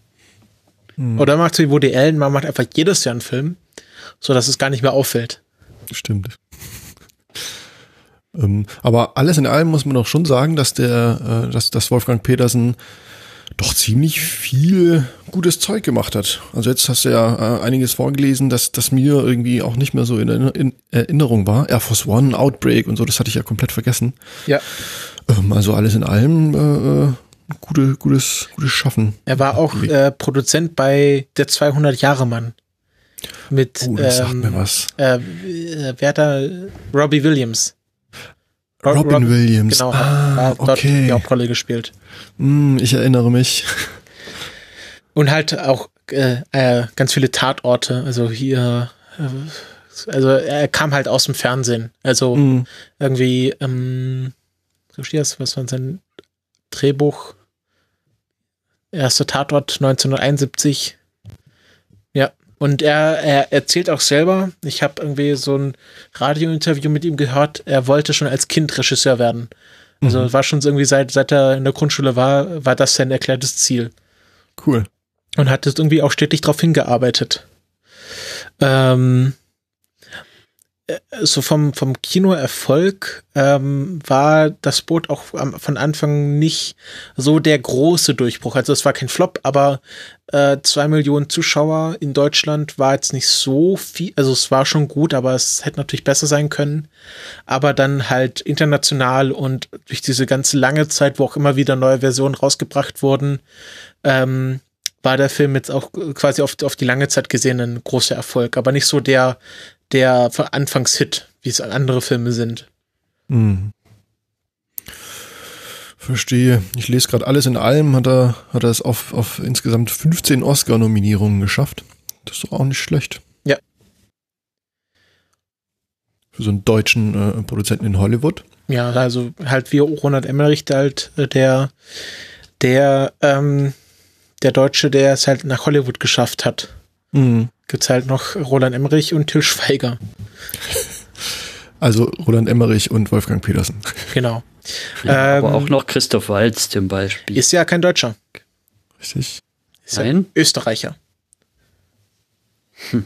Hm. Oder macht so wie Woody Allen, man macht einfach jedes Jahr einen Film, sodass es gar nicht mehr auffällt. Stimmt. (laughs) ähm, aber alles in allem muss man doch schon sagen, dass der, äh, dass, dass Wolfgang Petersen doch ziemlich viel gutes Zeug gemacht hat. Also jetzt hast du ja äh, einiges vorgelesen, dass das mir irgendwie auch nicht mehr so in, in, Erinnerung war. Air Force One, Outbreak und so, das hatte ich ja komplett vergessen. Ja. Ähm, also alles in allem äh gute, gutes, gutes Schaffen. Er war auch äh, Produzent bei Der 200 Jahre Mann. Mit, oh, das ähm, sagt mir was. Äh, äh wer hat da? Robbie Williams. Robin Rob, Williams. Genau, ah, hat dort okay. die Hauptrolle gespielt. Mm, ich erinnere mich. Und halt auch äh, äh, ganz viele Tatorte. Also hier, äh, also er kam halt aus dem Fernsehen. Also mm. irgendwie, ähm, was war sein Drehbuch? Erster Tatort 1971. Und er, er erzählt auch selber, ich habe irgendwie so ein Radiointerview mit ihm gehört, er wollte schon als Kind Regisseur werden. Also mhm. war schon irgendwie seit, seit er in der Grundschule war, war das sein erklärtes Ziel. Cool. Und hat es irgendwie auch stetig darauf hingearbeitet. Ähm, äh, so vom, vom Kinoerfolg ähm, war das Boot auch von Anfang nicht so der große Durchbruch. Also es war kein Flop, aber äh, zwei Millionen Zuschauer in Deutschland war jetzt nicht so viel. Also es war schon gut, aber es hätte natürlich besser sein können. Aber dann halt international und durch diese ganze lange Zeit, wo auch immer wieder neue Versionen rausgebracht wurden, ähm, war der Film jetzt auch quasi auf, auf die lange Zeit gesehen ein großer Erfolg, aber nicht so der der Anfangshit, wie es andere Filme sind. Hm. Verstehe. Ich lese gerade alles in allem, hat er, hat er es auf, auf insgesamt 15 Oscar-Nominierungen geschafft. Das ist doch auch nicht schlecht. Ja. Für so einen deutschen äh, Produzenten in Hollywood. Ja, also halt wie Ronald Emmerich, halt äh, der, der, ähm, der Deutsche, der es halt nach Hollywood geschafft hat. Mhm gibt es halt noch Roland Emmerich und Til Schweiger. Also Roland Emmerich und Wolfgang Petersen. Genau. Ja, ähm, aber auch noch Christoph Walz zum Beispiel. Ist ja kein Deutscher. Richtig. Ist Nein? Österreicher. Hm.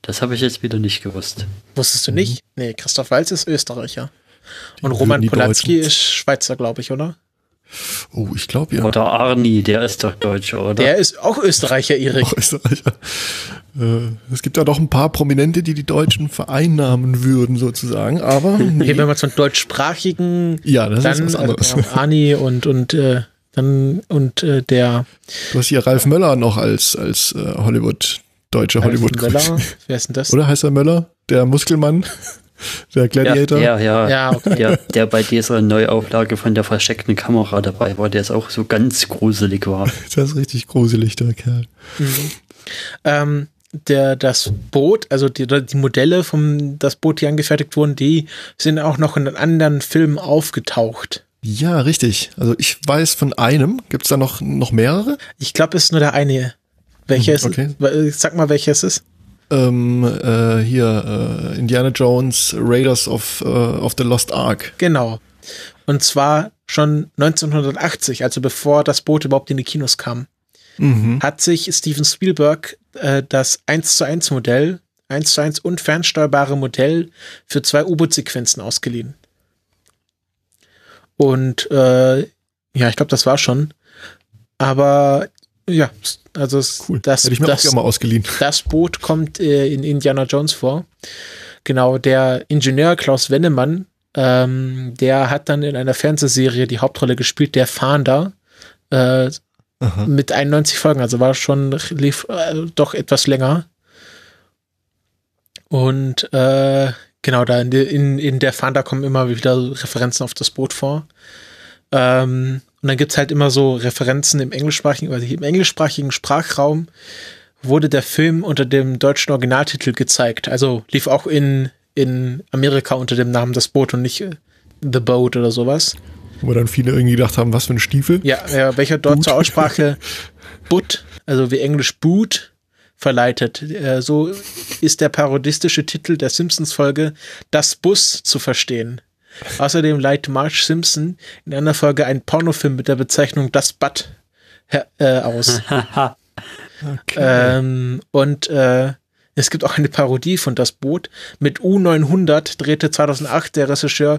Das habe ich jetzt wieder nicht gewusst. Wusstest du nicht? Mhm. Nee, Christoph Walz ist Österreicher. Die und Roman Polanski ist Schweizer, glaube ich, oder? Oh, ich glaube ja. Oder Arni, der ist doch Deutscher, oder? Der ist auch Österreicher, Erik. Auch Österreicher. Äh, es gibt ja doch ein paar Prominente, die die Deutschen vereinnahmen würden, sozusagen, aber. Nee. Okay, wenn man von deutschsprachigen. Ja, das dann, ist was anderes. Also Arni und, und, äh, dann, und äh, der. Du hast hier Ralf Möller noch als, als äh, Hollywood, deutscher Hollywood. Möller? Wer ist denn das? Oder heißt er Möller? Der Muskelmann? Der Gladiator? Ja, ja, ja okay. der, der bei dieser Neuauflage von der versteckten Kamera dabei war, der ist auch so ganz gruselig war. (laughs) das ist richtig gruselig, der Kerl. Mhm. Ähm, der, das Boot, also die, die Modelle vom das Boot, die angefertigt wurden, die sind auch noch in anderen Filmen aufgetaucht. Ja, richtig. Also ich weiß von einem. Gibt es da noch, noch mehrere? Ich glaube, es ist nur der eine. Welcher Hm, okay. ist? Sag mal, welcher es ist. Ähm, äh, hier, äh, Indiana Jones, Raiders of, äh, of the Lost Ark. Genau. Und zwar schon 1980, also bevor das Boot überhaupt in die Kinos kam, Mhm. hat sich Steven Spielberg äh, das 1 zu 1 Modell, 1 zu 1 und fernsteuerbare Modell für zwei U-Boot-Sequenzen ausgeliehen. Und äh, ja, ich glaube, das war schon. Aber ja, also Cool. das, Hätte ich mir das, auch mal ausgeliehen. das Boot kommt äh, in Indiana Jones vor. Genau, der Ingenieur Klaus Wennemann, ähm, der hat dann in einer Fernsehserie die Hauptrolle gespielt, der Fahnder, äh, mit 91 Folgen, also war schon lief äh, doch etwas länger. Und äh, genau, da in, der- in, in der Fahnder kommen immer wieder Referenzen auf das Boot vor. Ähm, und dann gibt's halt immer so Referenzen im englischsprachigen, also im englischsprachigen Sprachraum wurde der Film unter dem deutschen Originaltitel gezeigt. Also lief auch in, in Amerika unter dem Namen Das Boot und nicht äh, The Boat oder sowas. Wo dann viele irgendwie gedacht haben, was für ein Stiefel. Ja, ja welcher dort Boot. zur Aussprache (laughs) Butt, also wie Englisch Boot, verleitet. Äh, so ist der parodistische Titel der Simpsons-Folge Das Bus zu verstehen. Außerdem leiht Marge Simpson in einer Folge einen Pornofilm mit der Bezeichnung Das Butt her- äh, aus. (laughs) Ähm, und äh, es gibt auch eine Parodie von Das Boot. Mit U900 drehte 2008 der Regisseur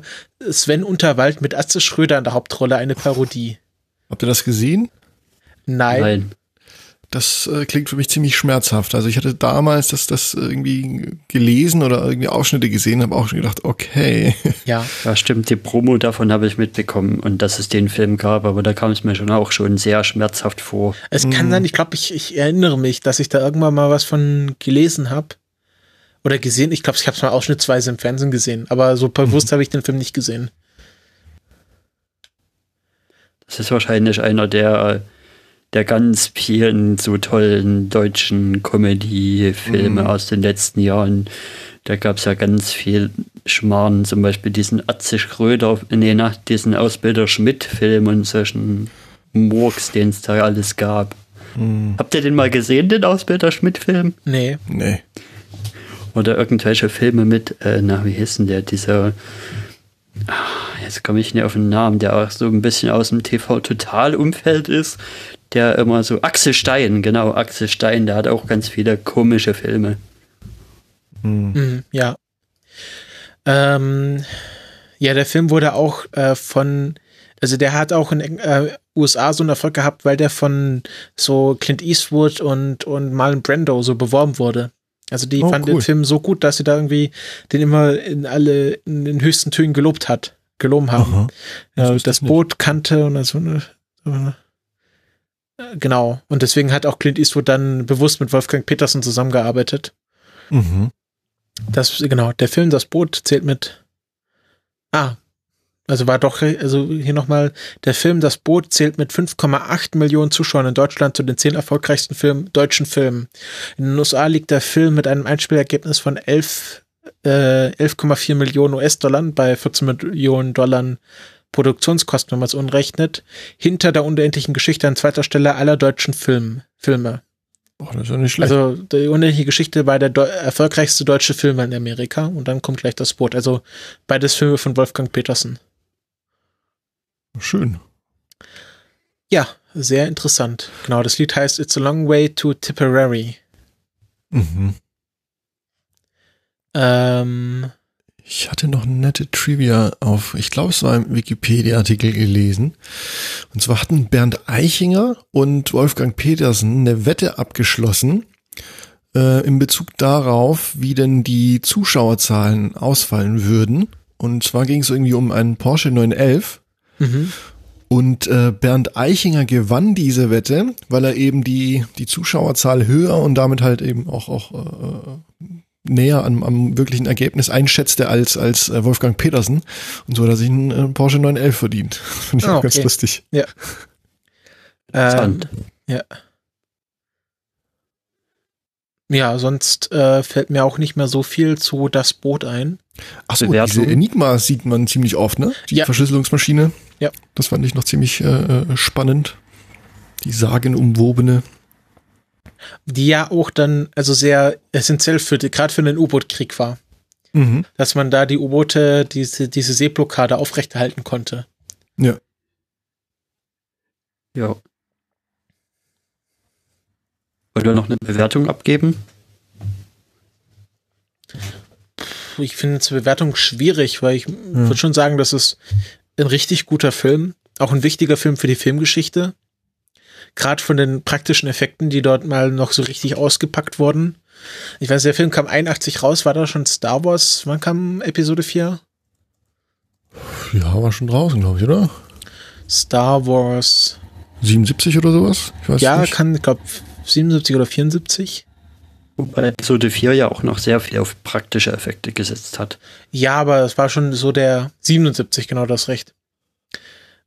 Sven Unterwald mit Atze Schröder in der Hauptrolle eine Parodie. Habt ihr das gesehen? Nein. Nein. Das äh, klingt für mich ziemlich schmerzhaft. Also ich hatte damals das, das irgendwie gelesen oder irgendwie Ausschnitte gesehen, habe auch schon gedacht, okay. (laughs) Ja. Ja, stimmt, die Promo davon habe ich mitbekommen und dass es den Film gab, aber da kam es mir schon auch schon sehr schmerzhaft vor. Es kann sein, ich glaube, ich, ich erinnere mich, dass ich da irgendwann mal was von gelesen habe. Oder gesehen. Ich glaube, ich habe es mal ausschnittsweise im Fernsehen gesehen. Aber so bewusst habe ich den Film nicht gesehen. Das ist wahrscheinlich einer der, der ganz vielen so tollen deutschen Comedy-Filme Mhm. aus den letzten Jahren. Da gab es ja ganz viel Schmarrn, zum Beispiel diesen Atze Schröder, nee, nach diesen Ausbilder Schmidt-Film und solchen Murks, den es da alles gab. Hm, Habt ihr den mal gesehen, den Ausbilder Schmidt-Film? Nee. nee. Oder irgendwelche Filme mit, äh, na, wie hieß denn der, dieser, ah, jetzt komme ich nicht auf den Namen, der auch so ein bisschen aus dem TV-Total-Umfeld ist, der immer so, Axel Stein, genau, Axel Stein, der hat auch ganz viele komische Filme. Hm. Mhm, ja. Ähm, ja, der Film wurde auch äh, von, also der hat auch in äh, USA so einen Erfolg gehabt, weil der von so Clint Eastwood und, und Marlon Brando so beworben wurde. Also die Oh, fanden cool. den Film so gut, dass sie da irgendwie den immer in alle, in den höchsten Tönen gelobt hat, geloben haben. Aha. Das wusste das ich nicht. Boot kannte und so eine, so eine äh, Genau. Und deswegen hat auch Clint Eastwood dann bewusst mit Wolfgang Petersen zusammengearbeitet. Mhm. Das, genau, der Film Das Boot zählt mit. Ah, also war doch, also hier nochmal, der Film Das Boot zählt mit 5,8 Millionen Zuschauern in Deutschland zu den zehn erfolgreichsten Film, deutschen Filmen. In den USA liegt der Film mit einem Einspielergebnis von 11, äh, 11,4 Millionen US-Dollar bei 14 Millionen Dollar Produktionskosten, wenn man es umrechnet, hinter der unendlichen Geschichte an zweiter Stelle aller deutschen Film, Filme. Oh, das ist ja nicht schlecht. Also die unendliche Geschichte war der Deu erfolgreichste deutsche Film in Amerika und dann kommt gleich das Boot. Also beides Filme von Wolfgang Petersen. Schön. Ja, sehr interessant. Genau, das Lied heißt It's a Long Way to Tipperary. Mhm. Ähm, Ich hatte noch eine nette Trivia auf, ich glaube, es war im Wikipedia-Artikel gelesen. Und zwar hatten Bernd Eichinger und Wolfgang Petersen eine Wette abgeschlossen äh, in Bezug darauf, wie denn die Zuschauerzahlen ausfallen würden. Und zwar ging es irgendwie um einen Porsche 911. mhm. Und äh, Bernd Eichinger gewann diese Wette, weil er eben die, die Zuschauerzahl höher und damit halt eben auch, auch äh, näher am, am wirklichen Ergebnis einschätzte als, als äh, Wolfgang Petersen. Und so hat er sich einen äh, Porsche 911 verdient. (laughs) Finde ich Ah, auch ganz okay. lustig. (laughs) ähm, Interessant. ja. Ja, sonst äh, fällt mir auch nicht mehr so viel zu das Boot ein. Achso, diese Enigma sieht man ziemlich oft, ne? Die Ja. Verschlüsselungsmaschine. Ja. Das fand ich noch ziemlich äh, äh, spannend. Die sagenumwobene. Die ja auch dann also sehr essentiell für die- gerade für den U-Boot-Krieg war. Mhm. Dass man da die U-Boote, diese, diese Seeblockade aufrechterhalten konnte. Ja. Ja. Wollt ihr noch eine Bewertung abgeben? Ich finde zur Bewertung schwierig, weil ich würde schon sagen, das ist ein richtig guter Film. Auch ein wichtiger Film für die Filmgeschichte. Gerade von den praktischen Effekten, die dort mal noch so richtig ausgepackt wurden. Ich weiß, der Film kam 81 raus, war da schon Star Wars? Wann kam Episode 4? Ja, war schon draußen, glaube ich, oder? Star Wars. 77 oder sowas? Ich weiß Ja, nicht. kann, ich glaube, 77 oder 74. Wobei Episode 4 ja auch noch sehr viel auf praktische Effekte gesetzt hat. Ja, aber es war schon so der 77, genau das recht.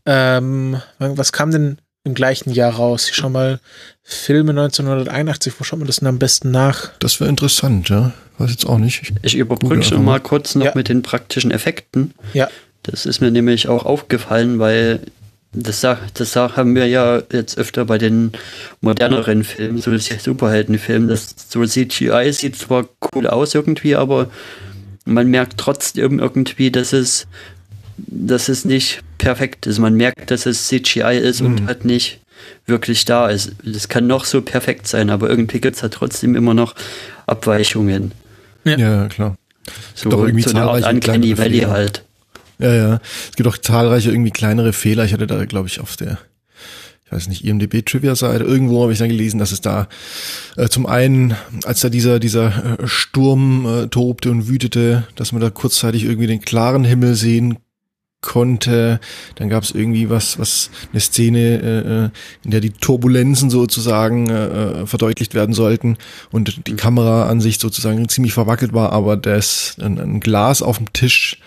Ähm, was kam denn im gleichen Jahr raus? Ich schau mal, Filme 1981, wo schaut man das denn am besten nach? Das wäre interessant, ja. Weiß jetzt auch nicht. Ich, Ich überbrücke mal kurz noch Ja. mit den praktischen Effekten. Ja, Das ist mir nämlich auch aufgefallen, weil das, das haben wir ja jetzt öfter bei den moderneren Filmen, so Superheldenfilmen. Das so CGI sieht zwar cool aus irgendwie, aber man merkt trotzdem irgendwie, dass es, dass es nicht perfekt ist. Man merkt, dass es CGI ist und halt nicht wirklich da ist. Das kann noch so perfekt sein, aber irgendwie gibt es da trotzdem immer noch Abweichungen. Ja. ja, klar. So, Doch irgendwie so eine Art Uncanny kleine Valley halt. Ja, ja. Es gibt auch zahlreiche irgendwie kleinere Fehler. Ich hatte da, glaube ich, auf der, ich weiß nicht, IMDB-Trivia-Seite, irgendwo habe ich dann gelesen, dass es da äh, zum einen, als da dieser, dieser äh, Sturm äh, tobte und wütete, dass man da kurzzeitig irgendwie den klaren Himmel sehen konnte. Dann gab es irgendwie was, was eine Szene, äh, äh, in der die Turbulenzen sozusagen äh, äh, verdeutlicht werden sollten und die Kameraansicht sozusagen ziemlich verwackelt war, aber das ein, ein Glas auf dem Tisch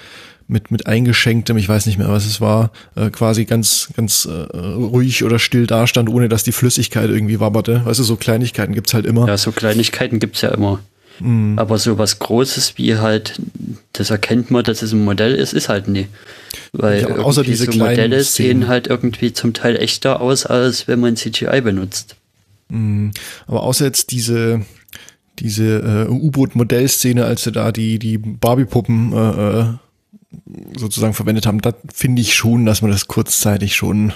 mit mit eingeschenktem, ich weiß nicht mehr, was es war, äh, quasi ganz ganz äh, ruhig oder still dastand, ohne dass die Flüssigkeit irgendwie wabberte. Weißt du, so Kleinigkeiten gibt's halt immer. Ja, so Kleinigkeiten gibt's ja immer. Mhm. Aber so was Großes wie halt, das erkennt man, dass es ein Modell ist, ist halt nie. Weil Ja, außer diese so Modelle Szenen. sehen halt irgendwie zum Teil echter aus, als wenn man CGI benutzt. Mhm. Aber außer jetzt diese diese äh, U-Boot-Modellszene, als sie da die die Barbie-Puppen äh, äh, sozusagen verwendet haben, da finde ich schon, dass man das kurzzeitig schon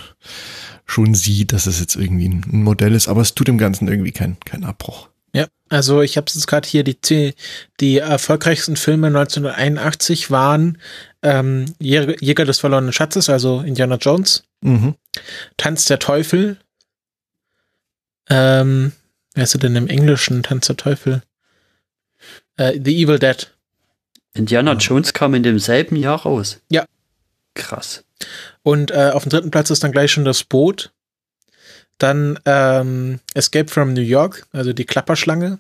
schon sieht, dass es jetzt irgendwie ein, Modell ist, aber es tut dem Ganzen irgendwie keinen keinen Abbruch. Ja, also ich habe jetzt gerade hier die, die die erfolgreichsten Filme 1981 waren ähm, Jäger, des verlorenen Schatzes, also Indiana Jones, Mhm. Tanz der Teufel. Ähm, wer ist er denn im Englischen? Tanz der Teufel. Äh, The Evil Dead. Indiana Jones kam in demselben Jahr raus. Ja. Krass. Und äh, auf dem dritten Platz ist dann gleich schon das Boot. Dann ähm, Escape from New York, also die Klapperschlange.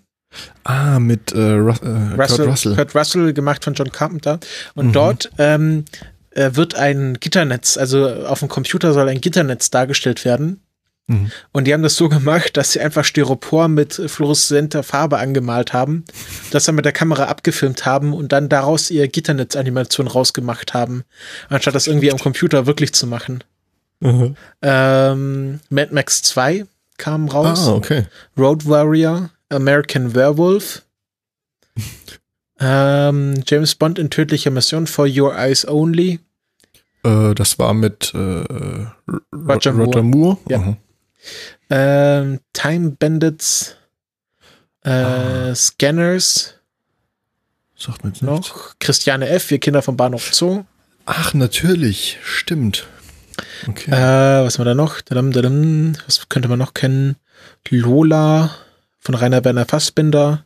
Ah, mit äh, Ru äh, Russell, Kurt Russell. Kurt Russell, gemacht von John Carpenter. Und Mhm. dort ähm, äh, wird ein Gitternetz, also auf dem Computer soll ein Gitternetz dargestellt werden. Mhm. Und die haben das so gemacht, dass sie einfach Styropor mit fluoreszenter Farbe angemalt haben, das dann mit der Kamera abgefilmt haben und dann daraus ihr Gitternetzanimation rausgemacht haben, anstatt das irgendwie am Computer wirklich zu machen. Mhm. Ähm, Mad Max 2 kam raus. Ah, okay. Road Warrior, American Werewolf, ähm, James Bond in tödlicher Mission for Your Eyes Only, Äh, das war mit äh, Roger, Roger Roger Moore. Ja. Mhm. ähm, Time Bandits, äh, Ah. Scanners Sagt mir jetzt noch, Christiane F., wir Kinder vom Bahnhof Zoo, Ach, natürlich. Stimmt. Okay. äh, was haben wir da noch? Dadam, dadam. Was könnte man noch kennen? Lola von Rainer Werner Fassbinder,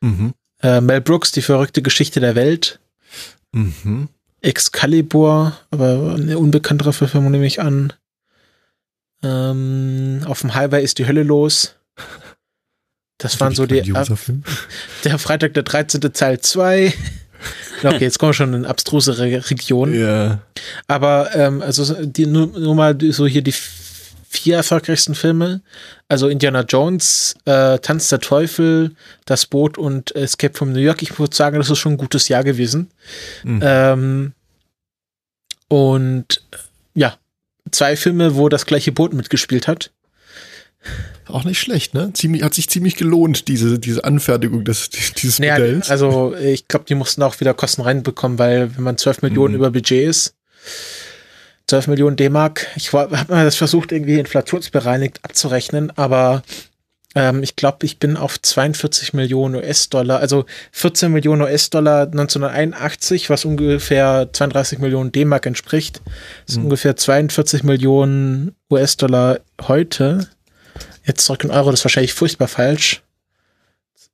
Mhm. äh, Mel Brooks, die verrückte Geschichte der Welt, Mhm. Excalibur, aber eine unbekanntere Verfilmung nehme ich an. Ähm, auf dem Highway ist die Hölle los. Das waren so die, Film. (laughs) der Freitag der 13. Teil 2. Okay, jetzt kommen wir schon in abstrusere Regionen. Ja. Aber ähm, also so die, nur, nur mal so hier die vier erfolgreichsten Filme. Also Indiana Jones, äh, Tanz der Teufel, Das Boot und Escape from New York. Ich würde sagen, das ist schon ein gutes Jahr gewesen. Mhm. Ähm, und ja, zwei Filme, wo das gleiche Boot mitgespielt hat. Auch nicht schlecht, ne? Ziemlich, hat sich ziemlich gelohnt, diese, diese Anfertigung des, dieses Naja, Modells. also ich glaube, die mussten auch wieder Kosten reinbekommen, weil wenn man 12 Millionen Mhm. über Budget ist, 12 Millionen D-Mark, ich habe mal das versucht, irgendwie inflationsbereinigt abzurechnen, aber ähm, ich glaube, ich bin auf 42 Millionen US-Dollar, also 14 Millionen US-Dollar 1981, was ungefähr 32 Millionen D-Mark entspricht, ist Mhm. ungefähr 42 Millionen US-Dollar heute. Jetzt zurück in Euro, das ist wahrscheinlich furchtbar falsch.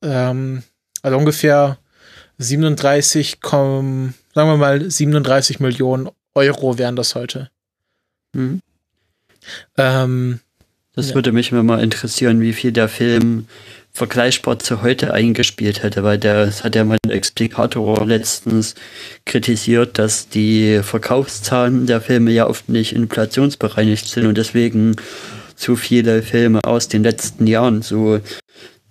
Ähm, also ungefähr 37, komm, sagen wir mal 37 Millionen Euro wären das heute. Hm. Ähm, Das Ja. würde mich immer mal interessieren, wie viel der Film vergleichbar zu heute eingespielt hätte, weil der das hat ja mein Explikator letztens kritisiert, dass die Verkaufszahlen der Filme ja oft nicht inflationsbereinigt sind und deswegen so viele Filme aus den letzten Jahren so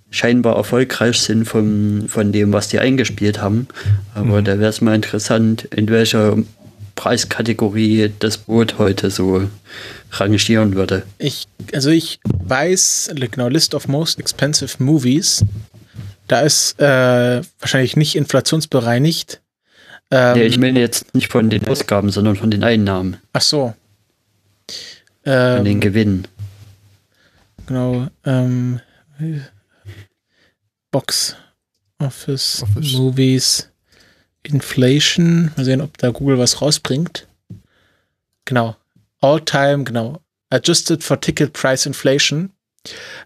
scheinbar erfolgreich sind vom, von dem, was die eingespielt haben. Aber da wäre es mal interessant, in welcher Preiskategorie das Boot heute so rangieren würde. ich, also ich weiß, genau, List of Most Expensive Movies, da ist äh, wahrscheinlich nicht inflationsbereinigt. Ähm, Nee, ich meine jetzt nicht von den Ausgaben, sondern von den Einnahmen, ach so. von den Ähm, Gewinnen. Genau. Ähm, Box Office, Office. Movies Inflation. Mal sehen, ob da Google was rausbringt. Genau. All time, genau. Adjusted for Ticket Price Inflation.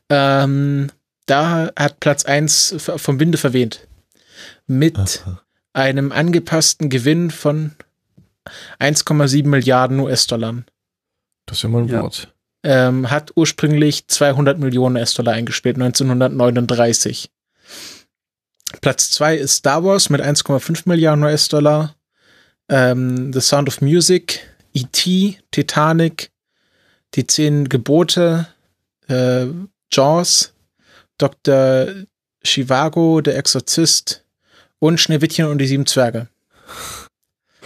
Ähm, da hat Platz 1 vom Winde verwehnt. Mit Aha. einem angepassten Gewinn von 1,7 Milliarden US-Dollar. Das ist ja mal ein Ja. Wort. Ähm, hat ursprünglich 200 Millionen US-Dollar eingespielt, 1939. Platz 2 ist Star Wars mit 1,5 Milliarden US-Dollar. Ähm, The Sound of Music, E.T., Titanic, Die Zehn Gebote, äh, Jaws, Dr. Chivago, Der Exorzist und Schneewittchen und die Sieben Zwerge.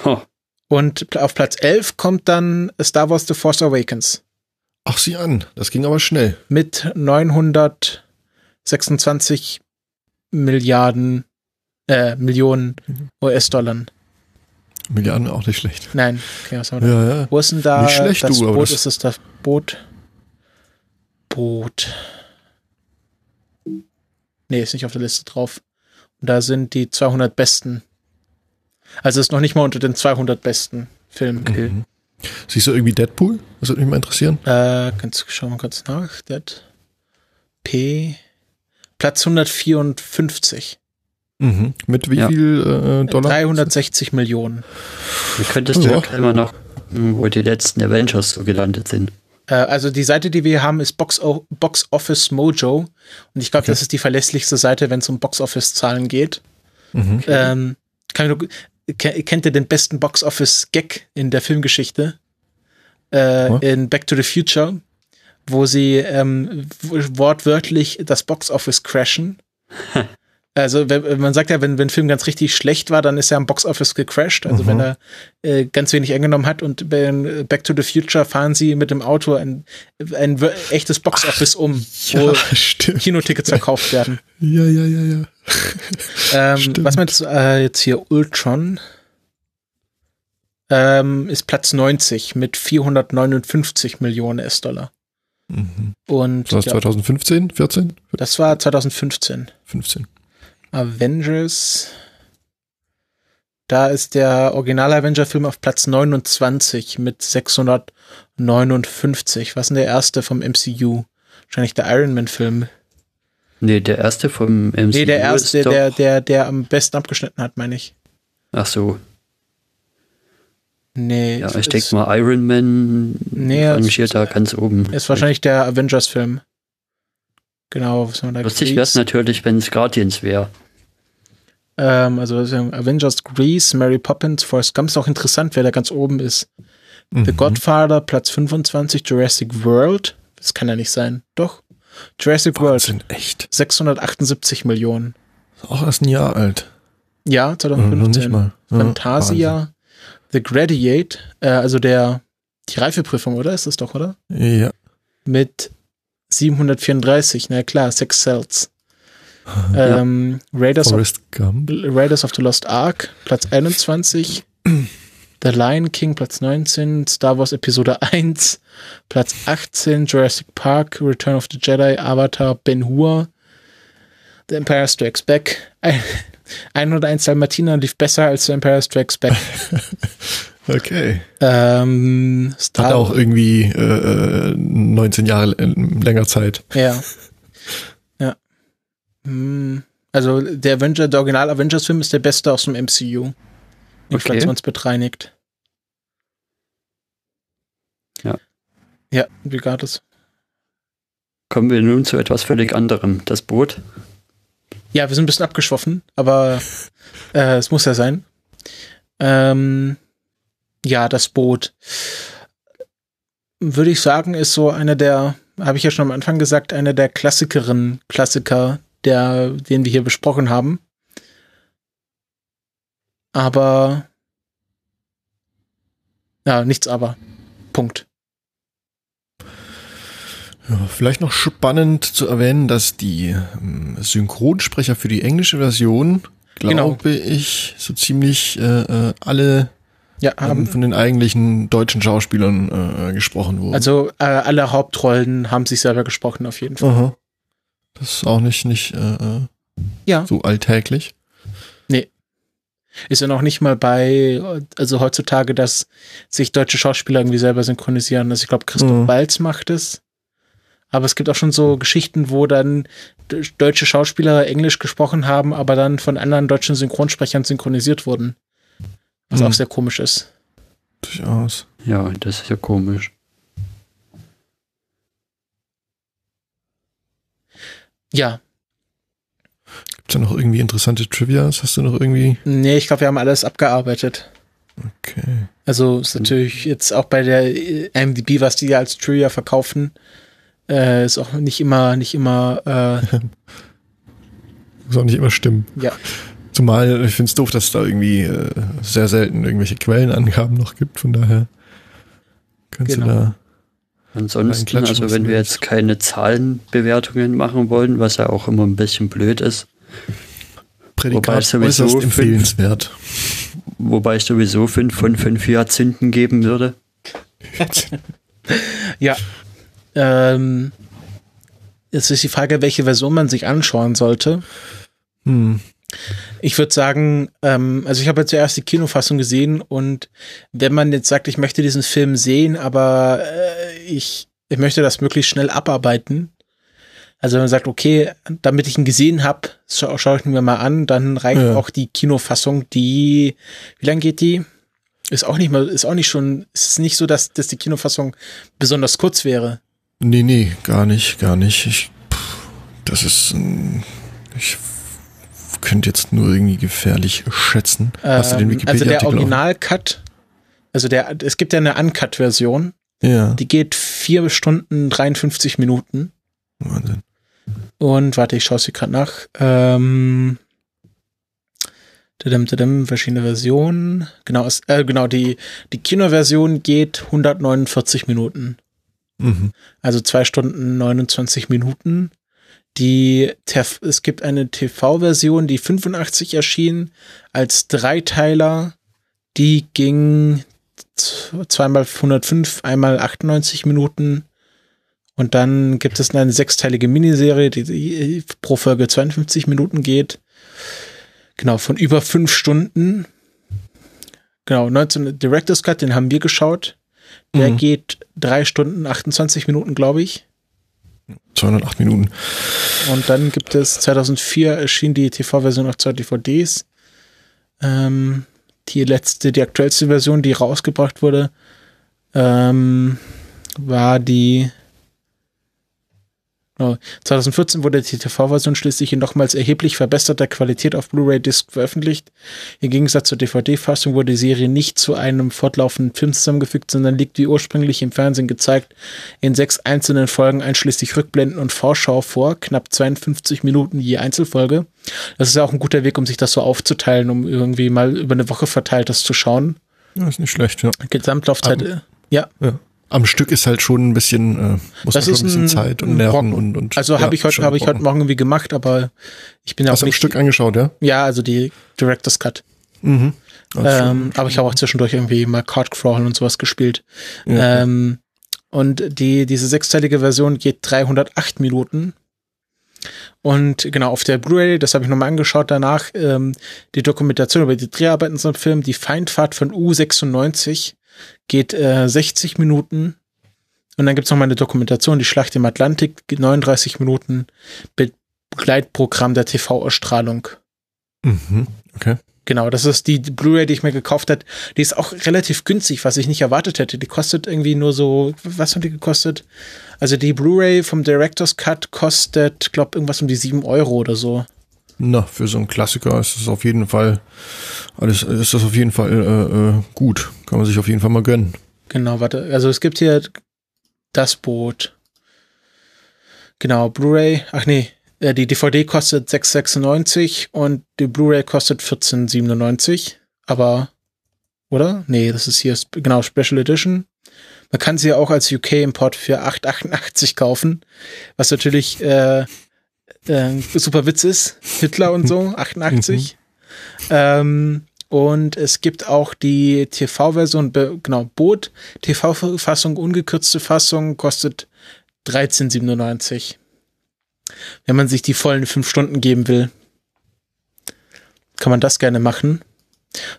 Ha, Und auf Platz 11 kommt dann Star Wars The Force Awakens Ach, sieh an. Das ging aber schnell. mit 926 Milliarden, äh, Millionen US-Dollar. Milliarden auch nicht schlecht. Nein, okay, was haben wir? Ja, ja. Wo ist denn da Nicht schlecht, das du, Boot? das- Ist es das Boot? Boot. Nee, ist nicht auf der Liste drauf. Und da sind die 200 besten. Also ist noch nicht mal unter den 200 besten Filmen. Mhm. Siehst du irgendwie Deadpool? Das würde mich mal interessieren. Äh, kannst du schauen mal kurz nach. Dead. P. Platz 154. Mhm. Mit wie Ja. viel äh, Dollar? 360 Millionen. Dann könntest du Ja. ja gleich mal noch, gucken, wo die letzten Avengers so gelandet sind. Äh, also die Seite, die wir hier haben, ist Box, o Box Office Mojo. Und ich glaube, Okay. das ist die verlässlichste Seite, wenn es um Box Office Zahlen geht. Mhm. Ähm, kann ich nur, ke- kennt ihr den besten Box Office Gag in der Filmgeschichte? Äh, in Back to the Future, wo sie ähm, wortwörtlich das Box Office crashen. (laughs) Also man sagt ja, wenn, wenn ein Film ganz richtig schlecht war, dann ist er am Box Office gecrashed. Also Mhm. wenn er äh, ganz wenig eingenommen hat und bei äh, Back to the Future fahren sie mit dem Auto ein, ein echtes Box Office um, wo (laughs) Ja. Kinotickets verkauft werden. Ja, ja, ja, ja. Ähm, was meinst du äh, jetzt hier? Ultron ähm, ist Platz 90 mit 459 Millionen US-Dollar. Mhm. Und Das war ja, 2015, 14, das war 2015. 15. Avengers. Da ist der Original-Avenger-Film auf Platz 29 mit 659. Was ist denn der erste vom MCU? Wahrscheinlich der Iron Man-Film. Nee, der erste vom MCU Nee, der erste, ist doch, der, der, der am besten abgeschnitten hat, meine ich. Ach so, Nee, ja, ich denke mal Iron Man Nee, rangiert da ganz oben. Ist wahrscheinlich der Avengers-Film. Genau, was man da Lustig wäre es natürlich, wenn es Guardians wäre. ähm, also Avengers Grease, Mary Poppins, Forrest Gump ist auch interessant, wer da ganz oben ist. The Mhm. Godfather, Platz 25, Jurassic World, Das kann ja nicht sein. Doch. Jurassic World, Sind echt. 678 Millionen. Ist Auch erst ein Jahr alt. Ja, Äh, noch 2015. nicht mal. Ja, Fantasia, The Gladiate, äh, also der, die Reifeprüfung, oder? Ist das doch, oder? Wahnsinn. Ja. Mit 734, na klar, Six Cells. (laughs) Ähm, Raiders, of. Raiders of the Lost Ark, Platz 21. The Lion King, Platz 19. Star Wars Episode 1, Platz 18. Jurassic Park, Return of the Jedi, Avatar, Ben Hur, The Empire Strikes Back. Ein, (laughs) 101 Dalmatiner lief besser als The Empire Strikes Back. (laughs) Okay. ähm, Star Hat auch irgendwie äh, äh, 19 Jahre äh, länger Zeit. Ja. (laughs) Ja. Hm, Also der Avenger, der Original Avengers Film ist der beste aus dem MCU. Betreinigt. Ja. Ja, wie geht es? Kommen wir nun zu etwas völlig anderem. Das Boot. Ja, wir sind ein bisschen abgeschwoffen, aber äh, es muss ja sein. Ähm, ja, das Boot. Würde ich sagen, ist so einer der, habe ich ja schon am Anfang gesagt, einer der klassikeren Klassiker, der, den wir hier besprochen haben. Aber ja, nichts aber. Punkt. Ja, vielleicht noch spannend zu erwähnen, dass die ähm, Synchronsprecher für die englische Version, Genau. glaube ich, so ziemlich äh, äh, alle Ja, ähm, haben, von den eigentlichen deutschen Schauspielern äh, gesprochen wurden. also äh, alle Hauptrollen haben sich selber gesprochen auf jeden Fall. Aha. Das ist auch nicht, nicht äh, äh, Ja. so alltäglich. Ist ja noch nicht mal bei, also heutzutage, dass sich deutsche Schauspieler irgendwie selber synchronisieren. Also ich glaube, Christoph Mhm. Walz macht es. Aber es gibt auch schon so Geschichten, wo dann de- deutsche Schauspieler Englisch gesprochen haben, aber dann von anderen deutschen Synchronsprechern synchronisiert wurden. Was Mhm. auch sehr komisch ist. Durchaus. Ja, das ist ja komisch. Ja, Gibt's da noch irgendwie interessante Trivias? Hast du noch irgendwie? nee, ich glaube, wir haben alles abgearbeitet. Okay. Also ist natürlich jetzt auch bei der äh, IMDb, was die als Trivia verkaufen, äh, ist auch nicht immer, nicht immer, äh, (laughs) Muss auch nicht immer stimmen. ja, Zumal ich finde es doof, dass es da irgendwie äh, sehr selten irgendwelche Quellenangaben noch gibt. Von daher kannst Genau. du da. Ansonsten, also wenn wir jetzt keine Zahlenbewertungen machen wollen, was ja auch immer ein bisschen blöd ist, Prädikat es sowieso äußerst fünf- empfehlenswert. wobei ich sowieso fünf von fünf Jahrzehnten geben würde. Ja. Ähm, jetzt ist die Frage, welche Version man sich anschauen sollte. Hm. Ich würde sagen, ähm, also ich habe jetzt zuerst die Kinofassung gesehen und wenn man jetzt sagt, ich möchte diesen Film sehen, aber äh, ich, ich möchte das möglichst schnell abarbeiten. Also wenn man sagt, okay, damit ich ihn gesehen habe, scha schaue ich ihn mir mal an, dann reicht Ja. auch die Kinofassung, die, wie lang geht die? Ist auch nicht mal, ist auch nicht schon, ist es nicht so, dass, dass die Kinofassung besonders kurz wäre. Nee, nee, gar nicht, gar nicht. Ich, pff, das ist. ähm, Ich könnte jetzt nur irgendwie gefährlich schätzen. Hast du den Ähm, also der? Original-Cut, also der, es gibt ja eine Uncut-Version, Ja, die geht vier Stunden 53 Minuten. Wahnsinn. Und warte, ich schaue sie gerade nach. Ähm, tadam, tadam, verschiedene Versionen. Genau, es, äh, genau die, die Kinoversion geht 149 Minuten. Mhm. Also zwei Stunden 29 Minuten. Die, es gibt eine TV-Version, die 85 erschien, als Dreiteiler. Die ging zweimal 105, einmal 98 Minuten. Und dann gibt es eine sechsteilige Miniserie, die, pro Folge 52 Minuten geht. Genau, von über fünf Stunden. Genau, 19 Director's Cut, den haben wir geschaut. Der Mhm. geht drei Stunden 28 Minuten, glaube ich. 208 Minuten. Und dann gibt es 2004 erschien die TV-Version auf zwei DVDs. Ähm, die letzte, die aktuellste Version, die rausgebracht wurde, ähm, war die 2014 wurde die TV-Version schließlich in nochmals erheblich verbesserter Qualität auf Blu-ray-Disc veröffentlicht. Im Gegensatz zur DVD-Fassung wurde die Serie nicht zu einem fortlaufenden Film zusammengefügt, sondern liegt wie ursprünglich im Fernsehen gezeigt in sechs einzelnen Folgen einschließlich Rückblenden und Vorschau vor, knapp 52 Minuten je Einzelfolge. Das ist ja auch ein guter Weg, um sich das so aufzuteilen, um irgendwie mal über eine Woche verteilt das zu schauen. Ja, ist nicht schlecht, ja. Gesamtlaufzeit, Aber, ja. ja am Stück ist halt schon ein bisschen, äh, muss das man schon ein bisschen Zeit und Nerven und, und Also habe ich heute habe ich heute Morgen irgendwie gemacht, aber ich bin ja auch Hast nicht am Stück angeschaut, ja? Ja, also die Director's Cut. Mhm. Ähm, aber ich habe auch zwischendurch irgendwie mal Card Crawl und sowas gespielt. Ja. Ähm, und die diese sechsteilige Version geht 308 Minuten. Und genau, auf der Blu-ray, das habe ich nochmal angeschaut danach, ähm, die Dokumentation über die Dreharbeiten zum Film, die Feindfahrt von U96 geht äh, 60 Minuten. Und dann gibt es noch mal eine Dokumentation, die Schlacht im Atlantik, 39 Minuten Begleitprogramm der TV-Ausstrahlung. Mhm, okay. Genau, das ist die Blu-ray, die ich mir gekauft habe. Die ist auch relativ günstig, was ich nicht erwartet hätte. Die kostet irgendwie nur so, was hat die gekostet? Also die Blu-ray vom Director's Cut kostet, glaube irgendwas um die 7 Euro oder so. Na, für so einen Klassiker ist es auf jeden Fall, alles ist das auf jeden Fall äh, äh, gut. Kann man sich auf jeden Fall mal gönnen. Genau, warte. Also es gibt hier das Boot. Genau, Blu-ray. Ach nee, äh, die DVD kostet 6,96 und die Blu-ray kostet 14,97. Aber, oder? Nee, das ist hier genau Special Edition. Man kann sie ja auch als UK-Import für 8,88 kaufen, was natürlich äh, äh, super Witz ist. Hitler und so, (laughs) 88. Mhm. ähm, und es gibt auch die TV-Version, genau, Boot, TV-Fassung, ungekürzte Fassung, kostet 13,97. Wenn man sich die vollen fünf Stunden geben will, kann man das gerne machen.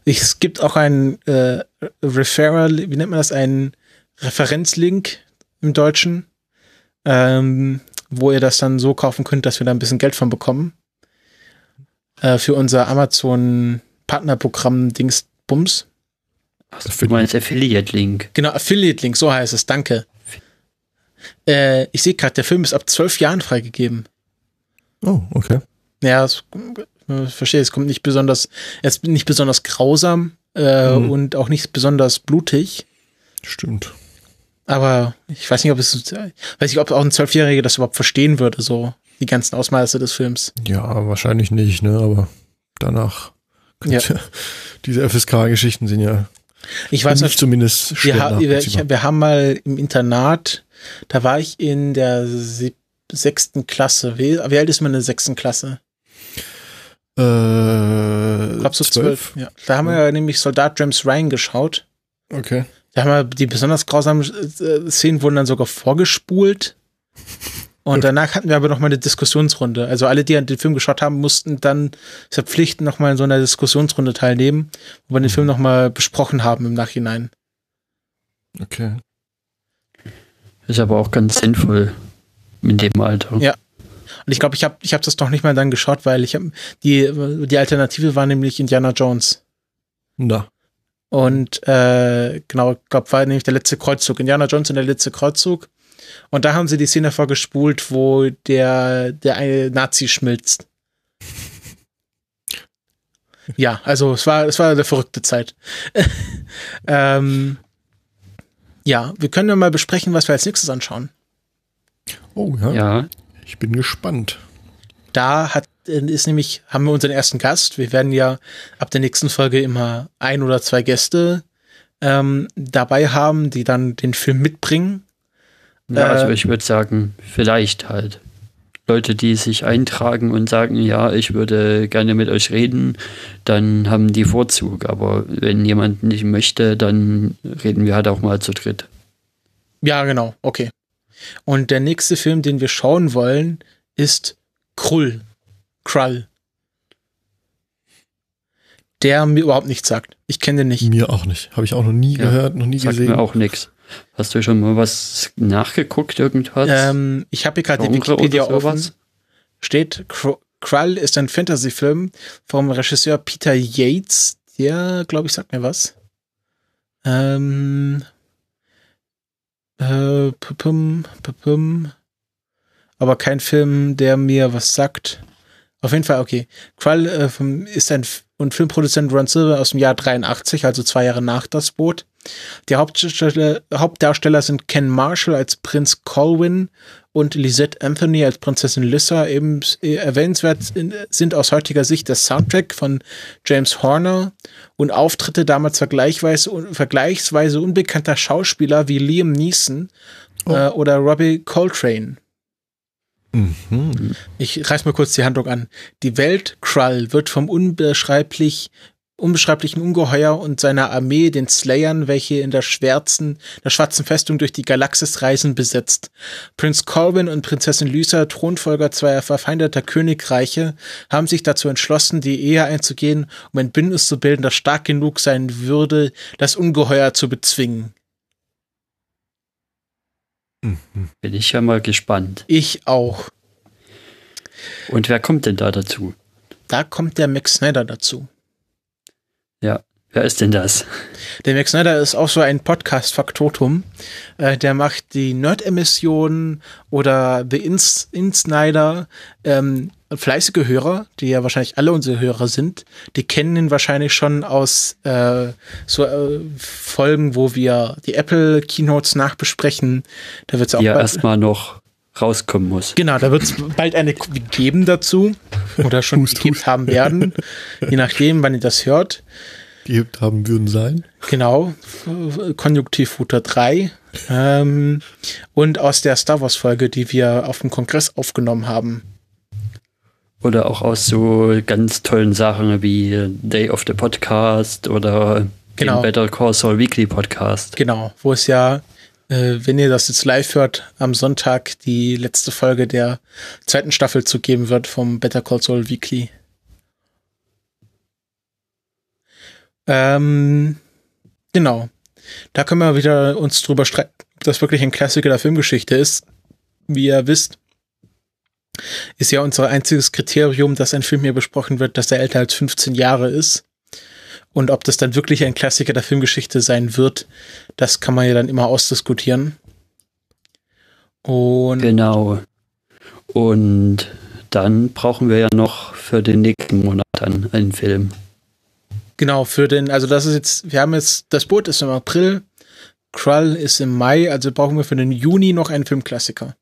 Es gibt auch einen äh, Referral, wie nennt man das, einen Referenzlink im Deutschen, ähm, wo ihr das dann so kaufen könnt, dass wir da ein bisschen Geld von bekommen. Äh, für unser Amazon-Partnerprogramm Dingsbums. Achso, du meinst Affiliate-Link. Genau, Affiliate-Link, so heißt es, danke. Äh, ich sehe gerade, der Film ist ab zwölf Jahren freigegeben. Oh, okay. Ja, es, ich verstehe, es kommt nicht besonders, es ist nicht besonders grausam äh, mhm. und auch nicht besonders blutig. Stimmt. Aber ich weiß nicht, ob es, weiß nicht, ob auch ein Zwölfjähriger das überhaupt verstehen würde, so die ganzen Ausmaße des Films. Ja, wahrscheinlich nicht, ne? Aber danach. Ja. (laughs) Diese FSK-Geschichten sind ja. Ich weiß nicht, zumindest wir, ha wir, ich, wir haben mal im Internat, da war ich in der sechsten Klasse. Wie, wie alt ist man in der sechsten Klasse? Äh, Glaubst du zwölf? Ja. Da haben wir ja nämlich Soldat James Ryan geschaut. Okay. Da haben wir die besonders grausamen äh, Szenen wurden dann sogar vorgespult. Und danach hatten wir aber noch mal eine Diskussionsrunde. Also alle, die den Film geschaut haben, mussten dann verpflichtend noch mal in so einer Diskussionsrunde teilnehmen, wo wir den Film noch mal besprochen haben im Nachhinein. Okay. Ist aber auch ganz sinnvoll in dem Alter. Ja. Und ich glaube, ich habe ich hab das noch nicht mal dann geschaut, weil ich habe die die Alternative war nämlich Indiana Jones. Na. Und äh, genau, ich glaube, war nämlich der letzte Kreuzzug. Indiana Jones und der letzte Kreuzzug. Und da haben sie die Szene vorgespult, wo der, der eine Nazi schmilzt. (laughs) ja, also es war, es war eine verrückte Zeit. (laughs) ähm, ja, wir können ja mal besprechen, was wir als nächstes anschauen. Oh ja. Ja. Ich bin gespannt. Da hat ist nämlich, haben wir unseren ersten Gast. Wir werden ja ab der nächsten Folge immer ein oder zwei Gäste ähm, dabei haben, die dann den Film mitbringen. Ja, also äh, ich würde sagen, vielleicht halt. Leute, die sich eintragen und sagen, ja, ich würde gerne mit euch reden, dann haben die Vorzug. Aber wenn jemand nicht möchte, dann reden wir halt auch mal zu dritt. Ja, genau, okay. Und der nächste Film, den wir schauen wollen, ist Krull. Krull. Der mir überhaupt nichts sagt. Ich kenne den nicht. Mir auch nicht. Habe ich auch noch nie ja, gehört, noch nie sagt gesehen. Mir auch nichts. Hast du schon mal was nachgeguckt, irgendwas? Ähm, ich habe hier gerade die Wikipedia offen. Steht, Krull ist ein Fantasy-Film vom Regisseur Peter Yates. Der, glaube ich, sagt mir was. Ähm, äh, pum, pum, aber kein Film, der mir was sagt. Auf jeden Fall, okay. Krull äh, ist ein F und Filmproduzent Ron Silver aus dem Jahr 83, also zwei Jahre nach das Boot. Die Hauptdarsteller, Hauptdarsteller sind Ken Marshall als Prinz Colwyn und Lisette Anthony als Prinzessin Lissa. Eben äh, erwähnenswert sind aus heutiger Sicht der Soundtrack von James Horner und Auftritte damals vergleichsweise, vergleichsweise unbekannter Schauspieler wie Liam Neeson oh. äh, oder Robbie Coltrane. Mhm. Ich reiß mal kurz die Handlung an. Die Welt Krull wird vom unbeschreiblich unbeschreiblichen Ungeheuer und seiner Armee, den Slayern, welche in der schwarzen, der schwarzen Festung durch die Galaxis reisen, besetzt. Prinz Colvin und Prinzessin Lysa, Thronfolger zweier verfeindeter Königreiche, haben sich dazu entschlossen, die Ehe einzugehen, um ein Bündnis zu bilden, das stark genug sein würde, das Ungeheuer zu bezwingen. Bin ich ja mal gespannt. Ich auch. Und wer kommt denn da dazu? Da kommt der Max Snyder dazu. Ja, wer ist denn das? Der Max Snyder ist auch so ein Podcast-Faktotum. Äh, der macht die Nerd-Emission oder The Ins Insnider. Ähm, fleißige Hörer, die ja wahrscheinlich alle unsere Hörer sind, die kennen ihn wahrscheinlich schon aus äh, so äh, Folgen, wo wir die Apple Keynotes nachbesprechen. Da wird es auch ja erstmal noch rauskommen muss. Genau, da wird es bald eine geben dazu oder schon hust, gegeben hust. haben werden, je nachdem, wann ihr das hört. Gehabt haben würden sein. Genau, Konjunktiv Router 3 ähm, und aus der Star Wars Folge, die wir auf dem Kongress aufgenommen haben. Oder auch aus so ganz tollen Sachen wie Day of the Podcast oder genau. Better Call Saul Weekly Podcast. Genau, wo es ja, äh, wenn ihr das jetzt live hört, am Sonntag die letzte Folge der zweiten Staffel zu geben wird vom Better Call Saul Weekly. Ähm, genau. Da können wir wieder uns drüber streiten, ob das wirklich ein Klassiker der Filmgeschichte ist. Wie ihr wisst, ist ja unser einziges Kriterium, dass ein Film hier besprochen wird, dass er älter als 15 Jahre ist. Und ob das dann wirklich ein Klassiker der Filmgeschichte sein wird, das kann man ja dann immer ausdiskutieren. Und genau. Und dann brauchen wir ja noch für den nächsten Monat dann einen Film. Genau, für den, also das ist jetzt, wir haben jetzt, das Boot ist im April, Krull ist im Mai, also brauchen wir für den Juni noch einen Filmklassiker.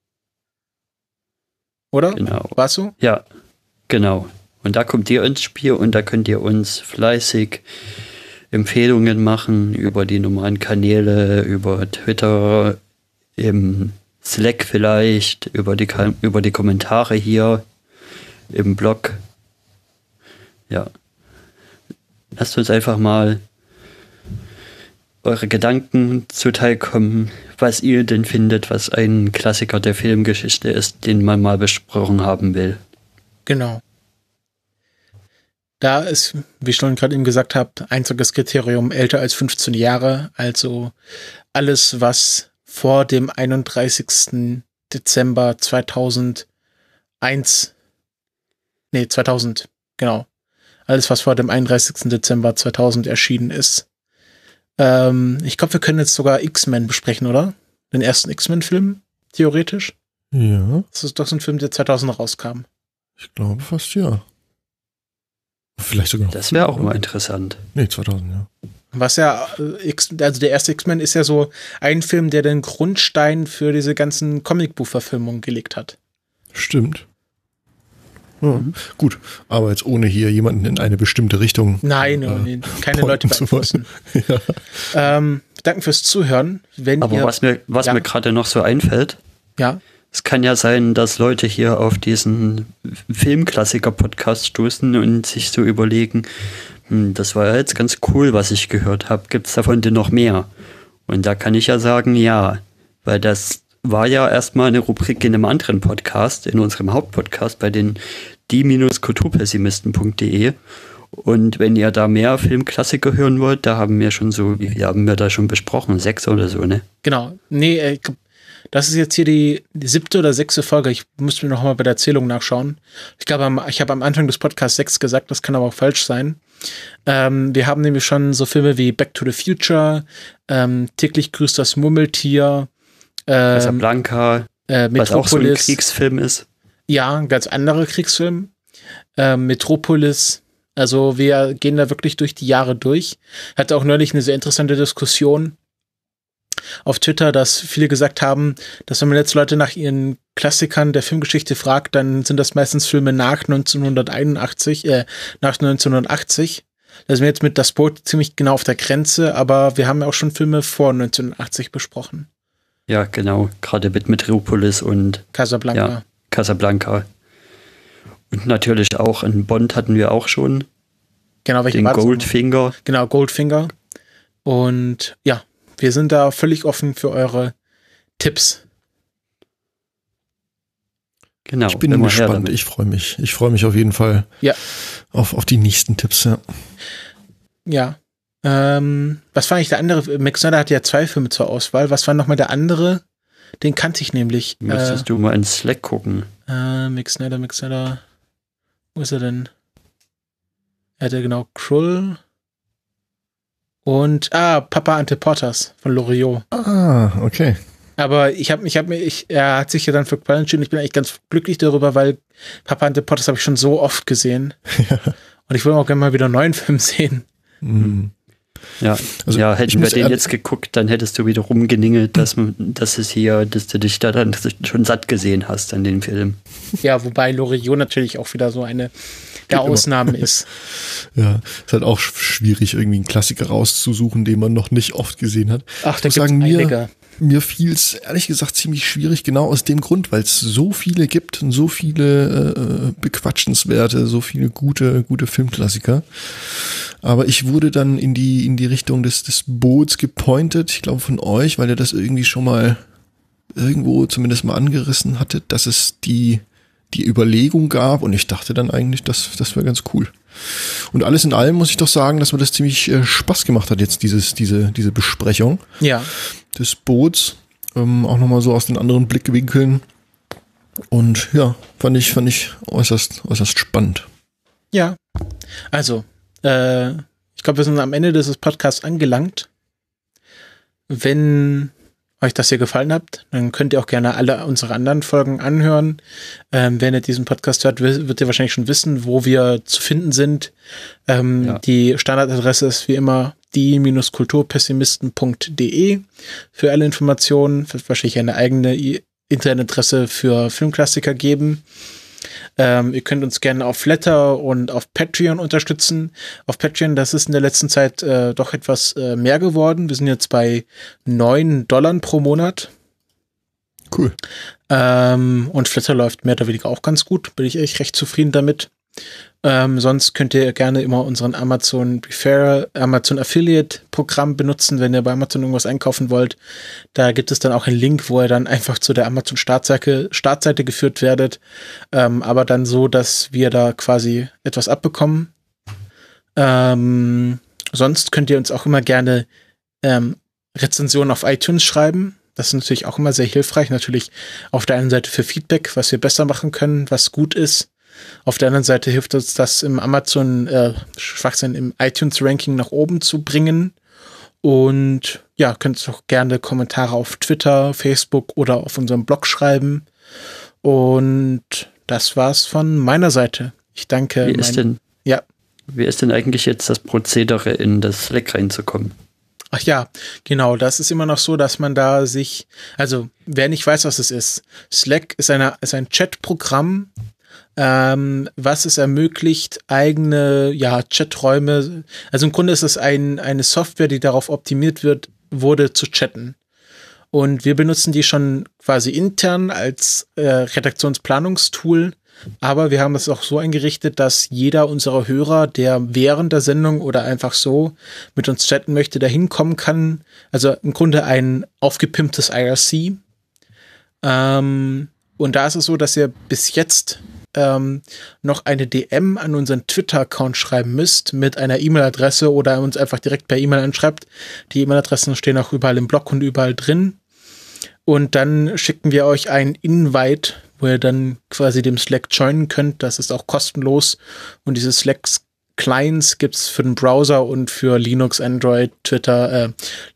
Oder? Genau. Warst du? Ja, genau. Und da kommt ihr ins Spiel und da könnt ihr uns fleißig Empfehlungen machen über die normalen Kanäle, über Twitter, im Slack vielleicht, über die, über die Kommentare hier im Blog. Ja. Lasst uns einfach mal eure Gedanken zuteilkommen, was ihr denn findet, was ein Klassiker der Filmgeschichte ist, den man mal besprochen haben will. Genau. Da ist, wie schon gerade eben gesagt habe, einziges Kriterium älter als 15 Jahre. Also alles, was vor dem 31. Dezember 2001, nee, 2000, genau. Alles, was vor dem 31. Dezember 2000 erschienen ist, ähm, ich glaube, wir können jetzt sogar X-Men besprechen, oder? Den ersten X-Men-Film, theoretisch. Ja. Das ist doch so ein Film, der 2000 rauskam. Ich glaube fast ja. Vielleicht sogar noch. Das wäre auch immer interessant. Nee, 2000, ja. Was ja, äh, also der erste X-Men ist ja so ein Film, der den Grundstein für diese ganzen Comicbuchverfilmungen gelegt hat. Stimmt. Ja, mhm. Gut, aber jetzt ohne hier jemanden in eine bestimmte Richtung. Nein, äh, keine Leute beeinflussen. (laughs) ja. ähm, danke fürs Zuhören. Wenn aber ihr, was mir, was ja. mir gerade noch so einfällt, ja. es kann ja sein, dass Leute hier auf diesen Filmklassiker-Podcast stoßen und sich so überlegen, hm, das war ja jetzt ganz cool, was ich gehört habe. Gibt es davon denn noch mehr? Und da kann ich ja sagen, ja, weil das war ja erstmal eine Rubrik in einem anderen Podcast, in unserem Hauptpodcast bei den die-kulturpessimisten.de. Und wenn ihr da mehr Filmklassiker hören wollt, da haben wir schon so, wie haben wir da schon besprochen? Sechs oder so, ne? Genau. Nee, äh, das ist jetzt hier die, die siebte oder sechste Folge. Ich muss mir noch mal bei der Erzählung nachschauen. Ich glaube, ich habe am Anfang des Podcasts sechs gesagt, das kann aber auch falsch sein. Ähm, wir haben nämlich schon so Filme wie Back to the Future, ähm, täglich grüßt das Murmeltier, ähm, Casablanca, Äh, Was auch so ein Kriegsfilm ist. Ja, ein ganz anderer Kriegsfilm. Äh, Metropolis. Also wir gehen da wirklich durch die Jahre durch. Hatte auch neulich eine sehr interessante Diskussion auf Twitter, dass viele gesagt haben, dass wenn man jetzt Leute nach ihren Klassikern der Filmgeschichte fragt, dann sind das meistens Filme nach 1981, äh, nach 1980. Da sind wir jetzt mit Das Boot ziemlich genau auf der Grenze, aber wir haben ja auch schon Filme vor 1980 besprochen. Ja, genau. Gerade mit Metropolis und Casablanca. Ja, Casablanca. Und natürlich auch in Bond hatten wir auch schon. Genau, den Goldfinger. Genau, Goldfinger. Und ja, wir sind da völlig offen für eure Tipps. Genau. Ich bin gespannt. Ich freue mich. Ich freue mich auf jeden Fall ja. auf, auf die nächsten Tipps. Ja. Ja. Ähm, was war eigentlich der andere? Max Snyder hatte ja zwei Filme zur Auswahl. Was war nochmal der andere? Den kannte ich nämlich. Müsstest äh, du mal in Slack gucken. Äh, Max Snyder, Max Snyder. Wo ist er denn? Er hatte genau Krull. Und, ah, Papa Anteportas von Loriot. Ah, okay. Aber ich habe mich, hab ich, er hat sich ja dann für Quell entschieden. Ich bin eigentlich ganz glücklich darüber, weil Papa Anteportas habe ich schon so oft gesehen. (laughs) Ja. Und ich will auch gerne mal wieder einen neuen Film sehen. Mhm. Ja, also ja hätten wir den jetzt geguckt, dann hättest du wieder rumgeningelt, dass, dass es hier, dass du dich da dann schon satt gesehen hast an den Film. Ja, wobei Loriot natürlich auch wieder so eine der Ausnahmen (laughs) ist. Ja, ist halt auch schwierig, irgendwie einen Klassiker rauszusuchen, den man noch nicht oft gesehen hat. Ach, da sagen mir, mir fiel es ehrlich gesagt ziemlich schwierig, genau aus dem Grund, weil es so viele gibt und so viele äh, bequatschenswerte, so viele gute, gute Filmklassiker. Aber ich wurde dann in die, in die Richtung des, des Boots gepointet, ich glaube von euch, weil ihr das irgendwie schon mal irgendwo zumindest mal angerissen hattet, dass es die die Überlegung gab und ich dachte dann eigentlich, das, das wäre ganz cool. Und alles in allem muss ich doch sagen, dass mir das ziemlich äh, Spaß gemacht hat, jetzt dieses, diese, diese Besprechung ja. des Boots. Ähm, auch nochmal so aus den anderen Blickwinkeln. Und ja, fand ich, fand ich äußerst, äußerst spannend. Ja. Also, äh, ich glaube, wir sind am Ende dieses Podcasts angelangt. Wenn euch das hier gefallen hat, dann könnt ihr auch gerne alle unsere anderen Folgen anhören. Ähm, wenn ihr diesen Podcast hört, wird ihr wahrscheinlich schon wissen, wo wir zu finden sind. Ähm, ja. Die Standardadresse ist wie immer die-kulturpessimisten.de für alle Informationen. Wird wahrscheinlich eine eigene Internetadresse für Filmklassiker geben. Ähm, ihr könnt uns gerne auf Flatter und auf Patreon unterstützen. Auf Patreon, das ist in der letzten Zeit äh, doch etwas äh, mehr geworden. Wir sind jetzt bei neun Dollar pro Monat. Cool. Ähm, und Flatter läuft mehr oder weniger auch ganz gut. Bin ich echt recht zufrieden damit. Ähm, sonst könnt ihr gerne immer unseren Amazon Referral, Amazon Affiliate Programm benutzen, wenn ihr bei Amazon irgendwas einkaufen wollt. Da gibt es dann auch einen Link, wo ihr dann einfach zu der Amazon Startseite, Startseite geführt werdet, ähm, aber dann so, dass wir da quasi etwas abbekommen. Ähm, sonst könnt ihr uns auch immer gerne ähm, Rezensionen auf iTunes schreiben. Das ist natürlich auch immer sehr hilfreich. Natürlich auf der einen Seite für Feedback, was wir besser machen können, was gut ist. Auf der anderen Seite hilft uns das im Amazon äh, Schwachsinn im iTunes Ranking nach oben zu bringen. Und ja, könnt ihr auch gerne Kommentare auf Twitter, Facebook oder auf unserem Blog schreiben. Und das war's von meiner Seite. Ich danke. Wie ist denn? Ja. Wie ist denn eigentlich jetzt das Prozedere, in das Slack reinzukommen? Ach ja, genau. Das ist immer noch so, dass man da sich, also wer nicht weiß, was es ist, Slack ist, eine, ist ein Chatprogramm, ähm, was es ermöglicht, eigene ja, Chaträume, also im Grunde ist es ein, eine Software, die darauf optimiert wird, wurde zu chatten. Und wir benutzen die schon quasi intern als äh, Redaktionsplanungstool. Aber wir haben es auch so eingerichtet, dass jeder unserer Hörer, der während der Sendung oder einfach so mit uns chatten möchte, da hinkommen kann. Also im Grunde ein aufgepimptes IRC. Ähm, und da ist es so, dass ihr bis jetzt ähm, noch eine DM an unseren Twitter-Account schreiben müsst mit einer E-Mail-Adresse oder uns einfach direkt per E-Mail anschreibt. Die E-Mail-Adressen stehen auch überall im Blog und überall drin. Und dann schicken wir euch einen Invite, wo ihr dann quasi dem Slack joinen könnt. Das ist auch kostenlos. Und diese Slacks Clients gibt es für den Browser und für Linux, Android, Twitter, äh,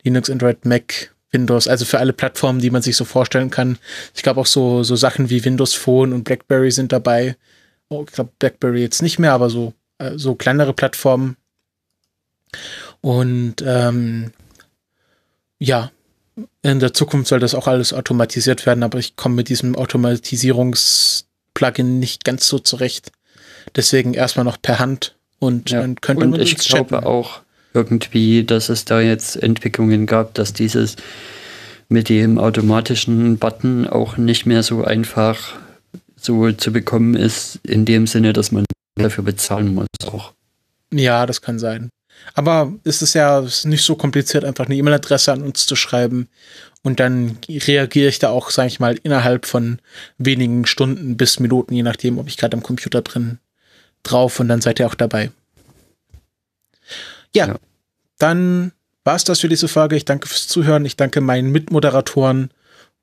Linux, Android, Mac Windows, also für alle Plattformen, die man sich so vorstellen kann. Ich glaube auch so, so Sachen wie Windows Phone und BlackBerry sind dabei. Oh, ich glaube BlackBerry jetzt nicht mehr, aber so, äh, so kleinere Plattformen. Und ähm, ja, in der Zukunft soll das auch alles automatisiert werden, aber ich komme mit diesem Automatisierungs-Plugin nicht ganz so zurecht. Deswegen erstmal noch per Hand und ja. dann könnte und man ich glaube auch irgendwie, dass es da jetzt Entwicklungen gab, dass dieses mit dem automatischen Button auch nicht mehr so einfach so zu bekommen ist, in dem Sinne, dass man dafür bezahlen muss auch. Ja, das kann sein. Aber es ist ja nicht so kompliziert, einfach eine E-Mail-Adresse an uns zu schreiben. Und dann reagiere ich da auch, sage ich mal, innerhalb von wenigen Stunden bis Minuten, je nachdem, ob ich gerade am Computer drin drauf und dann seid ihr auch dabei. Ja, ja. dann war es das für diese Folge. Ich danke fürs Zuhören. Ich danke meinen Mitmoderatoren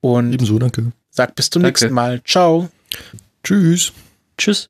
und ebenso danke. Sag bis zum danke. nächsten Mal. Ciao. Tschüss. Tschüss.